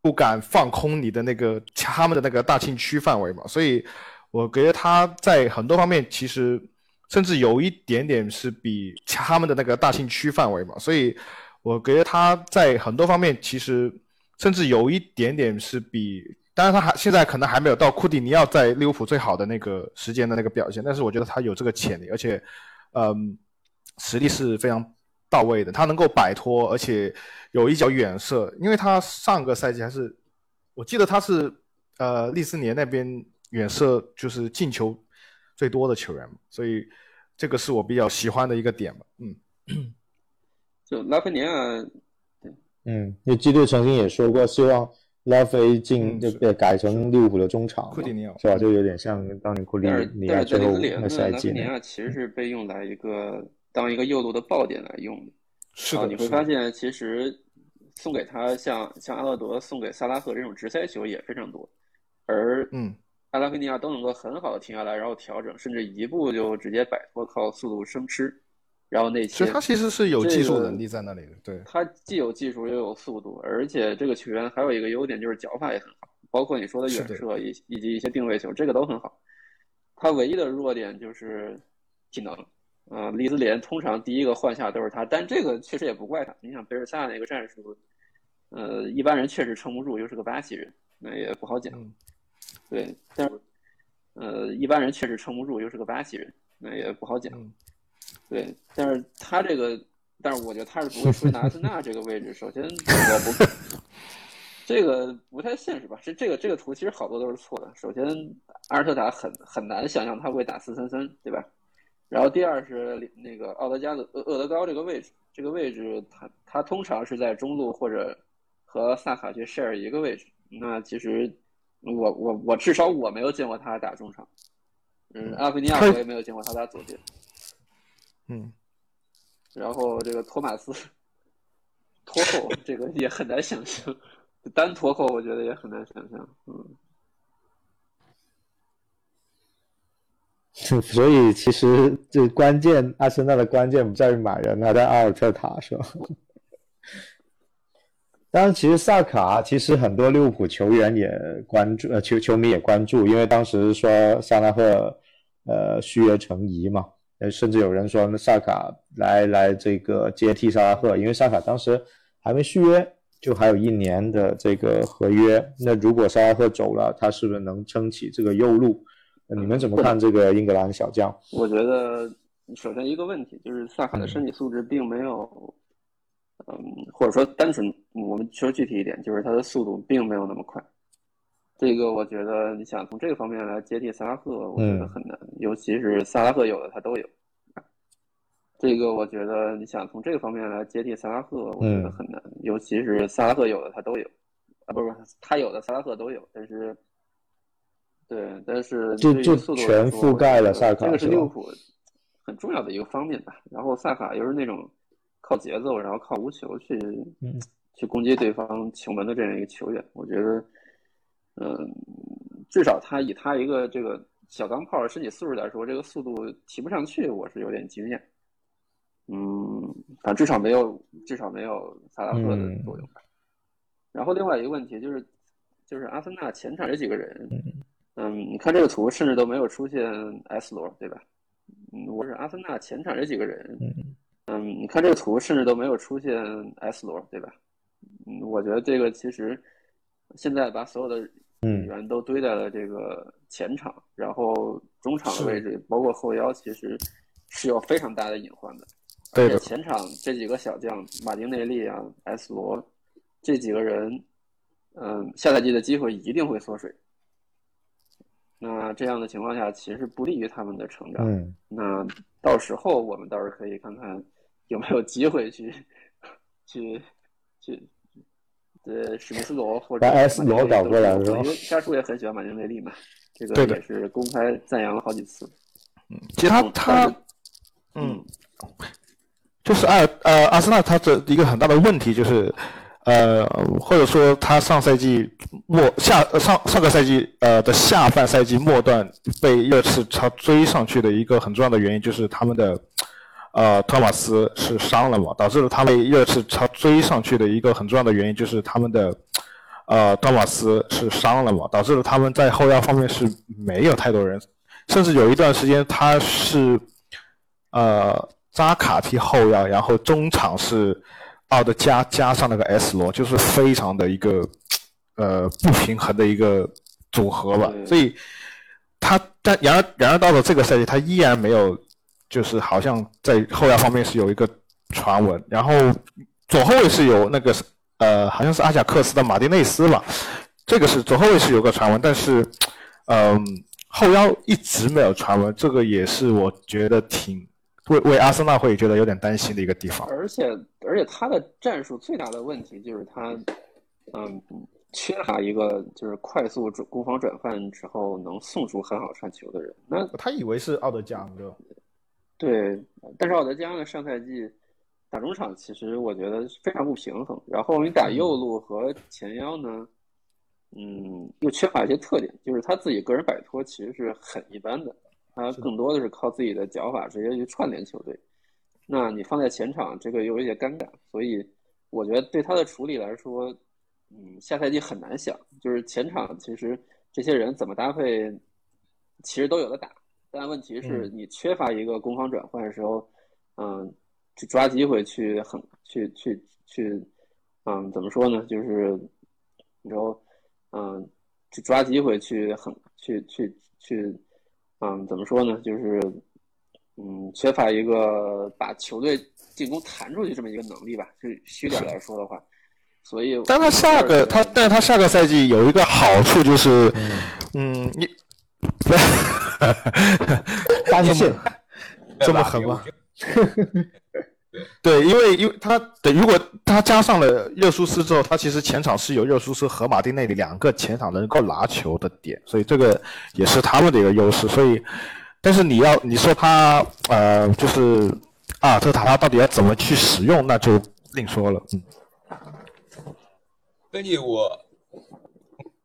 不敢放空你的那个他们的那个大禁区范围嘛，所以我觉得他在很多方面其实甚至有一点点是比他们的那个大禁区范围嘛，所以我觉得他在很多方面其实甚至有一点点是比，当然他还现在可能还没有到库蒂尼奥在利物浦最好的那个时间的那个表现，但是我觉得他有这个潜力，而且嗯实力是非常到位的，他能够摆脱，而且有一脚远射，因为他上个赛季还是，我记得他是呃利兹联那边远射就是进球最多的球员，所以这个是我比较喜欢的一个点吧，嗯，就拉菲尼亚，嗯，因为基督曾经也说过，希望拉菲进嗯就是呃改成利物浦的中场，库蒂尼奥是吧？就有点像当年库蒂但是尼但是在亚最后那赛季那拉菲尼亚其实是被用来一个当一个右路的爆点来用的。啊，是的，你会发现其实送给他像像阿勒德送给萨拉赫这种直塞球也非常多，而嗯阿拉菲尼亚都能够很好的停下来，然后调整，甚至一步就直接摆脱，靠速度生吃，然后内切所以。他其实是有技术能力在那里的，对，他既有技术又有速度，而且这个球员还有一个优点就是脚法也很好，包括你说的远射以以及一些定位球，这个都很好。他唯一的弱点就是体能。呃，利兹联通常第一个换下都是他，但这个确实也不怪他。你想贝尔萨那个战术，呃，一般人确实撑不住，又是个巴西人，那也不好讲。嗯对，但是呃，一般人确实撑不住，又是个巴西人，那也不好讲。嗯对，但是他这个，但是我觉得他是不会出阿森纳这个位置。首先，我不，这个不太现实吧？这这个这个图其实好多都是错的。首先，阿尔特塔很很难想象他会打四三三，对吧？然后第二是那个奥德加的厄厄德高这个位置，这个位置他他通常是在中路或者和萨卡去 share 一个位置。那其实我我我至少我没有见过他打中场，嗯，阿菲尼亚我也没有见过他打左边。嗯，然后这个托马斯脱后，这个也很难想象，单拖后我觉得也很难想象。嗯，所以其实这关键，阿森纳的关键不在于买人啊，在阿尔特塔是吧？当然，其实萨卡其实很多利物浦球员也关注，呃，球球迷也关注，因为当时说萨拉赫呃续约成疑嘛，呃，甚至有人说那萨卡来来这个接替萨拉赫，因为萨卡当时还没续约，就还有一年的这个合约。那如果萨拉赫走了，他是不是能撑起这个右路？你们怎么看这个英格兰小将？我觉得首先一个问题就是萨卡的身体素质并没有，嗯，或者说单纯我们说具体一点，就是他的速度并没有那么快。这个我觉得你想从这个方面来接替萨拉赫，我觉得很难，尤其是萨拉赫有的他都有。这个我觉得你想从这个方面来接替萨拉赫，我觉得很难，尤其是萨拉赫有的他都有，啊，不是不是他有的萨拉赫都有，但是，对，但是就就全覆盖了萨卡这个是利物浦很重要的一个方面吧。然后萨卡又是那种靠节奏，然后靠无球去嗯去攻击对方球门的这样一个球员，我觉得，嗯，至少他以他一个这个小钢炮的身体素质来说，这个速度提不上去，我是有点惊讶。嗯，反正至少没有至少没有萨拉赫的嗯作用吧。然后另外一个问题就是，就是阿森纳前场这几个人，嗯，你看这个图，甚至都没有出现 S 罗，对吧？嗯，我是阿森纳前场这几个人，嗯，你看这个图，甚至都没有出现 S 罗，对吧？嗯，我觉得这个其实现在把所有的嗯员都堆在了这个前场，然后中场的位置，包括后腰，其实是有非常大的隐患的。而且前场这几个小将，马丁内利啊、S 罗这几个人，嗯，下赛季的机会一定会缩水。那这样的情况下，其实不利于他们的成长。嗯，那到时候我们倒是可以看看有没有机会去去 去，呃，史密斯罗或者把 S 罗搞过来是吧因为家叔也很喜欢马丁内利嘛，这个对的也是公开赞扬了好几次。嗯其实他他嗯，就是阿尔呃阿森纳他的一个很大的问题就是，呃，或者说他上赛季末下呃上上个赛季呃的下半赛季末段被热刺超追上去的一个很重要的原因就是他们的呃托马斯是伤了嘛，导致了他们被热刺超追上去的一个很重要的原因就是他们的呃托马斯是伤了嘛，导致了他们在后腰方面是没有太多人，甚至有一段时间他是。呃，扎卡踢后腰，然后中场是奥德加加上那个 S 罗，就是非常的一个呃不平衡的一个组合吧。所以他但然而然而到了这个赛季，他依然没有就是好像在后腰方面是有一个传闻，然后左后卫是有那个呃好像是阿贾克斯的马丁内斯吧，这个是左后卫是有个传闻，但是嗯、后腰一直没有传闻，这个也是我觉得挺。为为阿森纳会觉得有点担心的一个地方。而且而且他的战术最大的问题就是他，嗯，缺乏一个就是快速转攻防转换之后能送出很好传球的人。那他以为是奥德加，就对，但是奥德加呢，上赛季打中场其实我觉得非常不平衡。然后你打右路和前腰呢，嗯，又缺乏一些特点，就是他自己个人摆脱其实是很一般的，他更多的是靠自己的脚法直接去串联球队。那你放在前场，这个又有点尴尬，所以我觉得对他的处理来说，嗯，下赛季很难想，就是前场其实这些人怎么搭配，其实都有的打，但问题是你缺乏一个攻防转换的时候，嗯，去抓机会去很去去去，嗯，怎么说呢？就是你说，嗯，去抓机会去很去去去，嗯，怎么说呢？就是嗯，缺乏一个把球队进攻弹出去这么一个能力吧，就是虚点来说的话，所以但他下个他，但是他下个赛季有一个好处就是，嗯，你 单线这么狠吗？对，因为因为他对，如果他加上了热苏斯之后，他其实前场是有热苏斯和马丁内里两个前场能够拿球的点，所以这个也是他们的一个优势。所以，但是你要你说他呃，就是阿尔特塔他到底要怎么去使用，那就另说了。嗯，根据我，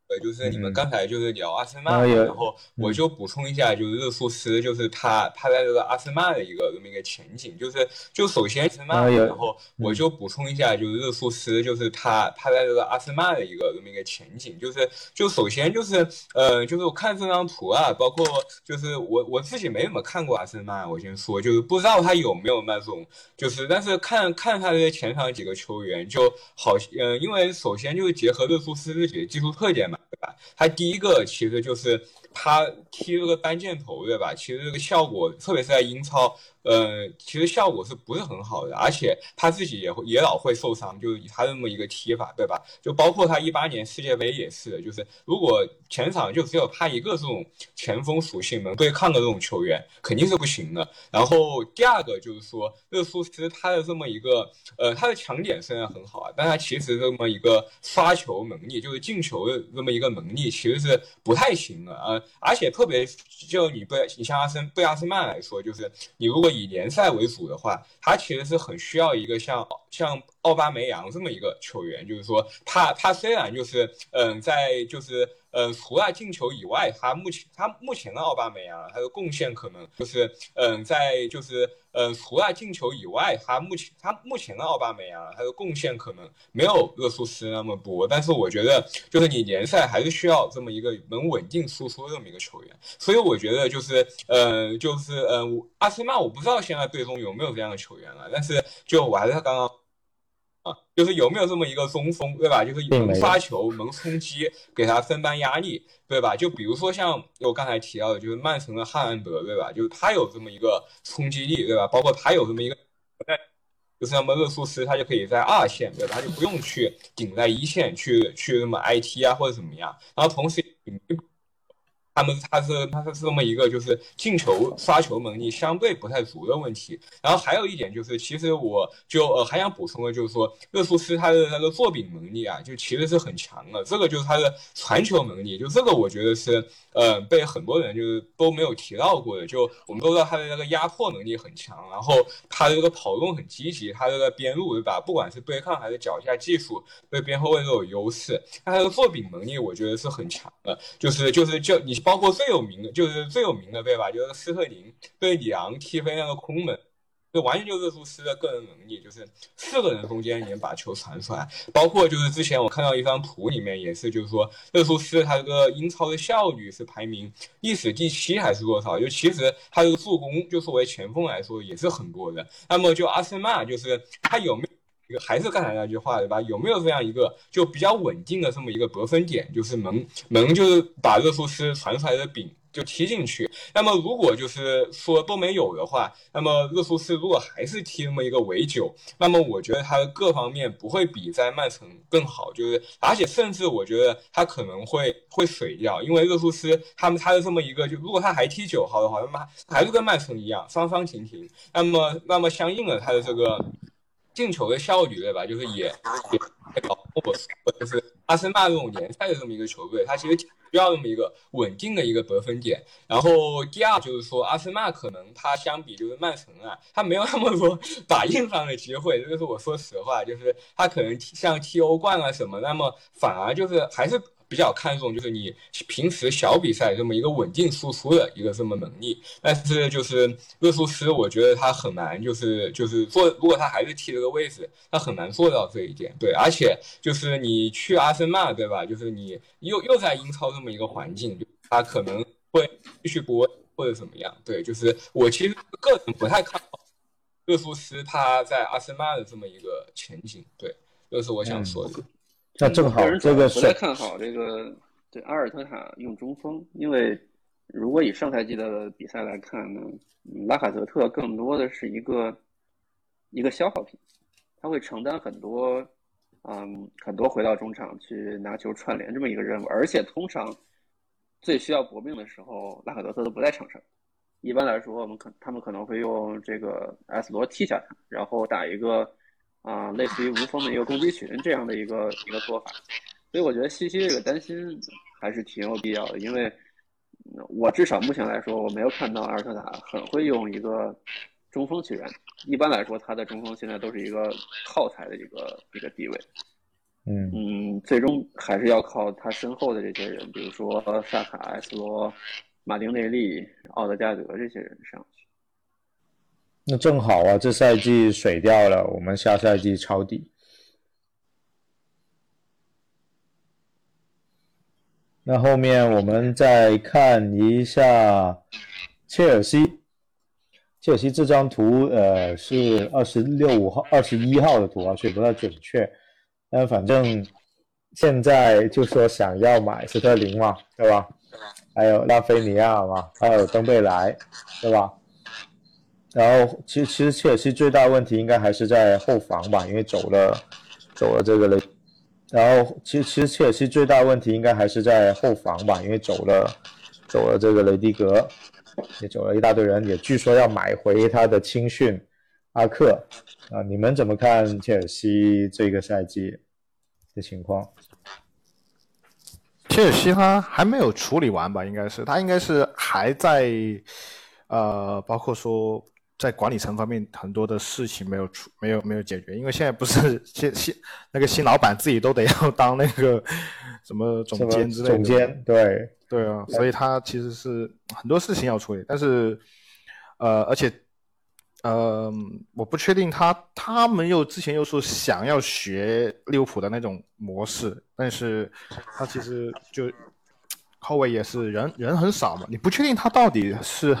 呃，就是你们嗯。刚才就是聊阿森纳然后我就补充一下，就是热苏斯，就是他他在这个阿森纳的一个这么一个前景，就是就首先阿森纳，然后我就补充一下，就是热苏斯，就是他他在这个阿森纳的一个这么一个前景，就是就首先就是呃，就是我看这张图啊，包括就是我我自己没怎么看过阿森纳，我先说，就是不知道他有没有那种就是，但是看看他的前场几个球员，就好，嗯、呃，因为首先就是结合热苏斯自己的技术特点嘛，对吧？他第一个其实就是他踢这个单箭头，对吧？其实这个效果，特别是在英超，呃，其实效果是不是很好的？而且他自己也会也老会受伤，就是以他这么一个踢法，对吧？就包括他一八年世界杯也是，就是如果前场就只有他一个这种前锋属性能对抗的这种球员，肯定是不行的。然后第二个就是说，热苏斯他的这么一个，呃，他的强点虽然很好啊，但他其实这么一个发球能力，就是进球的这么一个能力，其实是不太行的、呃。而且特别就你对，你像阿森对阿森纳来说，就是你如果以以联赛为主的话，他其实是很需要一个像像奥巴梅扬这么一个球员，就是说他他虽然就是嗯、在就是。呃，除了进球以外，他目前他目前的奥巴梅扬，他的贡献可能就是，嗯、在就是，呃，除了进球以外，他目前他目前的奥巴梅扬，他的贡献可能没有热苏斯那么多。但是我觉得，就是你联赛还是需要这么一个能稳定输出这么一个球员。所以我觉得就是，呃，就是，呃，阿森纳我不知道现在队中有没有这样的球员了，但是就我还是刚刚。啊，就是有没有这么一个中锋，对吧？就是能发球、能冲击，给他分担压力，对吧？就比如说像我刚才提到的，就是曼城的汉恩德，对吧？就是他有这么一个冲击力，对吧？包括他有这么一个，就是那么热苏斯，他就可以在二线，对吧？他就不用去顶在一线去去那么 IT 啊或者怎么样。然后同时，他们他是他是这么一个就是进球刷球能力相对不太足的问题。然后还有一点就是，其实我就呃还想补充的就是说，热苏斯他的那个做饼能力啊，就其实是很强的。这个就是他的传球能力，就这个我觉得是呃被很多人就是都没有提到过的。就我们都知道他的那个压迫能力很强，然后他的这个跑动很积极，他这个边路对吧？不管是对抗还是脚下技术，对边后卫都有优势。他的做饼能力我觉得是很强的，就是就是就你包括最有名的，就是最有名的对吧？就是斯特林对里昂踢飞那个空门。就完全就热苏斯的个人能力，就是四个人中间也把球传出来，包括就是之前我看到一张图里面也是，就是说热苏斯他这个英超的效率是排名历史第七还是多少？就其实他这个助攻就作为前锋来说也是很多的。那么就阿森纳就是他有没有还是刚才那句话对吧？有没有这样一个就比较稳定的这么一个得分点，就是能能就是把热苏斯传出来的饼。就踢进去。那么如果就是说都没有的话，那么热苏斯如果还是踢那么一个尾九，那么我觉得他的各方面不会比在曼城更好。就是而且甚至我觉得他可能会会水掉，因为热苏斯他们他的这么一个就如果他还踢九号的话，那么还是跟曼城一样双双停停。那么那么相应的他的这个进球的效率对吧？就是也也太高。或者是阿森纳这种联赛的这么一个球队，它其实。需要这么一个稳定的一个得分点，然后第二就是说，阿森纳可能它相比就是曼城啊，它没有那么多打硬仗的机会，这个是我说实话，就是它可能像踢欧冠啊什么，那么反而就是还是。比较看重就是你平时小比赛这么一个稳定输出的一个这么能力，但是就是热苏斯，我觉得他很难，就是就是做，如果他还是踢这个位置，他很难做到这一点。对，而且就是你去阿森纳，对吧？就是你又又在英超这么一个环境，他可能会继续播或者怎么样。对，就是我其实个人不太看好热苏斯他在阿森纳的这么一个前景。对，这是我想说的。那正好，这个不太看好这个对阿尔特塔用中锋，因为如果以上赛季的比赛来看呢，拉卡泽特更多的是一个一个消耗品，他会承担很多嗯很多回到中场去拿球串联这么一个任务，而且通常最需要搏命的时候，拉卡泽特都不在场上。一般来说，我们可他们可能会用这个 S 罗踢下他，然后打一个。啊，类似于无锋的一个攻击群这样的一个一个做法，所以我觉得西西这个担心还是挺有必要的，因为我至少目前来说，我没有看到阿尔特塔很会用一个中锋球员。一般来说，他的中锋现在都是一个耗材的一个一个地位。嗯嗯，最终还是要靠他身后的这些人，比如说萨卡、埃斯罗、马丁内利、奥德加德这些人上去。那正好啊，这赛季水掉了，我们下赛季抄底。那后面我们再看一下切尔西，切尔西这张图呃是二十六五号、二十一号的图啊，所以不太准确。但反正现在就说想要买斯特林嘛，对吧？还有拉菲尼亚嘛，还有登贝莱，对吧？然后，其实其实切尔西最大问题应该还是在后防吧，因为走了走了这个雷。然后，其实其实切尔西最大问题应该还是在后防吧，因为走了走了这个雷迪格，也走了一大堆人，也据说要买回他的青训阿克啊。你们怎么看切尔西这个赛季的情况？切尔西他还没有处理完吧？应该是他应该是还在呃，包括说。在管理层方面，很多的事情没有出，没有没有解决，因为现在不是 新新那个新老板自己都得要当那个什么总监之类的。总监，对对啊，所以他其实是很多事情要处理，但是呃，而且呃，我不确定他他们又之前又说想要学利物浦的那种模式，但是他其实就 后卫也是人人很少嘛，你不确定他到底是。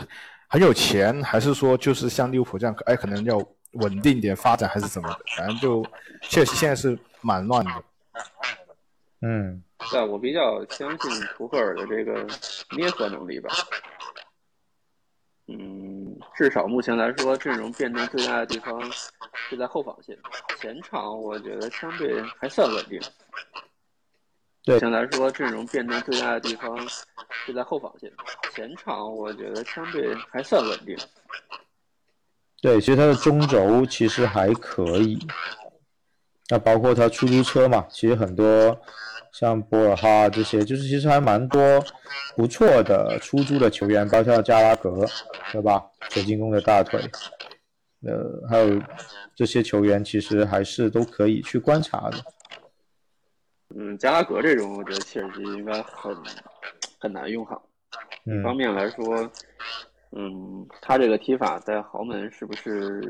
很有钱，还是说就是像利物浦这样，哎，可能要稳定点发展，还是怎么的？反正就切尔西现在是蛮乱的。嗯，对，我比较相信图赫尔的这个捏合能力吧。嗯，至少目前来说，阵容变动最大的地方是在后防线，前场我觉得相对还算稳定。目前来说，阵容变动最大的地方是在后防线，前场我觉得相对还算稳定。对，其实他的中轴其实还可以。那包括他出租车嘛，其实很多像博尔哈这些，就是其实还蛮多不错的出租的球员，包括加拉格，对吧？水晶宫的大腿，呃，还有这些球员，其实还是都可以去观察的。嗯，加拉格这种，我觉得切尔西应该很很难用好。一方面来说，嗯，他这个踢法在豪门是不是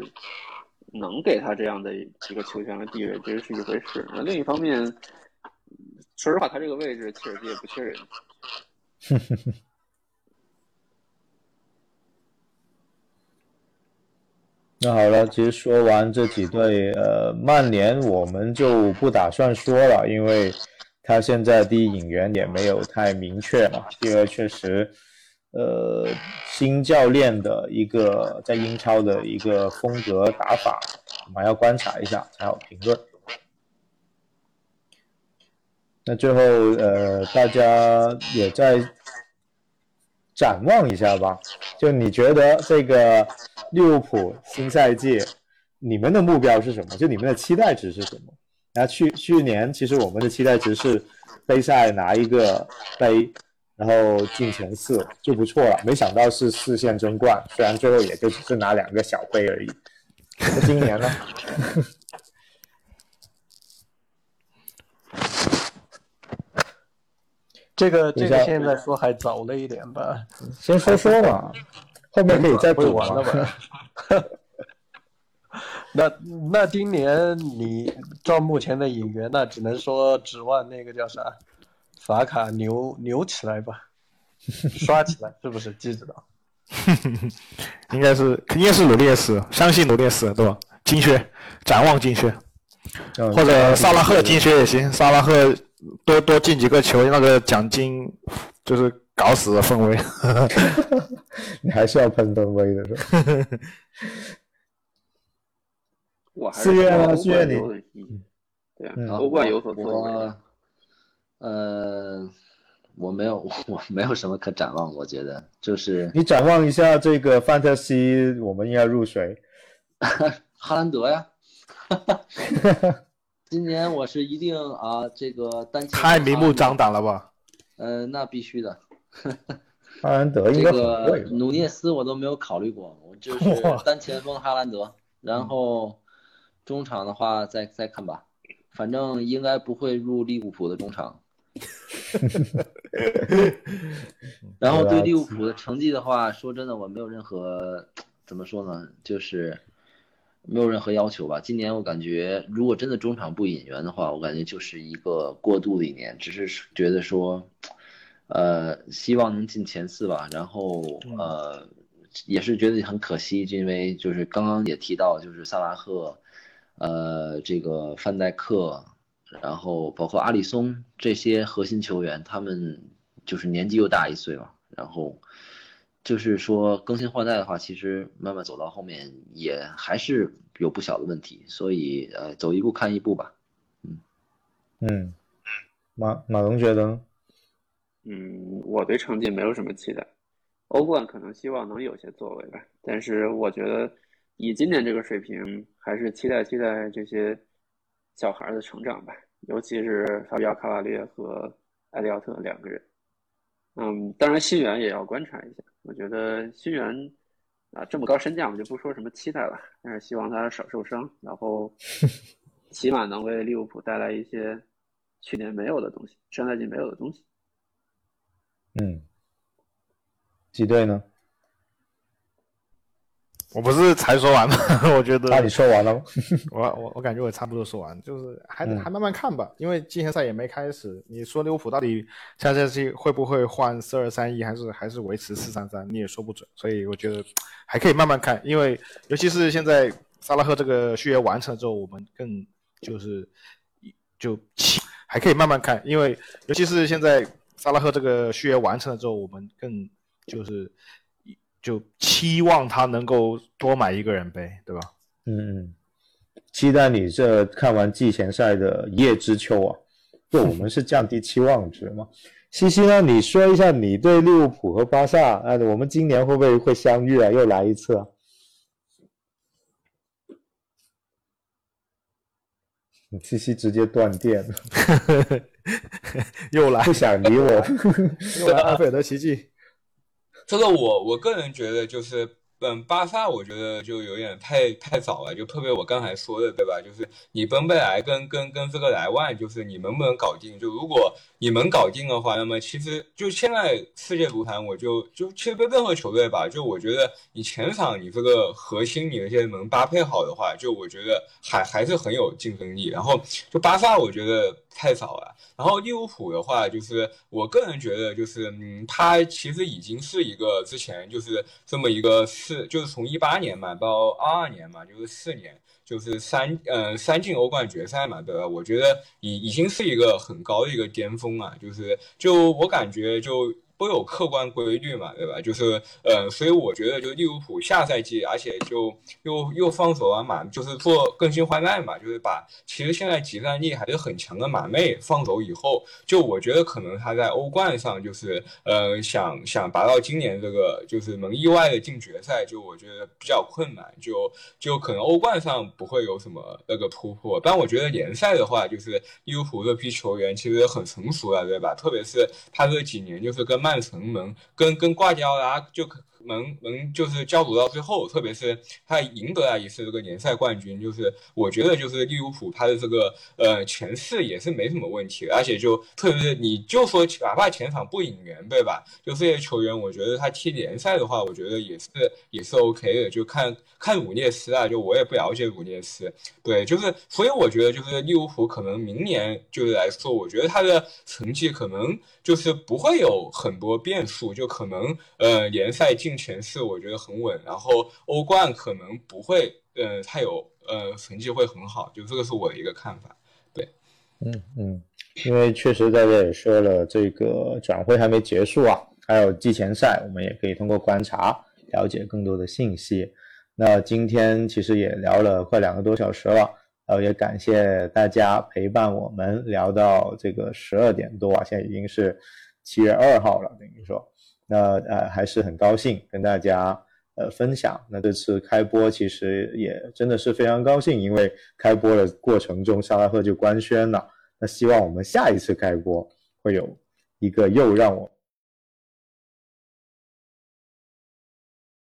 能给他这样的一个球权和地位，其实是一回事。那另一方面，说实话，他这个位置切尔西也不缺人。那好了，其实说完这几队，呃，曼联我们就不打算说了，因为他现在第一引援也没有太明确嘛。第二，确实，呃，新教练的一个在英超的一个风格打法，我们要观察一下才好评论。那最后，呃，大家也在展望一下吧，就你觉得这个。利物浦新赛季，你们的目标是什么？就你们的期待值是什么？然后去去年，其实我们的期待值是杯赛拿一个杯，然后进前四就不错了。没想到是四线争冠，虽然最后也就只是拿两个小杯而已。那今年呢？这个这个现在说还早了一点吧？先说说嘛。后面可以再补完了吧？那那今年你照目前的引援，那只能说指望那个叫啥，法卡牛牛起来吧，刷起来是不是？记着的，应该是肯定是努列斯，相信努列斯对吧？金靴，展望金靴，或者萨拉赫金靴也行，萨拉赫多多进几个球，那个奖金就是搞死的氛围。你还是要喷分威的是吧？四月呢？四月你对啊，欧冠有所作为。呃，我没有，我没有什么可展望。我觉得就是你展望一下这个范特西，我们应该入谁？哈兰德呀！今年我是一定啊，这个单太明目张胆了吧？呃，那必须的。哈兰德应该这个。努涅斯我都没有考虑过，我就是单前锋哈兰德，然后中场的话再再看吧，反正应该不会入利物浦的中场。然后对利物浦的成绩的话，说真的我没有任何怎么说呢，就是没有任何要求吧。今年我感觉如果真的中场不引援的话，我感觉就是一个过渡的一年，只是觉得说。呃，希望能进前四吧。然后呃，也是觉得很可惜，因为就是刚刚也提到，就是萨拉赫，呃，这个范戴克，然后包括阿里松这些核心球员，他们就是年纪又大一岁嘛。然后就是说更新换代的话，其实慢慢走到后面也还是有不小的问题。所以呃，走一步看一步吧。嗯嗯，马马龙觉得。嗯，我对成绩没有什么期待，欧冠可能希望能有些作为吧。但是我觉得以今年这个水平，还是期待期待这些小孩的成长吧，尤其是法比奥·卡瓦列和埃利奥特两个人。嗯，当然新援也要观察一下。我觉得新援啊这么高身价，我们就不说什么期待了，但是希望他少受伤，然后 起码能为利物浦带来一些去年没有的东西，上赛季没有的东西。嗯，几队呢？我不是才说完吗？我觉得。那你说完了吗？我我我感觉我差不多说完，就是还还慢慢看吧，因为季前赛也没开始。你说利物浦到底下赛季会不会换四二三一，还是还是维持四三三，你也说不准。所以我觉得还可以慢慢看，因为尤其是现在萨拉赫这个续约完成之后，我们更就是就还可以慢慢看，因为尤其是现在。萨拉赫这个续约完成了之后，我们更就是就期望他能够多买一个人呗，对吧？嗯，期待你这看完季前赛的一叶知秋啊！就我们是降低期望值嘛，西西呢？你说一下你对利物浦和巴萨啊，我们今年会不会会相遇啊？又来一次啊？西西直接断电了，又来不想理我。又来阿菲尔德奇迹。这个我我个人觉得就是。嗯，巴萨我觉得就有点太太早了，就特别我刚才说的，对吧？就是你奔贝莱跟跟跟这个莱万，就是你能不能搞定？就如果你们搞定的话，那么其实就现在世界足坛，我就就其实对任何球队吧，就我觉得你前场你这个核心你那些能搭配好的话，就我觉得还还是很有竞争力。然后就巴萨，我觉得太少了。然后利物浦的话，就是我个人觉得，就是嗯，他其实已经是一个之前就是这么一个四，就是从一八年嘛到二二年嘛，就是四年，就是三呃三进欧冠决赛嘛，对吧？我觉得已已经是一个很高的一个巅峰啊，就是就我感觉就。都有客观规律嘛，对吧？就是呃，所以我觉得就利物浦下赛季，而且就又又放手了马，就是做更新换代嘛，就是把其实现在集战力还是很强的马内放走以后，就我觉得可能他在欧冠上就是呃想想达到今年这个就是能意外的进决赛，就我觉得比较困难，就就可能欧冠上不会有什么那个突破，但我觉得联赛的话，就是利物浦这批球员其实很成熟了，对吧？特别是他这几年就是跟曼按城门跟跟挂掉然后就可能能就是交 thủ 到最后，特别是他赢得了一次这个联赛冠军，就是我觉得就是利物浦他的这个呃前四也是没什么问题，而且就特别是你就说哪怕前场不引援对吧？就这些球员，我觉得他踢联赛的话，我觉得也是也是 OK 的，就看看鲁涅斯啊，就我也不了解鲁涅斯，对，就是所以我觉得就是利物浦可能明年就是来说，我觉得他的成绩可能就是不会有很多变数，就可能呃联赛进。前四我觉得很稳，然后欧冠可能不会，呃，太有，呃，成绩会很好，就这个是我的一个看法。对，嗯嗯，因为确实在这也说了，这个转会还没结束啊，还有季前赛，我们也可以通过观察了解更多的信息。那今天其实也聊了快两个多小时了，然后也感谢大家陪伴我们聊到这个十二点多啊，现在已经是七月二号了，等于说。那呃还是很高兴跟大家呃分享。那这次开播其实也真的是非常高兴，因为开播的过程中沙拉赫就官宣了。那希望我们下一次开播会有一个又让我。